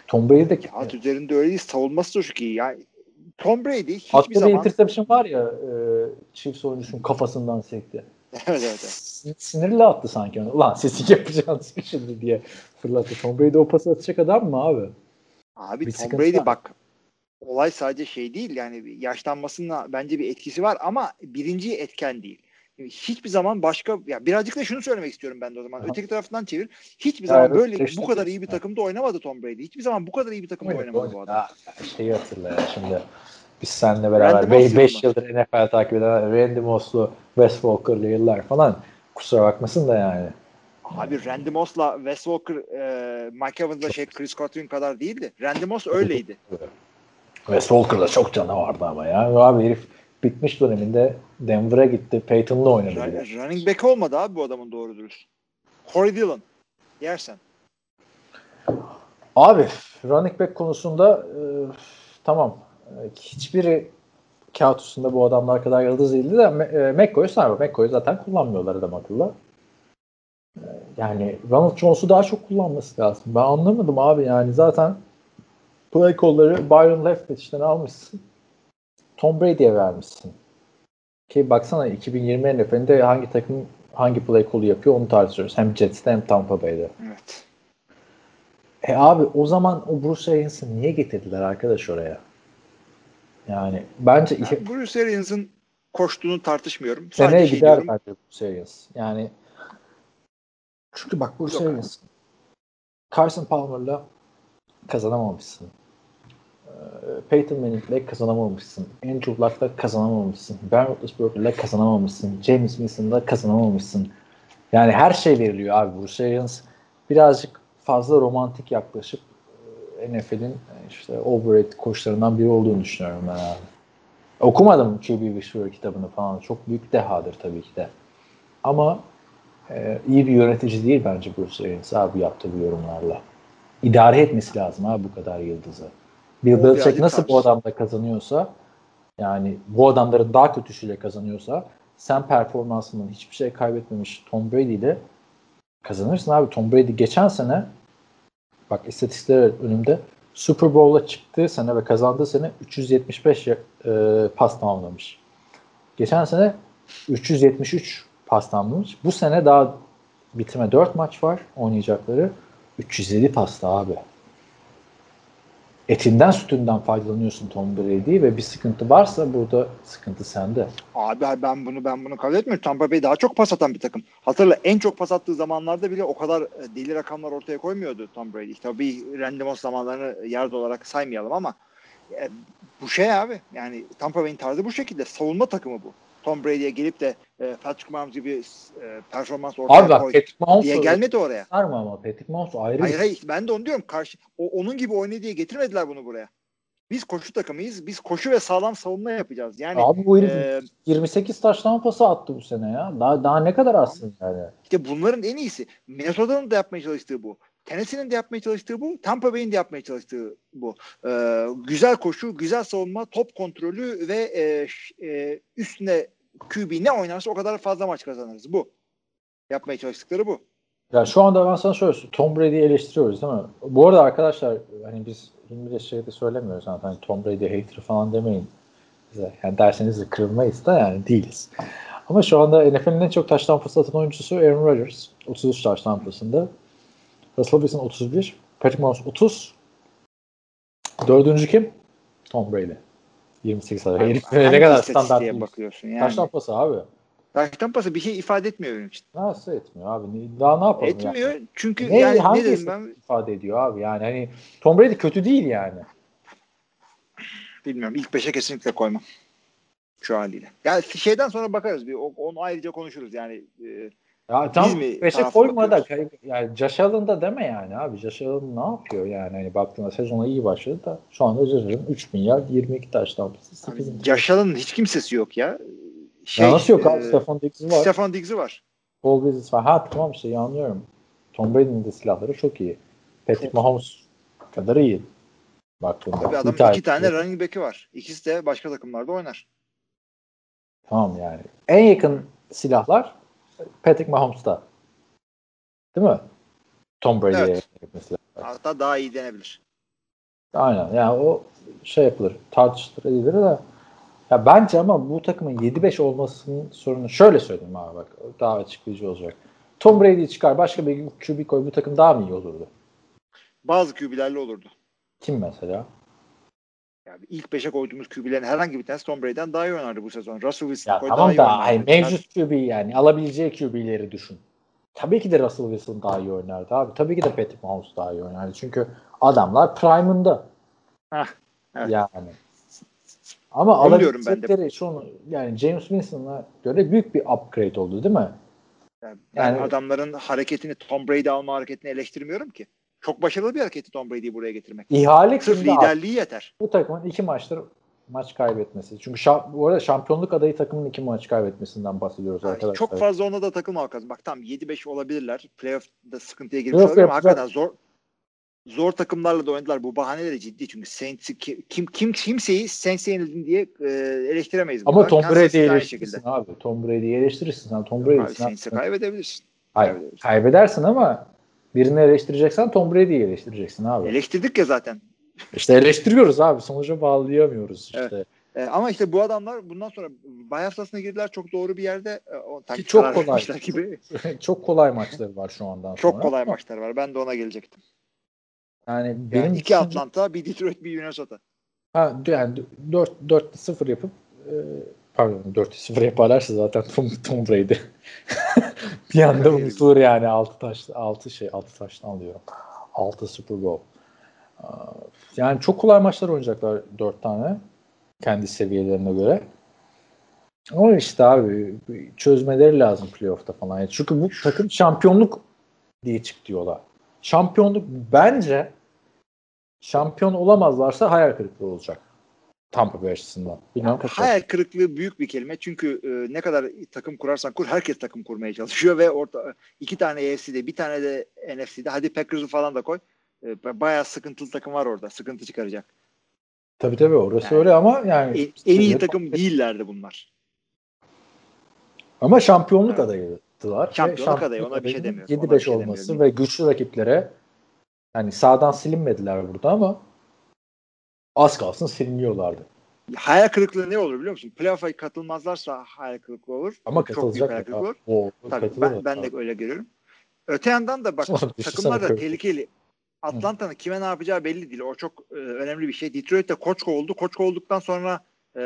Tom Brady'deki At üzerinde öyle değil. Savunması da çok iyi. Yani Tom Brady hiçbir bir zaman interception var ya e, Chiefs oyuncusunun kafasından sekti. [LAUGHS] evet, evet, evet. Sin- Sinirli attı sanki onu. Ulan sesi yapacağınız şimdi diye fırlattı. Tom Brady o pası atacak adam mı abi? Abi Bir Tom Brady var. bak olay sadece şey değil yani yaşlanmasına bence bir etkisi var ama birinci etken değil. Hiçbir zaman başka ya birazcık da şunu söylemek istiyorum ben de o zaman. Aha. Öteki taraftan çevir. Hiçbir Ya zaman evet, böyle bu kadar iyi bir takımda oynamadı Tom Brady. Hiçbir zaman bu kadar iyi bir takımda oynamadı bu adam. Ya, şeyi hatırla ya şimdi. Biz seninle beraber Randy Moss 5 yılı yıldır NFL takip eden Randy Moss'lu Wes Walker'lı yıllar falan. Kusura bakmasın da yani. Abi Randy Moss'la Wes Walker, e, Mike Evans'la şey Chris Godwin kadar değildi. Randy Moss öyleydi. Wes Walker'da çok canavardı ama ya. Abi herif bitmiş döneminde Denver'a gitti. Peyton'la oynadı. Run- running back olmadı abi bu adamın doğru dürüst. Corey Dillon. Yersen. Abi running back konusunda e, tamam. E, hiçbiri kağıt üstünde bu adamlar kadar yıldız değildi de e, McCoy'u sarma. McCoy'u zaten kullanmıyorlar adam akıllı. E, yani Ronald Jones'u daha çok kullanması lazım. Ben anlamadım abi yani zaten play call'ları Byron Leftwich'ten almışsın. Tom Brady'ye vermişsin. Ki baksana 2020 NFL'inde hangi takım hangi play call'u yapıyor onu tartışıyoruz. Hem Jets'te hem Tampa Bay'de. Evet. E abi o zaman o Bruce Arians'ı niye getirdiler arkadaş oraya? Yani bence Yani Bruce Arians'ın koştuğunu tartışmıyorum. seneye Sadece şey gider diyorum. bence Bruce Arians. Yani çünkü bak Bruce. Arians Carson Palmer'la kazanamamışsın. Ee, Peyton Manning'le kazanamamışsın. Andrew Luck'la kazanamamışsın. Ben Roethlisberger'la kazanamamışsın. James Winston'la kazanamamışsın. Yani her şey veriliyor abi. Bruce Arians birazcık fazla romantik yaklaşıp e, NFL'in işte overrated koçlarından biri olduğunu düşünüyorum ben abi. Okumadım QB Whisperer kitabını falan. Çok büyük dehadır tabii ki de. Ama e, iyi bir yönetici değil bence Bruce Arians abi yaptığı bu yorumlarla. İdare etmesi lazım abi bu kadar yıldızı. Bill Belichick nasıl bu adamda kazanıyorsa yani bu adamların daha kötüsüyle kazanıyorsa sen performansından hiçbir şey kaybetmemiş Tom Brady ile kazanırsın abi. Tom Brady geçen sene bak istatistikler önümde Super Bowl'a çıktığı sene ve kazandığı sene 375 e, pas tamamlamış. Geçen sene 373 pas tamamlamış. Bu sene daha bitime 4 maç var oynayacakları. 307 pasta abi. Etinden sütünden faydalanıyorsun Tom Brady ve bir sıkıntı varsa burada sıkıntı sende. Abi ben bunu ben bunu kabul etmiyorum. Tampa Bay daha çok pas atan bir takım. Hatırla en çok pas attığı zamanlarda bile o kadar e, deli rakamlar ortaya koymuyordu Tom Brady. Tabii Randy Moss zamanlarını yard olarak saymayalım ama e, bu şey abi yani Tampa Bay'in tarzı bu şekilde. Savunma takımı bu. Tom Brady'ye gelip de e, Patrick Mahomes gibi e, performans ortaya Abi bak koy Patrick diye Mahomes gelmedi oraya. sarma ama Patrick Mahomes ayrı Hayır hayır ben de onu diyorum. Karşı, o, onun gibi oyna diye getirmediler bunu buraya. Biz koşu takımıyız. Biz koşu ve sağlam savunma yapacağız. Yani Abi bu herif e, 28 taştan pası attı bu sene ya. Daha daha ne kadar atsın yani. İşte bunların en iyisi. Minnesota'nın da yapmaya çalıştığı bu. Tennessee'nin de yapmaya çalıştığı bu. Tampa Bay'in de yapmaya çalıştığı bu. Ee, güzel koşu, güzel savunma, top kontrolü ve e, e, üstüne QB ne oynarsa o kadar fazla maç kazanırız. Bu. Yapmaya çalıştıkları bu. Ya şu anda ben sana şöyle. Tom Brady'yi eleştiriyoruz değil mi? Bu arada arkadaşlar hani biz İngilizce şeyde söylemiyoruz zaten. Hani Tom Brady hater falan demeyin. Bize. Yani derseniz de kırılmayız da yani değiliz. Ama şu anda NFL'in en çok taştan atan oyuncusu Aaron Rodgers. 33 taştan pasında. Russell Wilson 31. Patrick Mahomes 30. Dördüncü kim? Tom Brady. 28 taş. Herif ne kadar standart bakıyorsun yani. Taştan pası abi. Taştan pası bir şey ifade etmiyor benim için. Nasıl etmiyor abi? Daha ne yapalım yani? Etmiyor. Çünkü Ne, yani hangi ne istatistik ben ifade ediyor abi? Yani hani Tom Brady kötü değil yani. bilmiyorum. İlk beşe kesinlikle koymam. Şu haliyle. Yani şeyden sonra bakarız. Bir, onu ayrıca konuşuruz. Yani e, Ya tam mi 5'e tarafı koyma da bakıyoruz? yani Josh Allen da deme yani abi. Josh Allen ne yapıyor yani? Hani baktığında sezona iyi başladı da şu anda Josh Allen 3 milyar 22 taş tampası. 8. Josh Allen'ın hiç kimsesi yok ya. Şey, ya nasıl yok abi? e, Stefan Diggs var. Stefan Diggs'i var. Paul Beasley var. Ha tamam işte anlıyorum. Tom Brady'nin de silahları çok iyi. Patrick. Mahomes kadar iyi. Baktığında. Tabii adamın İki iki tane running back'i var. İkisi de başka takımlarda oynar. Tamam yani. En yakın silahlar Patrick Mahomes'ta. Değil mi? Tom Brady'ye Evet. silahlar. Hatta daha iyi denebilir. Aynen. Yani o şey yapılır. Tartışılır edilir de. Ya bence ama bu takımın 7-5 olmasının sorunu şöyle söyleyeyim abi bak daha açıklayıcı olacak. Tom Brady'yi çıkar başka bir QB koy bu takım daha mı iyi olurdu? Bazı QB'lerle olurdu. Kim mesela? Yani ilk beşe koyduğumuz QB'lerin herhangi bir tanesi Tom Brady'den daha iyi oynardı bu sezon. Russell Wilson tamam iyi da mevcut QB yani alabileceği QB'leri düşün. Tabii ki de Russell Wilson daha iyi oynardı abi. Tabii ki de Patrick Mahomes daha iyi oynardı. Çünkü adamlar prime'ında. Hah, evet. Yani. Ama alabilecekleri şunu yani James Winston'a göre büyük bir upgrade oldu değil mi? Yani Yani- adamların hareketini Tom Brady alma hareketini eleştirmiyorum ki. Çok başarılı bir hareketti Tom Brady'yi buraya getirmek. İhale Sırf kimde abi? liderliği yeter. Bu takımın iki maçtır maç kaybetmesi. Çünkü şa- bu arada şampiyonluk adayı takımın iki maç kaybetmesinden bahsediyoruz Yani arkadaşlar. çok fazla ona da takılmamak lazım. Bak tamam 7-5 olabilirler. Playoff'da sıkıntıya girmiş Playoff olabilir ama hakikaten zor zor takımlarla da oynadılar. Bu bahaneleri ciddi çünkü Saints'i ki- kim kim kimseyi Saints'e yenildin diye e, eleştiremeyiz. Ama. Tom Brady'yi eleştirirsin abi. Tom Brady'yi eleştirirsin. Tom Abi Brady'sin. Saints'e kaybedebilirsin. Hayır, kaybedebilirsin. kaybedersin ama birini eleştireceksen Tom Brady'yi eleştireceksin abi. Eleştirdik ya zaten. İşte eleştiriyoruz abi. Sonuca bağlayamıyoruz işte. Evet. E, ama işte bu adamlar bundan sonra bay haftasına girdiler çok doğru bir yerde. E, sanki çok kolay. gibi. [LAUGHS] çok kolay maçları var şu andan çok sonra. kolay maçlar var. Ben de ona gelecektim. Yani Yani benim iki Atlanta, bir Detroit, bir Minnesota. Ha, yani 4 4 0 yapıp e, pardon 4 0 yaparlarsa zaten Tom, Tom Brady [LAUGHS] bir anda unutulur yani 6 taş 6 şey 6 taştan alıyorum. 6 Super Bowl. Yani çok kolay maçlar oynayacaklar 4 tane kendi seviyelerine göre. Ama işte abi çözmeleri lazım playoff'ta falan. Yani Çünkü bu takım şampiyonluk diye çıktı yola. Şampiyonluk bence şampiyon olamazlarsa hayal kırıklığı olacak. Tampa Bay açısından. Bilmiyorum katılıyorum. Hayal kırıklığı büyük bir kelime çünkü e, ne kadar takım kurarsan kur herkes takım kurmaya çalışıyor ve orta iki tane AFC'de bir tane de NFC'de hadi Packers'ı falan da koy. E, bayağı sıkıntılı takım var orada. Sıkıntı çıkaracak. Tabii tabii orası Yani- öyle ama yani En, en iyi takım değillerdi bunlar. ama şampiyonluk Evet. adayıdılar. Ve Şampiyonluk adayı, ona bir şey demiyorum. 7-5 Ona bir şey olması demiyorum. ve güçlü rakiplere yani sağdan silinmediler burada ama az kalsın siliniyorlardı. Hayal kırıklığı ne olur biliyor musun? Playoff'a katılmazlarsa hayal kırıklığı olur. Ama Çok büyük hayal katılacak. kırıklığı olur. O, Tabii ben, ben de öyle görüyorum. Öte yandan da bak takımlar da tehlikeli. Atlanta'nın kime ne yapacağı belli değil. O çok e, önemli bir şey. Detroit'te koç kovuldu. Koç kovulduktan sonra e,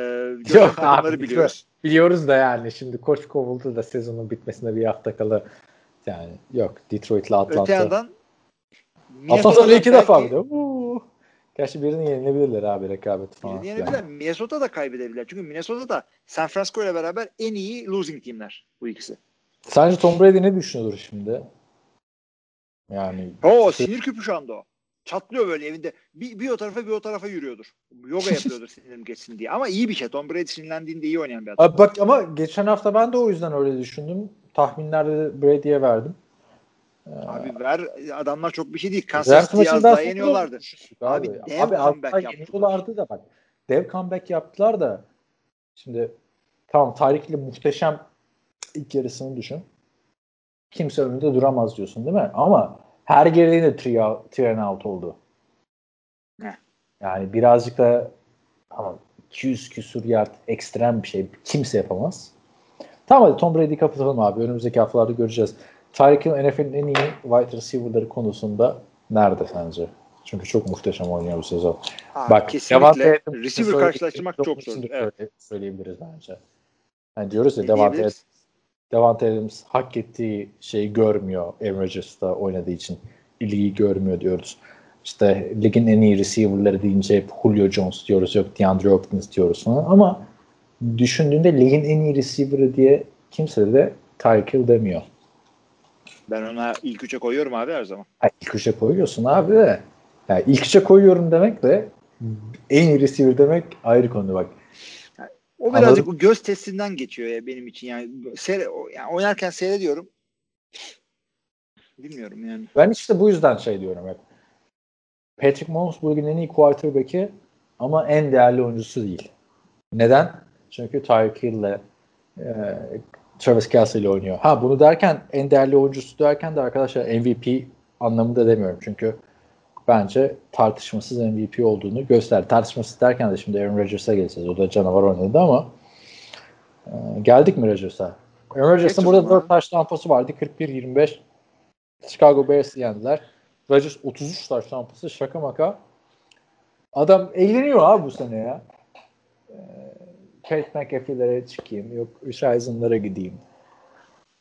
Yok abi, biliyoruz. Biliyoruz da yani şimdi koç kovuldu da sezonun bitmesine bir hafta kala yani yok Detroit'le Atlanta. Öte yandan Atlanta'da iki belki- defa bir de. Gerçi birini yenilebilirler abi rekabet falan. birini filan. yenebilirler. Minnesota da kaybedebilirler. Çünkü Minnesota da San Francisco ile beraber en iyi losing teamler bu ikisi. Sence Tom Brady ne düşünüyordur şimdi? Yani Oo sinir küpü şu anda o. Çatlıyor böyle evinde. Bir, bir o tarafa bir o tarafa yürüyordur. Yoga [LAUGHS] yapıyordur sinirim geçsin diye. Ama iyi bir şey. Tom Brady sinirlendiğinde iyi oynayan bir adam. Abi bak ama geçen hafta ben de o yüzden öyle düşündüm. Tahminlerde de Brady'ye verdim. Abi ver adamlar çok bir şey değil. Kansas City'yi az daha yeniyorlardı. Abi, Abi, dev abi comeback yaptılar. da bak. Dev comeback yaptılar da şimdi tamam ile muhteşem ilk yarısını düşün. Kimse önünde duramaz diyorsun değil mi? Ama her geride de three and out oldu. Heh. Yani birazcık da ama 200 küsur yard ekstrem bir şey. Kimse yapamaz. Tamam hadi Tom Brady'yi kapatalım abi. Önümüzdeki haftalarda göreceğiz. Tyreek Hill NFL'in en iyi wide receiver'ları konusunda nerede sence? Çünkü çok muhteşem oynuyor bu sezon. Abi, Bak kesinlikle receiver karşılaştırmak çok çok zor. Evet. söyle- söyleyebiliriz bence. Yani diyoruz ya diyebiliriz? Davante Adams hak ettiği şeyi görmüyor Aaron Rodgers'ta oynadığı için. ilgiyi görmüyor diyoruz. İşte ligin en iyi receiver'ları deyince hep Julio Jones diyoruz. Yok DeAndre Hopkins diyoruz falan. Ama düşündüğünde ligin en iyi receiver'ı diye kimse de Tyreek Hill demiyor. Ben ona ilk üçe koyuyorum abi her zaman. Ha, ilk üçe koyuyorsun abi de. Yani ilk üçe koyuyorum demek de en iyi receiver demek ayrı konu bak. O birazcık Anladım. göz testinden geçiyor ya benim için yani. Seyre, yani oynarken seyrediyorum. Bilmiyorum yani. Ben işte bu yüzden şey diyorum hep. Patrick Mahomes bu ligin en iyi quarterback'i ama en değerli oyuncusu değil. Neden? Çünkü Tyreek Hill'le e, Travis Kelsey ile oynuyor. Ha bunu derken en değerli oyuncusu derken de arkadaşlar MVP anlamında demiyorum. Çünkü bence tartışmasız MVP olduğunu göster. Tartışmasız derken de şimdi Aaron Rodgers'a geleceğiz. O da canavar oynadı ama e, geldik mi Rodgers'a? Aaron Rodgers'ın burada zaman. 4 taş tampası vardı. 41-25 Chicago Bears'ı yendiler. Rodgers 33 taş tampası şaka maka. Adam eğleniyor abi bu sene ya. Ee, Pat McAfee'lere çıkayım. Yok Richardson'lara gideyim.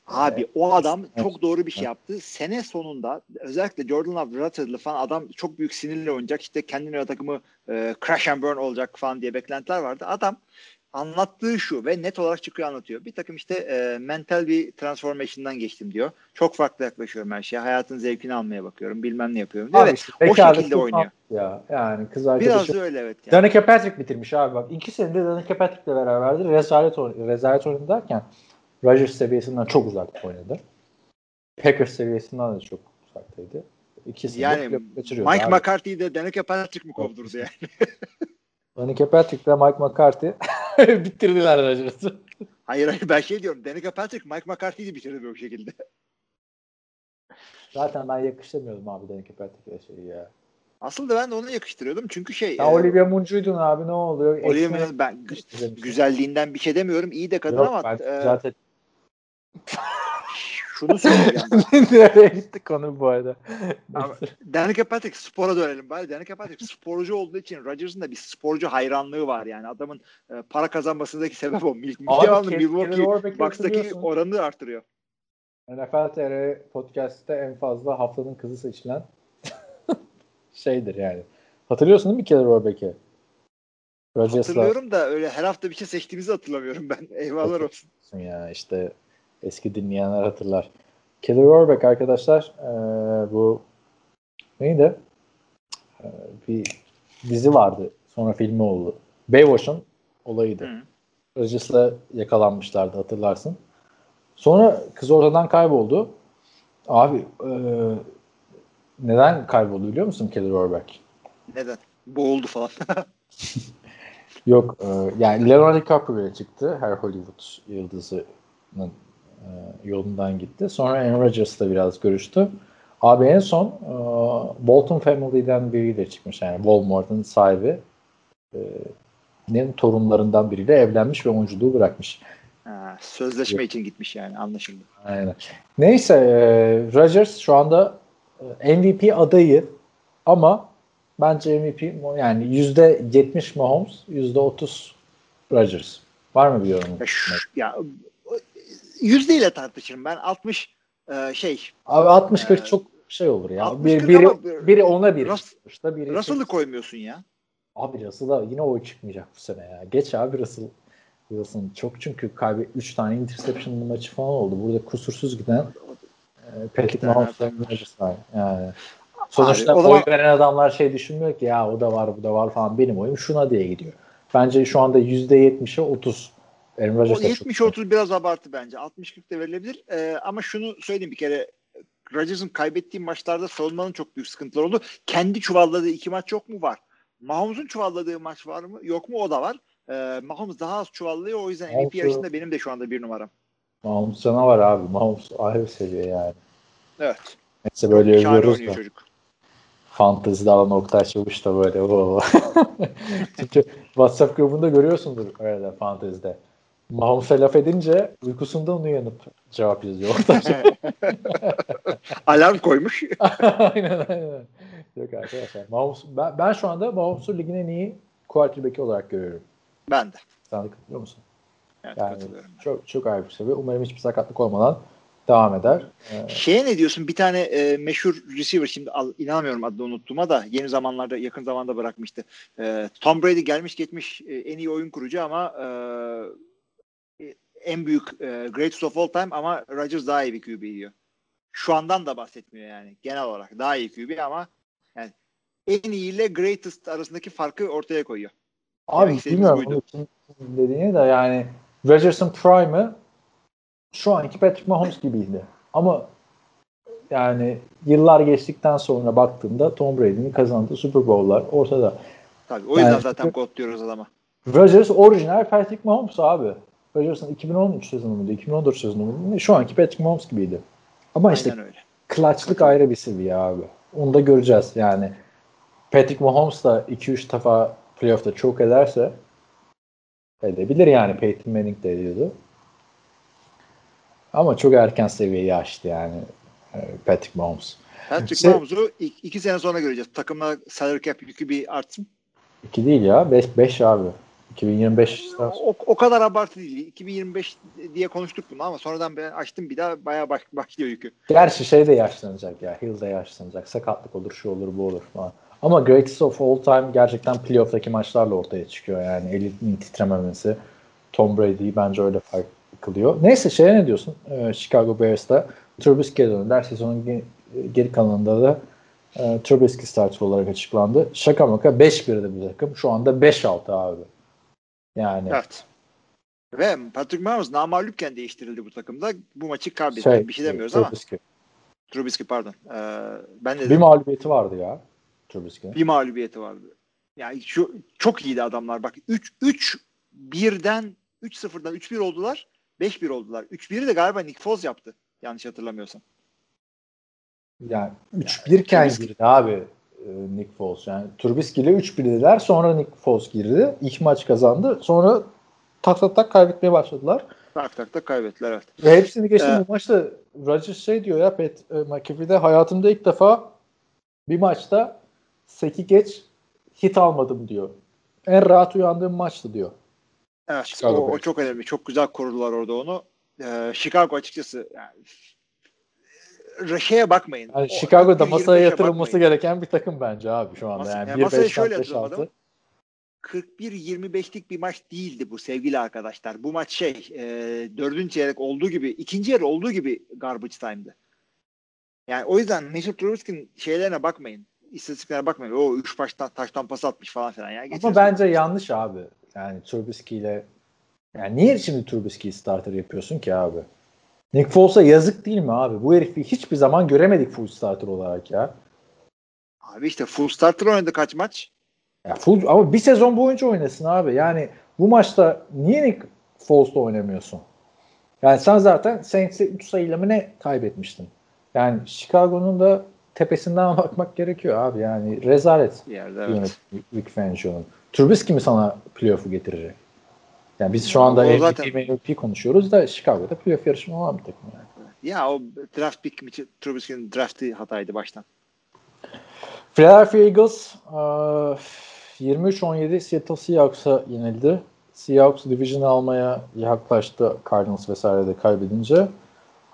Abi o adam Evet. çok doğru bir şey yaptı. Sene sonunda özellikle Jordan Love, Ruttled'lı falan adam çok büyük sinirle oynayacak. İşte kendine takımı e, crash and burn olacak falan diye beklentiler vardı. Adam anlattığı şu ve net olarak çıkıyor anlatıyor. Bir takım işte e, mental bir transformation'dan geçtim diyor. Çok farklı yaklaşıyorum her şeye. Hayatın zevkini almaya bakıyorum. Bilmem ne yapıyorum diyor. Abi ve o şekilde oynuyor. Ya. Yani kız Biraz arkadaşı. da öyle evet. Yani. Danica Patrick bitirmiş abi bak. İki senede Danica Patrick'le beraberdi. Rezalet, rezalet oynadı derken Rodgers seviyesinden çok uzakta oynadı. Packers seviyesinden de çok uzaktaydı. İkisini Yani Mike abi. McCarthy'yi de Danica Patrick mi kovdurdu yani? Danica Patrick ile Mike McCarthy [LAUGHS] [LAUGHS] bitirdiler Rodgers'ı. Hayır hayır ben şey diyorum. Danica Patrick Mike McCarthy'yi bitirdi bu şekilde. Zaten ben yakıştırmıyordum abi Danica Patrick'e şeyi ya. Aslında ben de onu yakıştırıyordum. Çünkü şey Ya e, Olivia Muncu'ydun abi ne oluyor? Olivia Munn ben güzelliğinden bir şey demiyorum. İyi de kadın Yok, ama ben e, zaten şunu ben. [LAUGHS] nereye gitti konu bu arada? Ama Danica Patrick spora dönelim bari. Danica Patrick sporcu olduğu için Rodgers'ın da bir sporcu hayranlığı var yani. Adamın e, para kazanmasındaki sebep o. Mil- Abi, Kenny Milwaukee Bucks'taki oranını artırıyor. NFL TR podcast'te en fazla haftanın kızı seçilen [LAUGHS] şeydir yani. Hatırlıyorsun değil mi Keller? Rodgers'la Hatırlıyorum da öyle her hafta bir şey seçtiğimizi hatırlamıyorum ben. [LAUGHS] Eyvallah olsun. ya işte eski dinleyenler hatırlar. Keller Warbeck arkadaşlar eee, bu neydi? Eee, bir dizi vardı. Sonra filmi oldu. Baywash'un olayıydı. Hı. Rodgers'la yakalanmışlardı hatırlarsın. Sonra kız ortadan kayboldu. Abi e, neden kayboldu biliyor musun Kelly Rohrbeck? Neden? Boğuldu falan. [LAUGHS] Yok e, yani Leonardo DiCaprio çıktı. Her Hollywood yıldızının e, yolundan gitti. Sonra Aaron Rodgers'la biraz görüştü. Abi en son e, Bolton Family'den biriyle çıkmış. Yani Walmart'ın sahibi e, nin torunlarından biriyle evlenmiş ve oyunculuğu bırakmış. ha, sözleşme için gitmiş yani anlaşıldı. Aynen. Neyse e, Rodgers şu anda e, MVP adayı ama bence MVP yani %70 Mahomes, %30 Rodgers. Var mı bir yorum? Ya, şu, ya yüzdeyle tartışırım ben 60 e, şey Abi 60-40 Ee, çok şey olur ya. 60-40 Bir, biri, ama- biri ona bir. Rus- Sonuçta biri Russell'ı koymuyorsun ya. Abi Russell'a yine oy çıkmayacak bu sene ya. Geç abi Russell. Wilson çok çünkü kaybet 3 tane interception maçı falan oldu. Burada kusursuz giden e, Patrick tane Mahomes ve adam var. Rodgers var. Yani sonuçta Abi, oy zaman- veren adamlar şey düşünmüyor ki ya o da var bu da var falan benim oyum şuna diye gidiyor. Bence şu anda %70'e 30. Aaron O Rodgers da çok- 70-30 biraz abartı bence. 60-40 da verilebilir. E, ama şunu söyleyeyim bir kere Rodgers'ın kaybettiği maçlarda savunmanın çok büyük sıkıntıları oldu. Kendi çuvalladığı iki maç yok mu? Var. Mahomes'un çuvalladığı maç var mı? Yok mu? O da var. E, Mahomes daha az çuvallıyor. O yüzden MVP yarışında benim de şu anda bir numaram. Mahomes canavar abi. Mahomes ayrı seviye yani. Evet. Neyse böyle Şahane övüyoruz da. çocuk. Fantezide alan Oktay Çavuş da böyle. [LAUGHS] Çünkü WhatsApp grubunda görüyorsundur öyle fantezide. Mahomes'a laf edince uykusundan uyanıp cevap yazıyor. [LAUGHS] Alarm koymuş. [LAUGHS] aynen aynen. Yok arkadaşlar. Mahomes, ben, ben şu anda Mahomes'u ligin en iyi quarterback'i olarak görüyorum. ben de. Sen de katılıyor musun? Evet, Yani çok çok ayrı bir seviye. Umarım hiçbir sakatlık olmadan devam eder. Ee, Şeye ne diyorsun? Bir tane e, meşhur receiver şimdi al, inanamıyorum adını unuttuğuma da yeni zamanlarda yakın zamanda bırakmıştı. E, Tom Brady gelmiş geçmiş e, en iyi oyun kurucu ama e, en büyük e, greatest of all time ama Rodgers daha iyi bir QB diyor. Şu andan da bahsetmiyor yani genel olarak daha iyi QB ama yani en iyi ile greatest arasındaki farkı ortaya koyuyor. Abi Demek bilmiyorum dediğini de yani Rodgers'ın prime'ı şu anki Patrick Mahomes gibiydi. Ama yani yıllar geçtikten sonra baktığımda Tom Brady'nin kazandığı Super Bowl'lar ortada. Tabii o yüzden Yani- zaten god diyoruz adama. Rodgers orijinal Patrick Mahomes abi. Rodgers'ın 2013 sezonu muydu, 2014 sezonu muydu? Şu anki Patrick Mahomes gibiydi. Ama işte öyle. clutchlık ayrı bir seviye abi. Onu da göreceğiz yani. Patrick Mahomes da 2-3 defa playoff'ta çok ederse edebilir yani. Peyton Manning de ediyordu. Ama çok erken seviyeyi aştı yani e, Patrick Mahomes. Patrick Şey- Mahomes'u iki, iki sene sonra göreceğiz. Takımla salary cap yükü bir artsın. 2 değil ya. 5 5 abi. 2025 O, o kadar abartı değil. 2025 diye konuştuk bunu ama sonradan ben açtım bir daha bayağı baş, başlıyor yükü. Gerçi şey de yaşlanacak ya. Hill de yaşlanacak. Sakatlık olur, şu olur, bu olur falan. Ama greatest of all time gerçekten playoff'taki maçlarla ortaya çıkıyor. Yani elinin titrememesi Tom Brady'yi bence öyle fark kılıyor. Neyse şeye ne diyorsun? Ee, Chicago Bears'ta Trubisky'ye döndüler. Sezonun ge- geri kalanında da e, Trubisky starter olarak açıklandı. Şaka maka 5-1'de bu takım. Şu anda 5-6 abi. Yani Evet. Ve Patrick Mahomes namalüpken değiştirildi bu takımda. Bu maçı kaybetti. şey, bir şey demiyoruz ama. Trubisky. Trubisky pardon. Ee, ben de Bir mağlubiyeti vardı ya Trubisky'nin. bir mağlubiyeti vardı. Yani şu çok iyiydi adamlar. Bak 3 3 1'den 3-0'dan 3-1 oldular. 5-1 oldular. 3-1'i de galiba Nick Foles yaptı. Yanlış hatırlamıyorsam. Yani 3-1 iken girdi abi e, Nick Foles. Yani Trubisky ile 3-1'diler. Sonra Nick Foles girdi. İlk maç kazandı. Sonra tak tak tak kaybetmeye başladılar. Tak tak tak kaybettiler evet. Ve hepsini geçtim Evet. bu maçta Rodgers şey diyor ya Pat e, McAfee'de hayatımda ilk defa bir maçta seki geç hit almadım diyor. En rahat uyandığım maçtı diyor. Evet, Chicago o, o çok önemli. Çok güzel korudular orada onu. Ee, Chicago açıkçası yani, şeye bakmayın. Yani O Chicago'da 41-25'e masaya yatırılması bakmayın. gereken bir takım bence abi şu anda. Masa- yani yani masaya 1-5'ten şöyle 5-6. yatırılmadı. 41-25'lik bir maç değildi bu sevgili arkadaşlar. Bu maç şey e, dördüncü çeyrek olduğu gibi ikinci yarı olduğu gibi garbage time'dı. Yani o yüzden Mitchell Trubisky'nin şeylerine bakmayın. istatistiklere bakmayın. O 3 baştan taştan pas atmış falan filan. Ya. Ama bence yanlış abi. Yani Trubisky ile yani niye şimdi Trubisky'yi starter yapıyorsun ki abi? Nick Foles'a yazık değil mi abi? Bu herifi hiçbir zaman göremedik full starter olarak ya. Abi işte full starter oynadı kaç maç? Ya full, ama bir sezon boyunca oynasın abi. Yani bu maçta niye Nick Foles'la oynamıyorsun? Yani sen zaten Saints'e 3 sayıyla mı ne kaybetmiştin? Yani Chicago'nun da tepesinden [LAUGHS] bakmak gerekiyor abi. Yani rezalet. Yerde evet. Vic Fangio'nun. Trubisky mi sana playoff'u getirecek? Yani biz şu anda MVP, zaten- MVP konuşuyoruz da Chicago'da playoff yarışma olan bir takım yani. Ya o draft pick Mitchell Trubisky'nin draftı hataydı baştan. Philadelphia Eagles eee, 23-17 Seattle Seahawks'a yenildi. Seahawks Division'ı almaya yaklaştı Cardinals vesaire de kaybedince.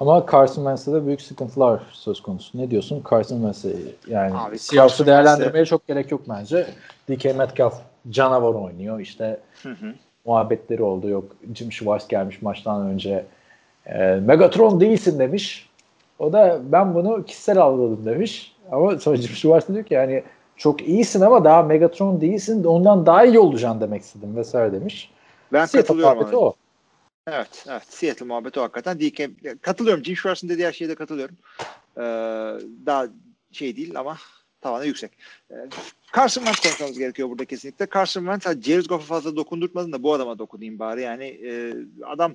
Ama Carson Wentz'te de büyük sıkıntılar söz konusu. Ne diyorsun Carson Wentz'e? Yani Abi, Seahawks'ı değerlendirmeye çok gerek yok bence. DK Metcalf canavar oynuyor. İşte Hı hı. Muhabbetleri oldu. Yok Jim Schwartz gelmiş maçtan önce e, Megatron değilsin demiş. O da ben bunu kişisel algıladım demiş. Ama sonra Jim Schwartz diyor ki yani çok iyisin ama daha Megatron değilsin ondan daha iyi olacaksın demek istedim vesaire demiş. Ben Seattle katılıyorum muhabbeti o. Evet, evet. Seattle muhabbeti o hakikaten. DK, katılıyorum. Jim Schwartz'ın dediği her şeye de katılıyorum. Ee, daha şey değil ama tavanı yüksek. Ee, Carson Wentz konuşmamız gerekiyor burada kesinlikle. Carson Wentz Jared Goff'a fazla dokundurtmadın da bu adama dokunayım bari. Yani e, adam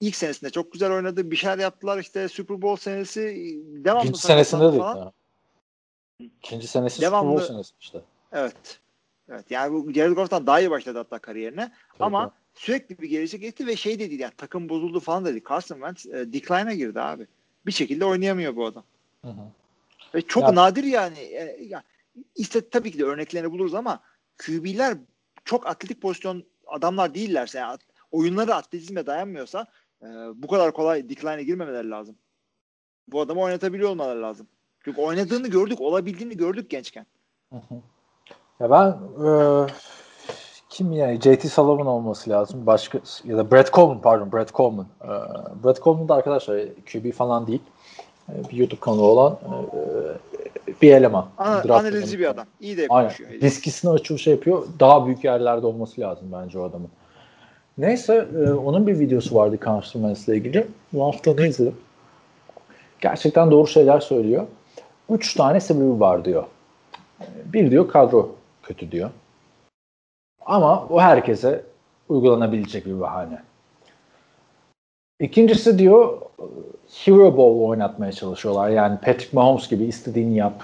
ilk senesinde çok güzel oynadı. Bir şeyler yaptılar işte Super Bowl senesi devamlı İkinci senesinde falan. ha. İkinci senesi Devamlı- Super Bowl senesi işte. Evet. Evet. Yani bu Jared Goff'tan daha iyi başladı hatta kariyerine. Ama tabii. sürekli bir gelecek etti ve şey dedi yani takım bozuldu falan dedi. Carson Wentz e, decline'a girdi abi. Bir şekilde oynayamıyor bu adam. Hı hı. Ve çok Ya- nadir yani. E, ya, işte tabii ki de örneklerini buluruz ama QB'ler çok atletik pozisyon adamlar değillerse yani oyunları atletizme dayanmıyorsa e, bu kadar kolay decline'e girmemeleri lazım. Bu adamı oynatabiliyor olmaları lazım. Çünkü oynadığını gördük, olabildiğini gördük gençken. Hı hı. Ya ben e, kim yani JT Sullivan olması lazım. Başka ya da Brett Coleman pardon Brett Coleman. E, Brett Coleman da arkadaşlar QB falan değil. E, bir YouTube kanalı olan e, bir eleman. Ana, analizci bir adam. İyi de Aynen. konuşuyor. Diskisini açıyor şey yapıyor. Daha büyük yerlerde olması lazım bence o adamın. Neyse e, onun bir videosu vardı Carson Wentz'le ilgili. Bu hafta ne izledim? Gerçekten doğru şeyler söylüyor. Üç tane sebebi var diyor. E, Bir diyor kadro kötü diyor. Ama o herkese uygulanabilecek bir bahane. İkincisi diyor Hero Ball oynatmaya çalışıyorlar. Yani Patrick Mahomes gibi istediğini yap.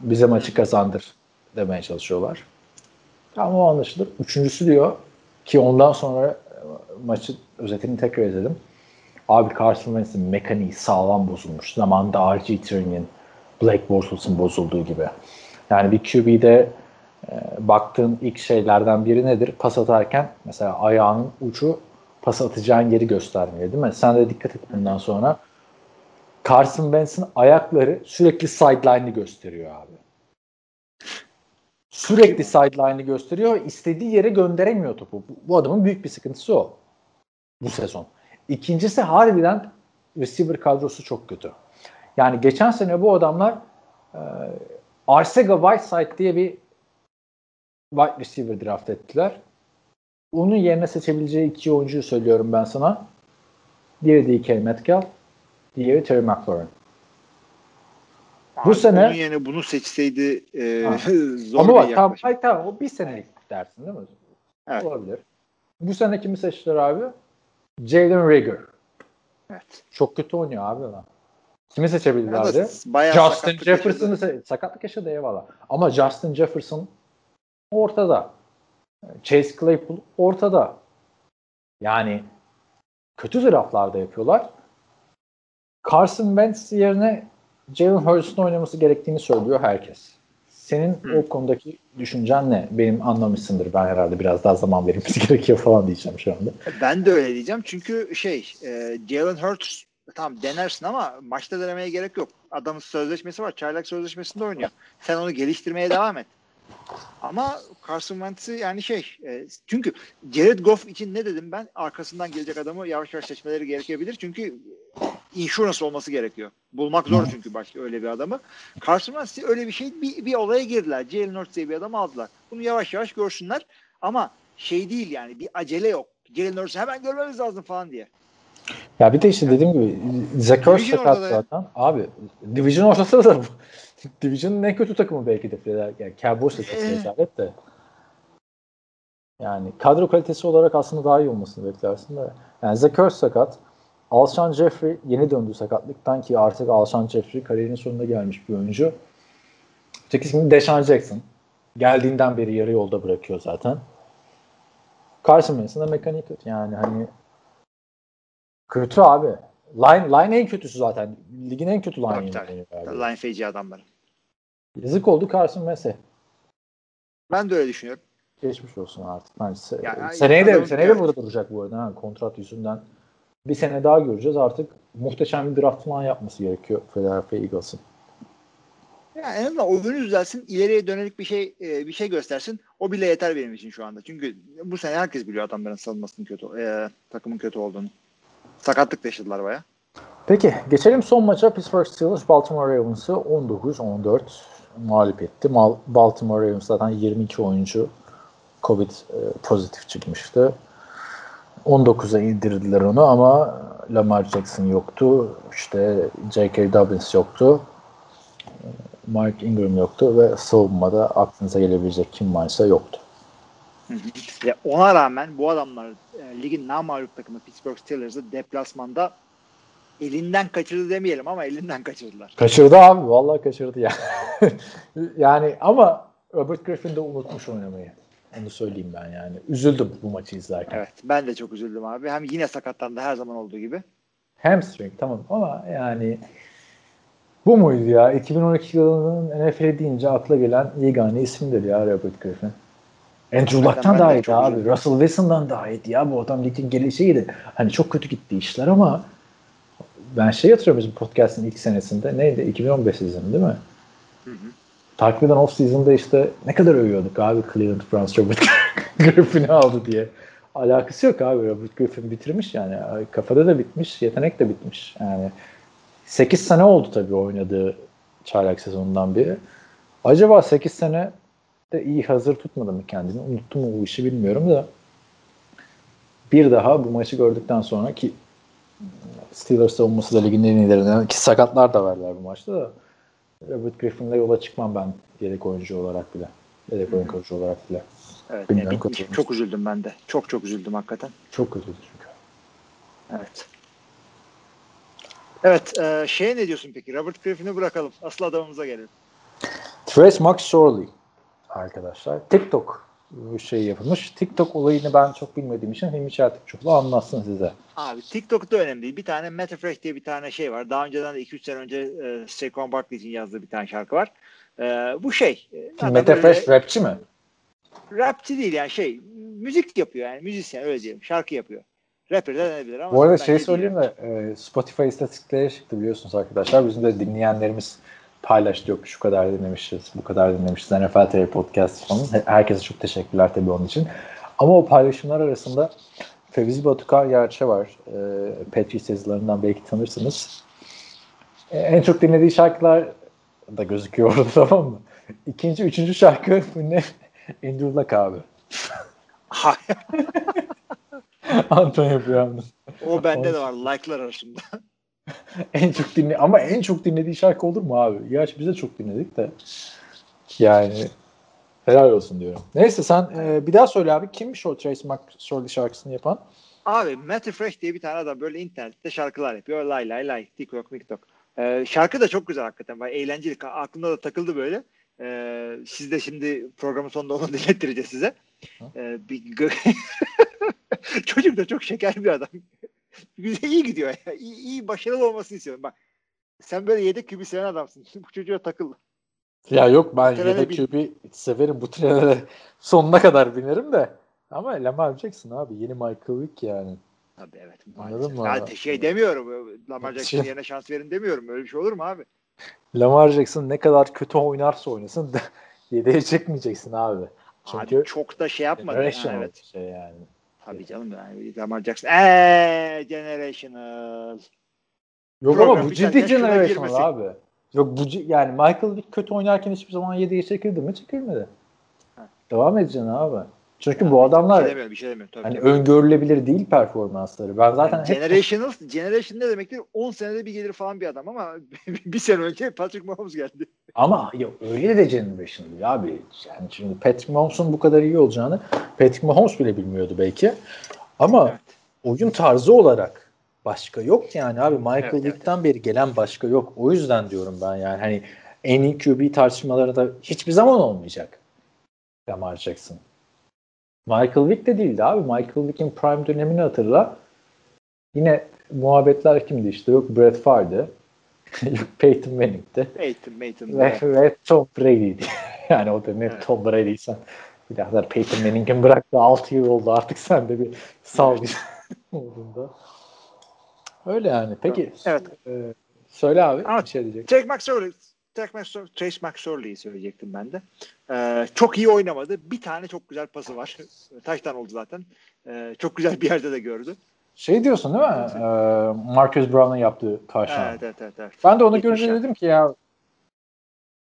Bize maçı kazandır demeye çalışıyorlar. Tamam o anlaşılır. Üçüncüsü diyor ki ondan sonra e, maçı özetini tekrar izledim. Abi Carson Wentz'in mekaniği sağlam bozulmuş. Zamanında R.G. Trink'in Blake Bortles'ın bozulduğu gibi. Yani bir QB'de e, baktığın ilk şeylerden biri nedir? Pas atarken mesela ayağının ucu pas atacağın yeri göstermiyor değil mi? Sen de dikkat et bundan sonra. Carson Wentz'in ayakları sürekli sideline'ı gösteriyor abi. Sürekli sideline'ı gösteriyor. İstediği yere gönderemiyor topu. Bu, bu adamın büyük bir sıkıntısı o. Bu sezon. İkincisi harbiden receiver kadrosu çok kötü. Yani geçen sene bu adamlar e, Arcega Whiteside diye bir wide receiver draft ettiler. Onun yerine seçebileceği iki oyuncuyu söylüyorum ben sana. Diğeri DK Metcalf, diğeri Terry McLaurin. Bu sene- bunun yerine bunu seçseydi e, Ha. [LAUGHS] zor Ama bak yaklaşım. hayır, tamam o bir senelik dersin değil mi? Evet. Olabilir. Bu sene kimi seçtiler abi? Jalen Rager. Evet. Çok kötü oynuyor abi lan. Kimi seçebilirlerdi? Evet, Justin Jefferson'ı se- sakatlık yaşadı eyvallah. Ama Justin Jefferson ortada. Chase Claypool ortada. Yani kötü draftlarda yapıyorlar. Carson Wentz yerine Jalen Hurts'un oynaması gerektiğini söylüyor herkes. Senin Hı. o konudaki düşüncen ne? Benim anlamışsındır. Ben herhalde biraz daha zaman verilmesi [LAUGHS] gerekiyor falan diyeceğim şu anda. Ben de öyle diyeceğim. Çünkü şey e, Jalen Hurts tamam denersin ama maçta denemeye gerek yok. Adamın sözleşmesi var. Çaylak sözleşmesinde oynuyor. Sen onu geliştirmeye devam et. Ama Carson Wentz'i yani şey e, çünkü Jared Goff için ne dedim ben? Arkasından gelecek adamı yavaş yavaş seçmeleri gerekebilir. Çünkü insurance olması gerekiyor. Bulmak zor çünkü başka öyle bir adamı. Carson Wentz öyle bir şey bir, bir olaya girdiler. Jalen Hurts diye bir adamı aldılar. Bunu yavaş yavaş görsünler ama şey değil yani bir acele yok. Jalen Hurts'u hemen görmemiz lazım falan diye. Ya bir de işte dediğim gibi Zach Ertz sakat zaten. Abi Division ortasında da bu. [LAUGHS] Division'ın en kötü takımı belki de. Feder- Yani Cowboys da çok Eh. rezalet de. Yani kadro kalitesi olarak aslında daha iyi olmasını beklersin de. Yani Zach Ertz sakat. Alshon Jeffrey yeni döndü sakatlıktan ki artık Alshon Jeffrey kariyerinin sonuna gelmiş bir oyuncu. Öteki ismi Deshaun Jackson. Geldiğinden beri yarı yolda bırakıyor zaten. Carson Wentz'in de mekanik kötü. Yani hani kötü abi. Line, line en kötüsü zaten. Ligin en kötü line Tabii, tabii. Line feci adamları. Yazık oldu Carson Wentz'e. Ben de öyle düşünüyorum. Geçmiş olsun artık. Bence se- Ya, seneye de seneye de burada duracak bu arada. Ha, kontrat yüzünden. Bir sene daha göreceğiz. Artık muhteşem bir draft falan yapması gerekiyor Philadelphia Eagles'ın. Ya en azından oyunu düzelsin, ileriye dönelik bir şey e, bir şey göstersin. O bile yeter benim için şu anda. Çünkü bu sene herkes biliyor adamların savunmasının kötü, e, takımın kötü olduğunu. Sakatlık yaşadılar baya. Peki geçelim son maça. Pittsburgh Steelers Baltimore Ravens'ı 19-14 mağlup etti. Baltimore Ravens zaten 22 oyuncu Covid e, pozitif çıkmıştı. 19'a indirdiler onu ama Lamar Jackson yoktu. İşte J.K. Dobbins yoktu. Mark Ingram yoktu ve savunmada aklınıza gelebilecek kim varsa yoktu. Ve ona rağmen bu adamlar e, ligin namağlup takımı Pittsburgh Steelers'ı deplasmanda elinden kaçırdı demeyelim ama elinden kaçırdılar. Kaçırdı abi. Vallahi kaçırdı ya. [LAUGHS] yani ama Robert Griffin de unutmuş oynamayı. Onu söyleyeyim ben yani. Üzüldüm bu maçı izlerken. Evet ben de çok üzüldüm abi. Hem yine sakatlandı her zaman olduğu gibi. Hamstring tamam ama yani bu muydu ya? 2012 yılının NFL deyince akla gelen yegane isimdir ya Robert Griffin. Andrew Luck'tan daha iyiydi abi. üzüldüm. Russell Wilson'dan daha iyiydi ya. Bu adam ligin gelişiydi. Hani çok kötü gitti işler ama ben şey hatırlıyorum bizim podcast'ın ilk senesinde. Neydi? 2015 sezonu değil mi? Hı hı. Takip eden off season'da işte ne kadar övüyorduk abi Cleveland Browns Robert [LAUGHS] Griffin'i aldı diye. Alakası yok abi. Robert Griffin bitirmiş yani. Kafada da bitmiş, yetenek de bitmiş. Yani 8 sene oldu tabii oynadığı çaylak sezonundan beri. Acaba 8 sene de iyi hazır tutmadı mı kendini? Unuttu mu bu işi bilmiyorum da. Bir daha bu maçı gördükten sonra ki Steelers savunması da ligin en iyilerinden ki sakatlar da verdiler bu maçta da Robert Griffin'le yola çıkmam ben yedek oyuncu olarak bile. Yedek oyun koçu olarak bile. Evet Bilmiyorum, yani çok üzüldüm ben de. Çok çok üzüldüm hakikaten. Çok kötüydü çünkü. Evet. Evet, e, şeye ne diyorsun peki? Robert Griffin'i bırakalım. Asıl adamımıza gelelim. Trace McSorley arkadaşlar. TikTok bu şey yapılmış. TikTok olayını ben çok bilmediğim için Hilmi Çeltikçoğlu anlatsın size. Abi TikTok'ta önemli değil. Bir tane Matt Fresh diye bir tane şey var. Daha önceden de 2-3 sene önce e, Saquon Barkley için yazdığı bir tane şarkı var. E, bu şey. e, zaten Mete böyle Fresh rapçi mi? Rapçi değil yani şey. Müzik yapıyor yani. Müzisyen öyle diyelim. Şarkı yapıyor. Rapper de denebilir ama. Bu arada şey şey söyleyeyim de e, Spotify istatistikleri çıktı biliyorsunuz arkadaşlar. Bizim de dinleyenlerimiz paylaştı yok şu kadar dinlemişiz, bu kadar dinlemişiz. NFL TV Podcast falan. He- Herkese çok teşekkürler tabii onun için. Ama o paylaşımlar arasında Fevzi Batukar Yerçe var. E, Patriots yazılarından belki tanırsınız. E, en çok dinlediği şarkılar da gözüküyor orada [LAUGHS] tamam mı? İkinci, üçüncü şarkı [LAUGHS] bu ne? Andrew Luck abi. [LAUGHS] Antonio Brown'un. o bende de var. Like'lar arasında. [LAUGHS] en çok dinle ama en çok dinlediği şarkı olur mu abi? Gerçi biz de çok dinledik de. Yani helal olsun diyorum. Neyse sen e, bir daha söyle abi. Kimmiş o Trace McSorley şarkısını yapan? Abi Matthew Fresh diye bir tane adam böyle internette şarkılar yapıyor. Lay lay lay, TikTok, TikTok. Ee, şarkı da çok güzel hakikaten. Bayağı eğlenceli. Aklımda da takıldı böyle. Ee, siz de şimdi programın sonunda onu [LAUGHS] dinlettireceğiz size. Ee, bir gö- [LAUGHS] Çocuk da çok şeker bir adam. Güzel, iyi gidiyor. Ya. İyi, iyi, başarılı olmasını istiyorum. Bak sen böyle yedek kübü seven adamsın. [LAUGHS] Bu çocuğa takıl. Ya yok ben Trene yedek bin. Severim. Bu trenere [LAUGHS] sonuna kadar binerim de. Ama Lamar Jackson abi. Yeni Michael Vick yani. Tabii evet. Anladın mı? Ya, şey demiyorum. Lamar Jackson Şey- yerine şans verin demiyorum. Öyle bir şey olur mu abi? Lamar Jackson ne kadar kötü oynarsa oynasın [LAUGHS] yedeğe çekmeyeceksin abi. Çünkü Abi çok da şey yapmadı. Generational evet. şey yani. Tabii canım yani Lamar Jackson. Eee generational. Yok Program ama bu ciddi generational abi. Yok bu yani Michael Vick kötü oynarken hiçbir zaman 7'ye çekildi mi? Çekilmedi. Devam edeceksin abi. Çünkü bu Bir adamlar şey demiyorum, bir şey demiyorum. Tabii, hani tabii. öngörülebilir değil performansları. Ben zaten Yani hep generational, generation ne demektir? 10 senede bir gelir falan bir adam ama [LAUGHS] bir sene önce Patrick Mahomes geldi. Ama ya öyle de generation değil abi. Yani şimdi Patrick Mahomes'un bu kadar iyi olacağını Patrick Mahomes bile bilmiyordu belki. Ama Evet. oyun tarzı olarak başka yok yani abi. Michael Evet, evet. Vick'ten beri gelen başka yok. O yüzden diyorum ben yani hani en iyi QB tartışmaları da hiçbir zaman olmayacak. Lamar Jackson. Michael Vick de değildi abi. Michael Vick'in prime dönemini hatırla. Yine muhabbetler kimdi işte? Yok Brett Favre'dı. [LAUGHS] yok Peyton Manning'ti. Peyton, Peyton. Ve, ve Tom Brady'di. [LAUGHS] yani o da ne Evet. Tom Brady'ysen birader Peyton Manning'in bıraktı 6 yıl oldu artık sen de bir sal bir [LAUGHS] olduğunda. Öyle yani. Peki Evet. e, söyle abi Ama şey diyecek. Trace McSorley, Trace McSorley, Trace McSorley'i söyleyecektim ben de. Ee, çok iyi oynamadı. Bir tane çok güzel pası var. [LAUGHS] Taştan oldu zaten. Ee, çok güzel bir yerde de gördü. Şey diyorsun değil mi? E, Marcus Brown'un yaptığı taştan. Evet, evet, evet, evet. Ben de onu 70 görünce yard. dedim ki ya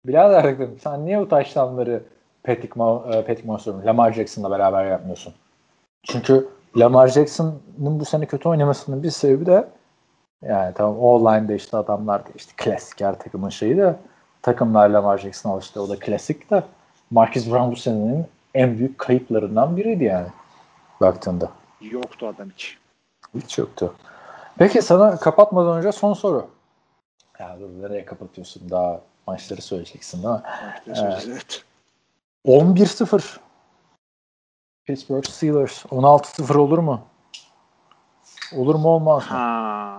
birader dedim sen niye bu taştanları Patrick, Ma e, Patrick Mahomes Lamar Jackson'la beraber yapmıyorsun? Çünkü Lamar Jackson'ın bu sene kötü oynamasının bir sebebi de yani tamam online'da işte adamlar da işte klasik her takımın şeyi de takımlar Lamar Jackson alıştı o da klasik de Marcus Brown bu senenin en büyük kayıplarından biriydi yani baktığında. Yoktu adam hiç. Hiç yoktu. Peki sana kapatmadan önce son soru. Ya dur nereye kapatıyorsun? Daha maçları söyleyeceksin değil mi? Evet. evet. 11-0. Pittsburgh Steelers. 16-0 olur mu? Olur mu olmaz mı? Ha.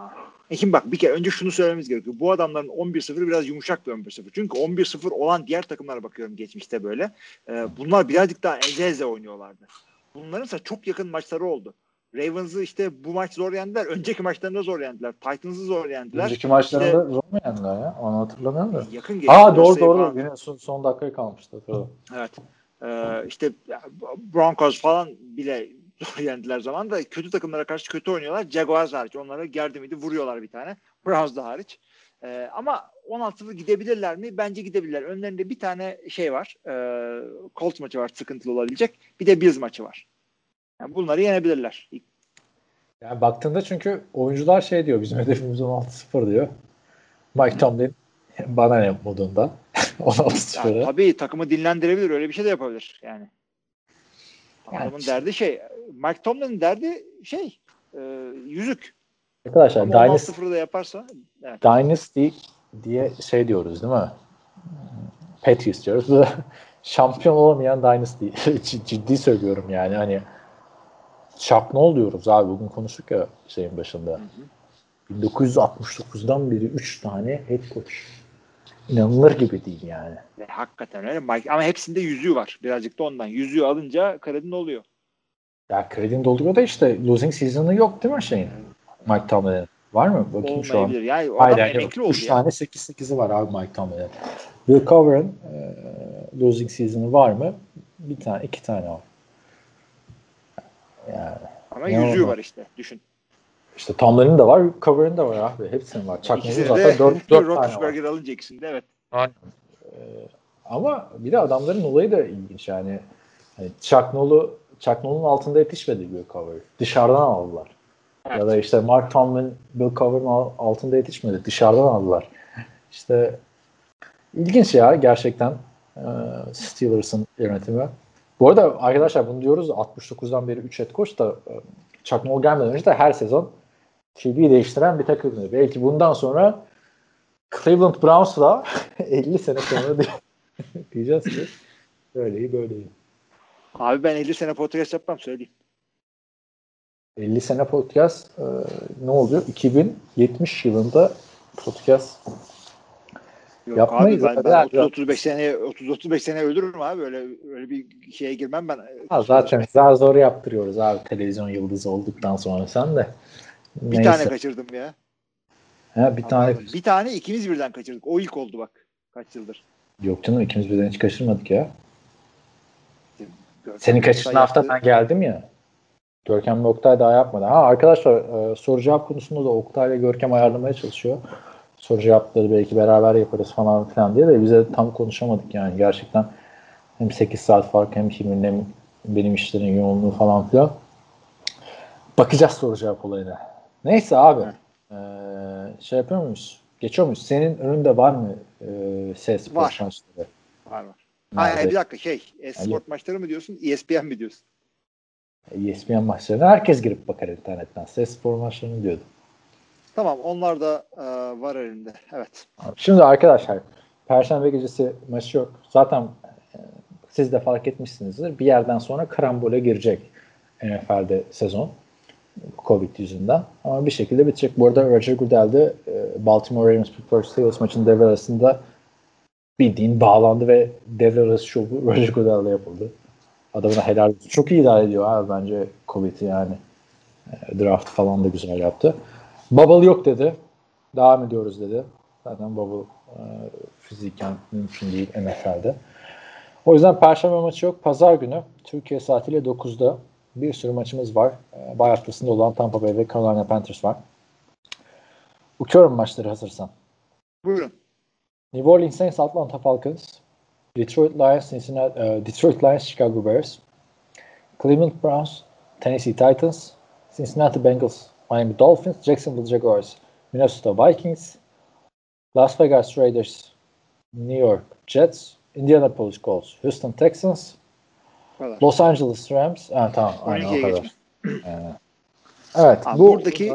Ekim bak bir kere önce şunu söylememiz gerekiyor. Bu adamların 11-0 biraz yumuşak bir 11-0. Çünkü 11-0 olan diğer takımlara bakıyorum geçmişte böyle. Ee, bunlar birazcık daha eze eze oynuyorlardı. Bunların ise çok yakın maçları oldu. Ravens'ı işte bu maç zor yendiler. Önceki maçlarında zor yendiler. Titans'ı zor yendiler. Önceki maçlarında zor mu yendiler ya? Onu hatırlamıyorum da. Yakın geçti. Aa doğru doğru. falan. Yine son, son dakikaya kalmıştı. Doğru. Evet. Ee, işte Broncos falan bile zor [LAUGHS] yendiler zaman da kötü takımlara karşı kötü oynuyorlar. Jaguars hariç. Onlara gerdi miydi vuruyorlar bir tane. Browns da hariç. Ee, ama 16-0 gidebilirler mi? Bence gidebilirler. Önlerinde bir tane şey var. E, Colts maçı var sıkıntılı olabilecek. Bir de Bills maçı var. Yani bunları yenebilirler. Yani baktığında çünkü oyuncular şey diyor bizim hedefimiz 16-0 diyor. Mike Tomlin bana ne modunda. [LAUGHS] Yani 16-0'ı. tabii takımı dinlendirebilir. Öyle bir şey de yapabilir. Yani. Yani Adamın derdi şey. Mike Tomlin'in derdi şey. e, yüzük. Arkadaşlar Ama Dynasty 16-0'ı da yaparsa evet. Dynasty diye şey diyoruz değil mi? Bu da [LAUGHS] şampiyon olamayan Dynasty. [LAUGHS] Ciddi söylüyorum yani. Hani Noll diyoruz abi. Bugün konuştuk ya şeyin başında. 1969'dan beri 3 tane head coach. İnanılır gibi değil yani. Ve hakikaten öyle. Mike, ama hepsinde yüzüğü var. Birazcık da ondan. Yüzüğü alınca kredin oluyor. Ya kredin dolduruyor da işte losing season'ı yok değil mi şeyin? Mike Tomlin'in. Var mı? Bakayım şu an. Yani o Hayır, yani emekli oldu 3 ya. tane 8-8'i var abi Mike Tomlin'in. Bill Covey'in e, losing season'ı var mı? Bir tane, iki tane var. Yani Ama yüzüğü var işte. Düşün. işte Tomlin'in de var, Covey'in de var abi. Hepsinin var. İkisini zaten de 4, 4 tane var. Roethlisberger alınca ikisini de evet. Ama bir de adamların olayı da ilginç yani. Hani Chuck Noll'u Chuck Noll'un altında yetişmedi Bill Cowher. Dışarıdan aldılar. Ya da işte Mark Tomlin Bill Cowher'ın al- altında yetişmedi. Dışarıdan aldılar. İşte ilginç ya gerçekten e, Steelers'ın yönetimi. Bu arada arkadaşlar bunu diyoruz da 69'dan beri 3 head coach da e, Chuck Noll gelmeden önce de her sezon QB'yi değiştiren bir takımdı. Belki bundan sonra Cleveland Browns'la [LAUGHS] 50 sene sonra diye- [LAUGHS] diyeceğiz ki böyleyi böyleyi. Abi ben 50 sene podcast yapmam söyleyeyim. 50 sene podcast e, ne oluyor? 2070 yılında podcast Yok Yapmayız abi ben, ben 30 35 sene 30 35 sene ölürüm abi öyle öyle bir şeye girmem ben. ha, zaten zar zor yaptırıyoruz abi televizyon yıldızı olduktan sonra sen de. bir Neyse. tane kaçırdım ya. Ha, bir tane Bir tane ikimiz birden kaçırdık. O ilk oldu bak. Kaç yıldır. yok canım ikimiz birden hiç kaçırmadık ya. Senin Yaptı. hafta ben geldim ya. Görkem ve Oktay daha yapmadı. Ha arkadaşlar e, soru cevap konusunda da Oktay ve Görkem ayarlamaya çalışıyor. Soru cevapları belki beraber yaparız falan filan diye de bize tam konuşamadık yani gerçekten hem 8 saat fark hem Hilmi'nin hem benim işlerin yoğunluğu falan filan. Bakacağız soru cevap olayına. Neyse abi. Ee, şey yapıyor muyuz? Geçiyor muyuz? Senin önünde var mı e, ses Var. Var var. Hayır Nerede? bir dakika şey. E-sport maçları mı diyorsun? ESPN mi diyorsun? ESPN maçlarına herkes girip bakar internetten. Ses spor maçlarını diyordu. Tamam onlar da e, var elimde. Evet. Şimdi arkadaşlar Perşembe gecesi maçı yok. Zaten e, siz de fark etmişsinizdir. Bir yerden sonra karambole girecek NFL'de sezon. Covid yüzünden. Ama bir şekilde bitecek. Bu arada Roger Goodell de e, Baltimore Ravens Pittsburgh Steelers maçının devre arasında bildiğin bağlandı ve devre arası şovu Roger Goodell'le yapıldı. Adamına helal. Çok iyi idare ediyor abi bence Covid'i yani. E, draft falan da güzel yaptı. Bubble yok dedi. Devam ediyoruz dedi. Zaten bubble e, fiziken mümkün değil NFL'de. O yüzden Perşembe maçı yok. Pazar günü Türkiye saatiyle 9'da bir sürü maçımız var. E, bay haftasında olan Tampa Bay ve Carolina Panthers var. Uçuyorum maçları hazırsan. Buyurun. New Orleans Saints, Atlanta Falcons, Detroit Lions, Cincinnati, e, Detroit Lions, Chicago Bears, Cleveland Browns, Tennessee Titans, Cincinnati Bengals, Miami Dolphins, Jacksonville Jaguars, Minnesota Vikings, Las Vegas Raiders, New York Jets, Indianapolis Colts, Houston Texans, kadar. Los Angeles Rams. Ha, tamam, aynen o 12'ye kadar. [CLEARS THROAT] Ee, evet, Abi bu buradaki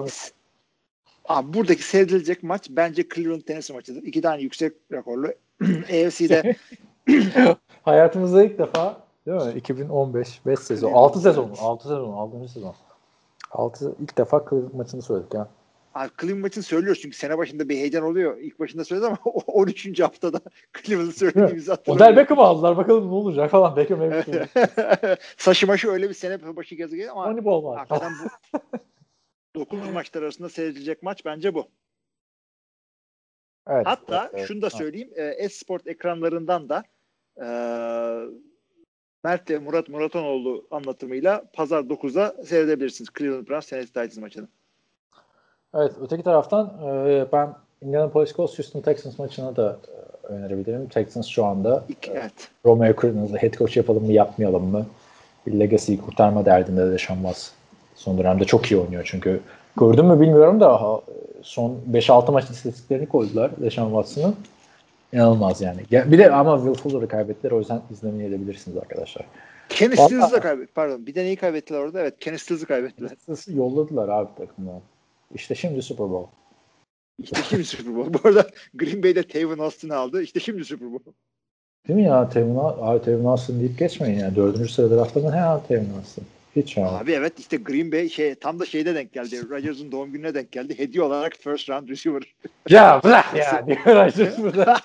abi buradaki seyredilecek maç bence Cleveland Tennessee maçıdır. İki tane yüksek rekorlu. [CLEARS THROAT] AFC'de [LAUGHS] hayatımızda ilk defa değil mi? 2015 5 sezon, 6 sezon, 6 sezon, 6. sezon. 6 ilk defa Cleveland maçını söyledik ya. abi Cleveland maçını söylüyoruz çünkü sene başında bir heyecan oluyor. İlk başında söyledi ama [LAUGHS] 13. haftada Cleveland'ı söylediğimizi Odell hatırlamıyorum. Beckham aldılar bakalım ne olacak falan. Beckham evet. Saşı maşı öyle bir sene başı gezi geliyor ama Moneyball var. hakikaten bu [LAUGHS] 9 maçlar arasında seyredilecek maç bence bu. Evet. Hatta Evet. şunu da söyleyeyim. E, Esport ekranlarından da e, Mert ve Murat Muratanoğlu anlatımıyla pazar 9'da seyredebilirsiniz. Cleveland Browns Tennessee Titans maçını. Evet, öteki taraftan e, ben Indianapolis Colts Houston Texans maçını da e, önerebilirim. Texans şu anda İki, evet. Romeo Crennel'ı head coach yapalım mı yapmayalım mı? Bir legacy'yi kurtarma derdinde de Şambaz. Son dönemde çok iyi oynuyor çünkü. Gördün mü bilmiyorum da son 5-6 maç istatistiklerini koydular Deşan Watson'ın. İnanılmaz yani. Ya- Bir de ama Will Fuller'ı kaybettiler o yüzden izlemeyi edebilirsiniz arkadaşlar. Kenny Stills'ı da kaybetti. Pardon. Bir de neyi kaybettiler orada? Evet. Kenny Stills'ı kaybettiler. Texans'ı yolladılar abi takımdan. İşte şimdi Super Bowl. İşte şimdi Super Bowl. Bu arada Green Bay'de Tavon Austin'i aldı. İşte şimdi Super Bowl. Değil mi ya Tevin, abi Tevin Austin deyip geçmeyin yani. Dördüncü sırada draftladın he abi Tevin Austin. Hiç ya. Abi evet işte Green Bay şey tam da şeyde denk geldi. Rodgers'ın doğum gününe denk geldi. Hediye olarak first round receiver. Ya bırak ya. [LAUGHS] Diyor Rodgers burada.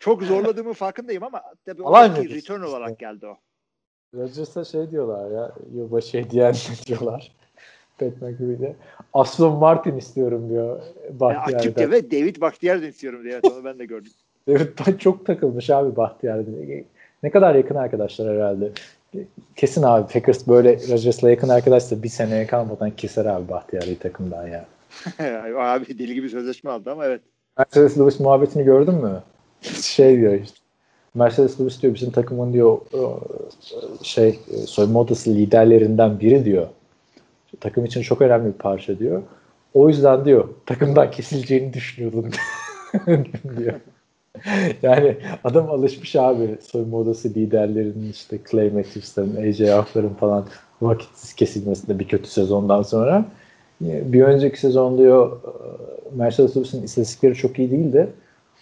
Çok zorladığımın farkındayım ama tabii Alan Rodgers return olarak geldi o. Rodgers'a şey diyorlar ya. Yılbaşı hediyen [LAUGHS] diyorlar. Pat McAfee'de. Aston Martin istiyorum diyor. Yani Bahtiyar'da. açıkça ve David Bakhtiar'dan istiyorum diye. Evet, onu ben de gördüm. [LAUGHS] David çok takılmış abi Bahtiyar'da. Ne kadar yakın arkadaşlar herhalde. Kesin abi Packers böyle Rodgers'la yakın arkadaşsa bir seneye kalmadan keser abi Bahtiyar'ı takımdan ya. [LAUGHS] Abi deli gibi sözleşme aldı ama evet. Mercedes Lewis muhabbetini gördün mü? [LAUGHS] Şey diyor işte. Mercedes Lewis diyor bizim takımın diyor şey soyunma odası liderlerinden biri diyor. Takım için çok önemli bir parça diyor. O yüzden diyor takımdan kesileceğini düşünüyordum [LAUGHS] diyor. [LAUGHS] Yani adam alışmış abi soyunma odası liderlerinin işte Clay Matthews'ların, AJ Hawk'ların falan vakitsiz kesilmesinde bir kötü sezondan sonra. Bir önceki sezon diyor Mercedes Lewis'in istatistikleri çok iyi değildi.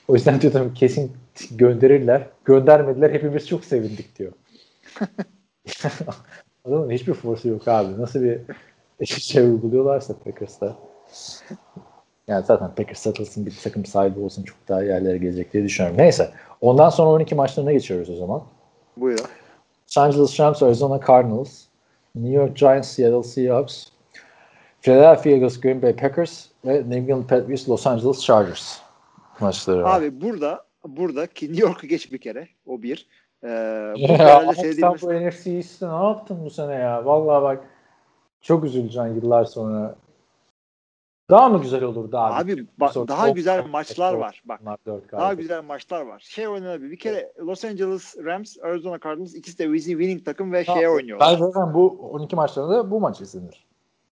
O yüzden [LAUGHS] diyor tabii kesin gönderirler. Göndermediler hepimiz çok sevindik diyor. [LAUGHS] Adamın hiçbir forsu yok abi. Nasıl bir şey uyguluyorlarsa Packers'ta. Yani zaten Packers satılsın bir takım sahibi olsun çok daha yerlere gelecek diye düşünüyorum. Neyse. Ondan sonra 12 maçlarına geçiyoruz o zaman. Buyur. Los Angeles Rams, Arizona Cardinals, New York Giants, Seattle Seahawks, Philadelphia Eagles, Green Bay Packers ve New England Patriots, Los Angeles Chargers maçları var. Abi burada burada ki New York'u geç bir kere. O bir. Ee, bu Ya, abi sen bu NFC East'te ne yaptın bu sene ya? Vallahi bak çok üzüleceksin yıllar sonra. Daha mı güzel olurdu abi? Abi Sonra daha güzel maçlar var. Bak daha güzel maçlar var. Şey oynanabilir. Bir kere Los Angeles Rams, Arizona Cardinals ikisi de winning takım ve şeye oynuyorlar. Ben zaten bu 12 maçlarında da bu maç izlenir.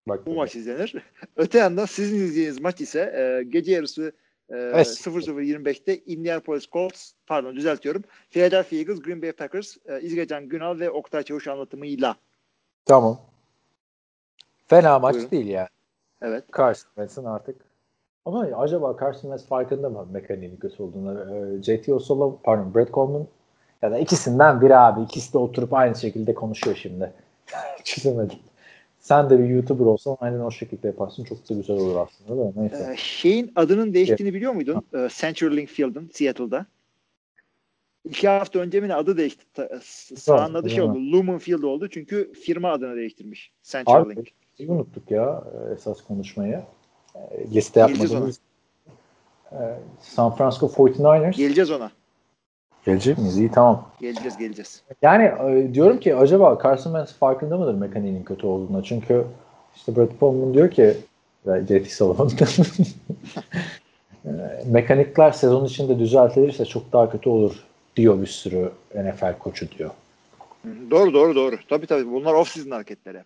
Bak, Bu maç izlenir. [LAUGHS] Öte yandan sizin izleyeceğiniz maç ise e, gece yarısı e, Evet. 00.25'te Indianapolis Colts, pardon düzeltiyorum. Philadelphia Eagles, Green Bay Packers, e, İzgecan Günal ve Oktay Çavuş anlatımıyla. Tamam. Fena maç Buyurun. değil yani. Evet. Carson Wentz'in artık. Ama acaba Carson Wentz farkında mı mekaniğinin kötü olduğunu? Ee, JT Osola, pardon Brett Coleman ya da ikisinden biri abi. İkisi de oturup aynı şekilde konuşuyor şimdi. [LAUGHS] Çözemedim. Sen de bir YouTuber olsan aynen o şekilde yaparsın. Çok da güzel olur aslında da. Neyse. E, şeyin adının değiştiğini biliyor muydun? E, CenturyLink Field'ın Seattle'da. İki hafta önce mi adı değişti? Ta- Sahanın adı şey oldu. Lumen Field oldu. Çünkü firma adını değiştirmiş. CenturyLink. Abi biz unuttuk ya e, esas konuşmayı. E, Liste yapmadığımız. E, San Francisco 49ers. Geleceğiz ona. Gelecek miyiz? İyi tamam. Geleceğiz geleceğiz. Yani diyorum ki acaba Carson Wentz farkında mıdır mekaniğinin kötü olduğuna? Çünkü işte Brett Coleman diyor ki Sullivan [LAUGHS] e, mekanikler sezon içinde düzeltilirse çok daha kötü olur diyor bir sürü NFL koçu diyor. Doğru doğru doğru. Tabii tabii. Bunlar off-season hareketleri hep.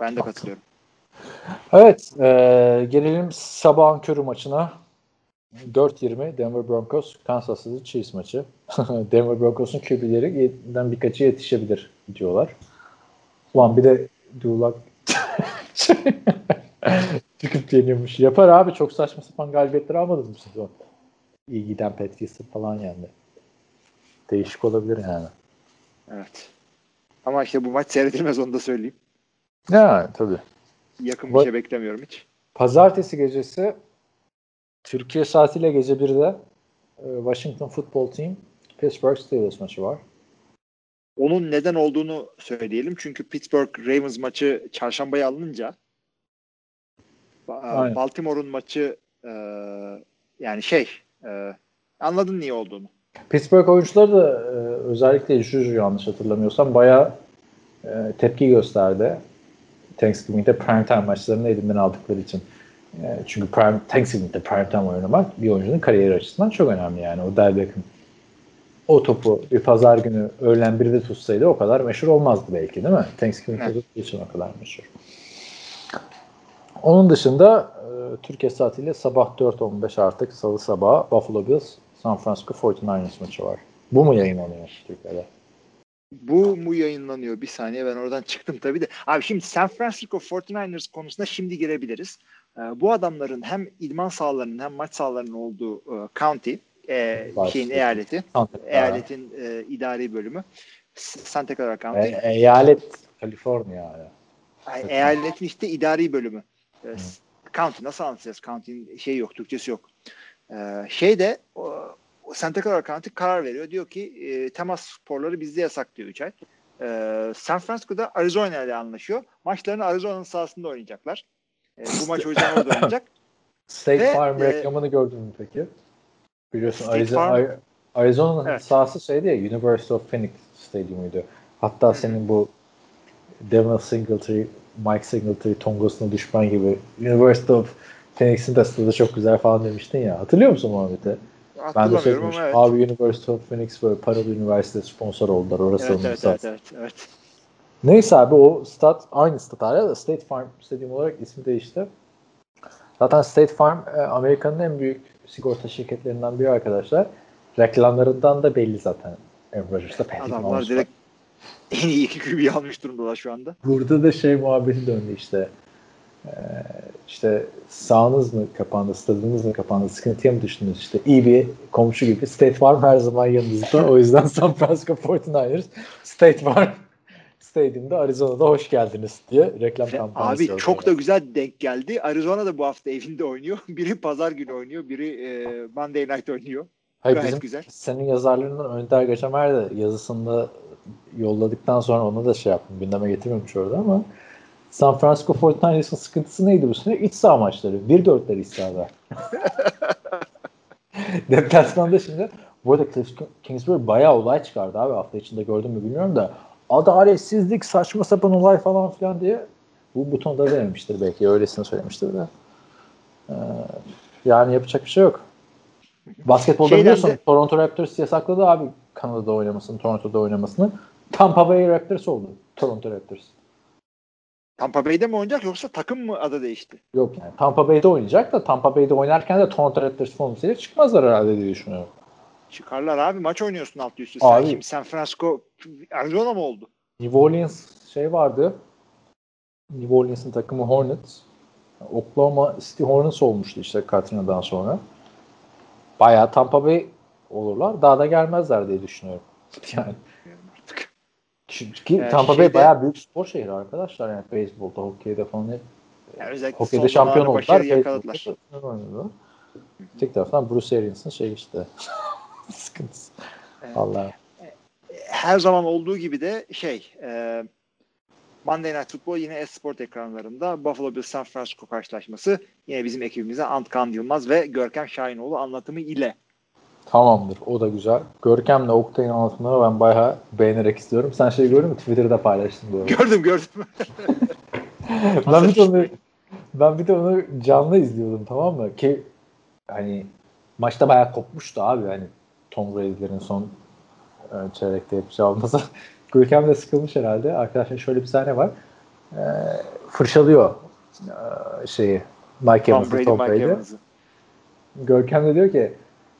Ben de katılıyorum. Evet, e, gelelim sabahın körü maçına. 4-20 Denver Broncos Kansas City Chiefs maçı. [LAUGHS] Denver Broncos'un QB'lerinden birkaçı yetişebilir diyorlar. Ulan bir de Dulak [LAUGHS] çıkıp yeniyormuş. Yapar abi çok saçma sapan galibiyetler almadınız mı siz o? İyi giden Patriots'ı falan yendi. Değişik olabilir yani. Evet. Ama işte bu maç seyredilmez onu da söyleyeyim. Ya tabii. Yakın bir şey beklemiyorum hiç. Pazartesi gecesi Türkiye saatiyle gece 1'de e, Washington Football Team Pittsburgh Steelers maçı var. Onun neden olduğunu söyleyelim. Çünkü Pittsburgh Ravens maçı çarşambaya alınınca Aynen. Baltimore'un maçı e, yani şey e, anladın niye olduğunu. Pittsburgh oyuncuları da e, özellikle Juju yanlış hatırlamıyorsam bayağı e, tepki gösterdi. Thanksgiving'de primetime maçlarını elinden aldıkları için. E, çünkü prime, Thanksgiving'de primetime oynamak bir oyuncunun kariyeri açısından çok önemli yani. O Del Beckham o topu bir pazar günü öğlen 1'de tutsaydı o kadar meşhur olmazdı belki değil mi? Thanksgiving'de Evet. tuttuğu için o kadar meşhur. Onun dışında e, Türkiye saatiyle sabah 4.15 artık salı sabahı Buffalo Bills San Francisco 49ers maçı var. Bu mu yayınlanıyor Türkiye'de? Bu mu yayınlanıyor? Bir saniye ben oradan çıktım tabii de. Abi şimdi San Francisco 49ers konusunda şimdi girebiliriz. Ee, bu adamların hem idman sahalarının hem maç sahalarının olduğu e, county, e, şeyin eyaleti, eyaletin e, idari bölümü Santa Clara County. E- eyalet Kaliforniya. ya. Ay, eyaletin işte idari bölümü. E, county nasıl anlatacağız? County'nin şeyi yok, Türkçesi yok. E, şey de o, Clara County karar veriyor. Diyor ki e, temas sporları bizde yasak diyor 3 ay. E, San Francisco'da Arizona ile anlaşıyor. Maçlarını Arizona'nın sahasında oynayacaklar. E, bu maç o yüzden orada oynayacak. [LAUGHS] State Ve, Farm e, reklamını gördün mü peki? Biliyorsun State Arizona, Farm- Ari- Arizona'nın Evet. sahası şeydi ya University of Phoenix Stadyumuydu. Hatta senin bu Devin Singletary, Mike Singletary tongosuna düşman gibi University of Phoenix'in de stadı çok güzel falan demiştin ya. Hatırlıyor musun Muhammed'i? Ben de söylemiştim. ama evet. Abi University of Phoenix böyle paralı üniversite sponsor oldular. Orası Evet, onun evet, evet, evet, evet. Neyse abi o stat aynı stat hala da State Farm Stadium olarak ismi değişti. Zaten State Farm e, Amerika'nın en büyük sigorta şirketlerinden biri arkadaşlar. Reklamlarından da belli zaten. Aaron Rodgers'da Patrick Adamlar Mahomes var. direkt en iyi iki QB'yi almış durumdalar şu anda. Burada da şey muhabbeti döndü işte. Ee, işte sahanız mı kapandı, stadınız mı kapandı, sıkıntıya mı düştünüz? İşte iyi bir komşu gibi State Farm her zaman yanınızda. o yüzden [LAUGHS] San Francisco 49ers State Farm Stadium'da Arizona'da hoş geldiniz diye reklam kampanyası abi yapıyorlar. çok da güzel denk geldi. Arizona da bu hafta evinde oynuyor. [LAUGHS] Biri pazar günü oynuyor. Biri e, Monday night oynuyor. Hayır, gayet bizim güzel. senin yazarlarından Önder Geçemer de yazısında yolladıktan sonra onu da şey yaptım. Gündeme getirmemiş orada ama San Francisco 49ers'ın sıkıntısı neydi bu sene? İç saha maçları. 1-4'ler iç sahada. [LAUGHS] Deplasmanda şimdi Bu arada Cliff Kingsbury bayağı olay çıkardı abi hafta içinde gördüm mü bilmiyorum da adaletsizlik saçma sapan olay falan filan diye bu butonda dememiştir belki öylesine söylemiştir de. Ee, yani yapacak bir şey yok. Basketbolda Şeyden biliyorsun de- Toronto Raptors yasakladı abi Kanada'da oynamasını, Toronto'da oynamasını. Tampa Bay Raptors oldu. Toronto Raptors. Tampa Bay'de mi oynayacak yoksa takım mı adı değişti? Yok yani Tampa Bay'de oynayacak da Tampa Bay'de oynarken de Toronto Raptors formasıyla çıkmazlar herhalde diye düşünüyorum. Çıkarlar abi maç oynuyorsun alt üstü. Abi- Sen kim? San Francisco Arizona mı oldu? New Orleans şey vardı. New Orleans'ın takımı Hornets. Oklahoma City Hornets olmuştu işte Katrina'dan sonra. Bayağı Tampa Bay olurlar. Daha da gelmezler diye düşünüyorum. [LAUGHS] Yani. Çünkü Yani Tampa Bay şeyde- bayağı büyük spor şehri arkadaşlar. Yani beyzbolda, hokeyde falan hep Yani özellikle Hokeyde şampiyon oldular. yakaladılar. da oynadılar. Tek taraftan Bruce Arians'ın şey işte [LAUGHS] sıkıntısı. Evet. Vallahi. her zaman olduğu gibi de şey e, Monday Night Football yine Esport ekranlarında Buffalo Bills San Francisco karşılaşması yine bizim ekibimize Antkan Yılmaz ve Görkem Şahinoğlu anlatımı ile Tamamdır. O da güzel. Görkem'le Oktay'ın anlatımları ben bayağı beğenerek istiyorum. Sen şey gördün mü? Twitter'da paylaştın doğru. gördüm gördüm. [LAUGHS] ben bir de onu ben bir de onu canlı izliyordum tamam mı? Ki hani maçta bayağı kopmuştu abi hani Tom Brady'lerin son e, çeyrekte yapacağı olmasa. [LAUGHS] Görkem de sıkılmış herhalde. Arkadaşlar şöyle bir sahne var. E, fırçalıyor e, şeyi Mike Tom Brady, Tom Mike Brady. Evans'ı. Görkem de diyor ki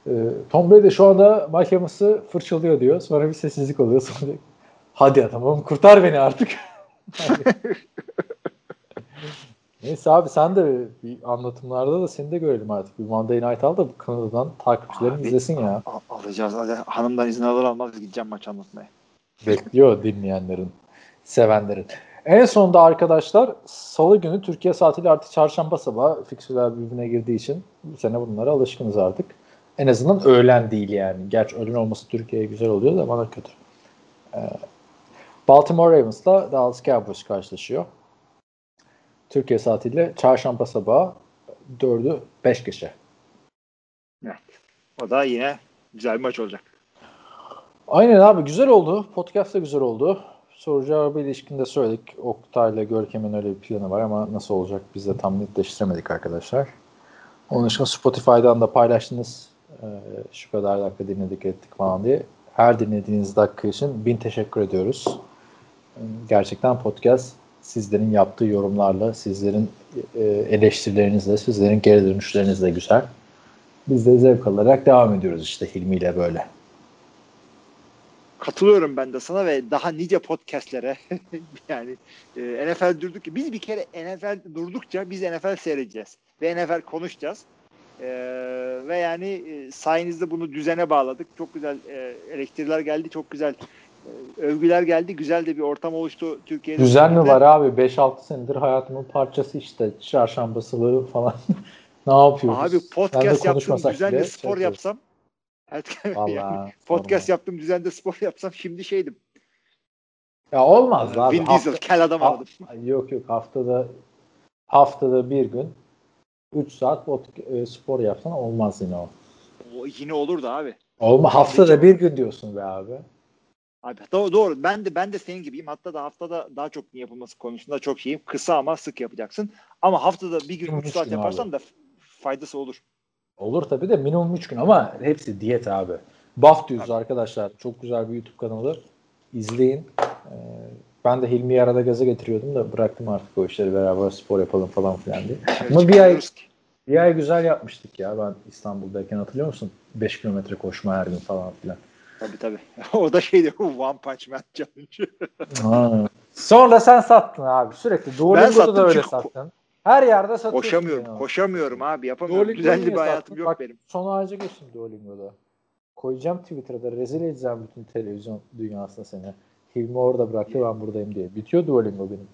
e, Tom Brady şu anda Mike Evans'ı fırçalıyor diyor. Sonra bir sessizlik oluyor. Sonra diyor, hadi ya tamam kurtar beni artık. [LAUGHS] Neyse abi sen de bir anlatımlarda da seni de görelim artık. Bir Monday Night al da bu Kanada'dan takipçilerin Abi, izlesin ya. Al- alacağız. Hanımdan izin alır almaz gideceğim maç anlatmaya. Bekliyor [LAUGHS] dinleyenlerin, sevenlerin. En sonunda arkadaşlar salı günü Türkiye saatiyle artık çarşamba sabahı fiksürler birbirine girdiği için bu sene bunlara alışkınız artık. En azından öğlen değil yani. Gerçi öğlen olması Türkiye'ye güzel oluyor da bana kötü. Ee, Baltimore Ravens'la Dallas Cowboys karşılaşıyor. Türkiye saatiyle çarşamba sabahı 4'ü 5 geçe. O da yine güzel bir maç olacak. Aynen abi güzel oldu. Podcast da güzel oldu. Soru cevabı ilişkinde söyledik. Oktay'la Görkem'in öyle bir planı var ama nasıl olacak biz de tam netleştiremedik arkadaşlar. Onun dışında Spotify'dan da paylaştınız. Ee, şu kadar dakika dinledik ettik falan diye. Her dinlediğiniz dakika için bin teşekkür ediyoruz. Ee, Gerçekten podcast sizlerin yaptığı yorumlarla, sizlerin e, eleştirilerinizle, sizlerin geri dönüşlerinizle güzel. Biz de zevk alarak devam ediyoruz işte Hilmi ile böyle. Katılıyorum ben de sana ve daha nice podcastlere [LAUGHS] yani e, NFL durduk biz bir kere NFL durdukça biz NFL seyredeceğiz ve NFL konuşacağız. E, ve yani e, sayenizde bunu düzene bağladık. Çok güzel e, eleştiriler geldi. Çok güzel e, övgüler geldi. Güzel de bir ortam oluştu Türkiye'de. Düzen mi var abi? 5-6 senedir hayatımın parçası işte. Çarşamba salı falan. [LAUGHS] ne yapıyoruz? Abi podcast yaptım düzenli bile spor şey yapsam [LAUGHS] yani Vallahi podcast sorma. yaptım düzenli spor yapsam şimdi şeydim. Ya olmaz abi. Vin Diesel kel adam aldım. Yok yok haftada haftada bir gün 3 saat pod- e, spor yapsan olmaz yine o. O yine olurdu abi. Olma haftada bir gün diyorsun be abi. Abi doğru, doğru. Ben de ben de senin gibiyim. Hatta da haftada daha çok yapılması konusunda çok şeyim. Kısa ama sık yapacaksın. Ama haftada bir gün Minimum 3 üç saat gün yaparsan abi. da faydası olur. Olur tabii de minimum 3 gün ama hepsi diyet abi. Buff diyoruz arkadaşlar. Çok güzel bir YouTube kanalı. İzleyin. Ee, ben de Hilmi'yi arada gaza getiriyordum da bıraktım artık o işleri beraber spor yapalım falan filan diye. Ama bir ay, bir ay güzel yapmıştık ya ben İstanbul'dayken hatırlıyor musun? 5 kilometre koşma her gün falan filan. Tabii tabii. [LAUGHS] o da şeydi One Punch Man Challenge. [LAUGHS] Ha. Sonra sen sattın abi sürekli. Duolingo'da sattım da öyle sattın. Her yerde satıyorsun. koşamıyorum. yani. Koşamıyorum abi. Yapamıyorum. Niye bir hayatım sattın? yok Bak, benim. Son ağaca geçtim Duolingo'da. Koyacağım Twitter'da rezil edeceğim bütün televizyon dünyasına seni. Hilmi orada bıraktı ben buradayım diye. Bitiyor Duolingo benim.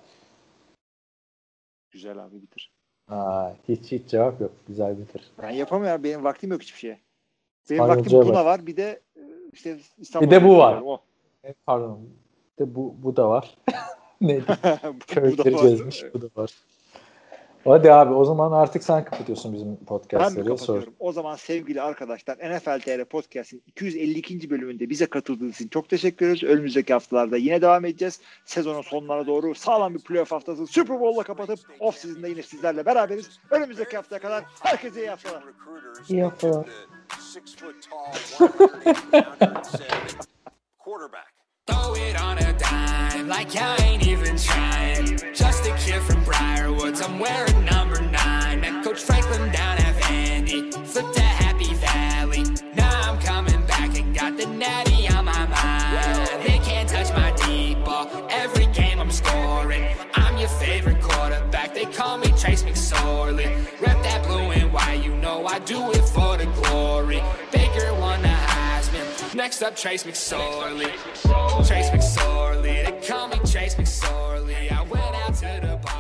Güzel abi bitir. Ha, hiç hiç cevap yok. Güzel bitir. Ben yapamıyorum. Benim vaktim yok hiçbir şeye. Benim vaktim buna bak. var. Bir de e, işte İstanbul'da Bir de bu var. O. E, Pardon. Bir De bu, bu da var. [LAUGHS] Neydi? Köyleri gezmiş. Bu da var. Hadi abi o zaman artık sen kapatıyorsun bizim Ben podcastleri. Sor. kapatıyorum? O zaman sevgili arkadaşlar NFL TR Podcast'in 252. bölümünde bize katıldığınız için çok teşekkür ederiz. Önümüzdeki haftalarda yine devam edeceğiz. Sezonun sonlarına doğru sağlam bir playoff haftası Super Bowl'la kapatıp off season'da yine sizlerle beraberiz. Önümüzdeki haftaya kadar herkese iyi haftalar. İyi haftalar. Quarterback. Throw it on a dime, like I ain't even trying. Just a kid from Briarwoods, I'm wearing number nine. Met Coach Franklin down at Vandy, flipped to Happy Valley. Now I'm coming back and got the natty on my mind. They can't touch my deep ball, every game I'm scoring. I'm your favorite quarterback, they call me Trace McSorley. Rep that blue and white, you know I do it Next up, Trace McSorley. Trace McSorley. They call me Trace McSorley. I went out to the bar.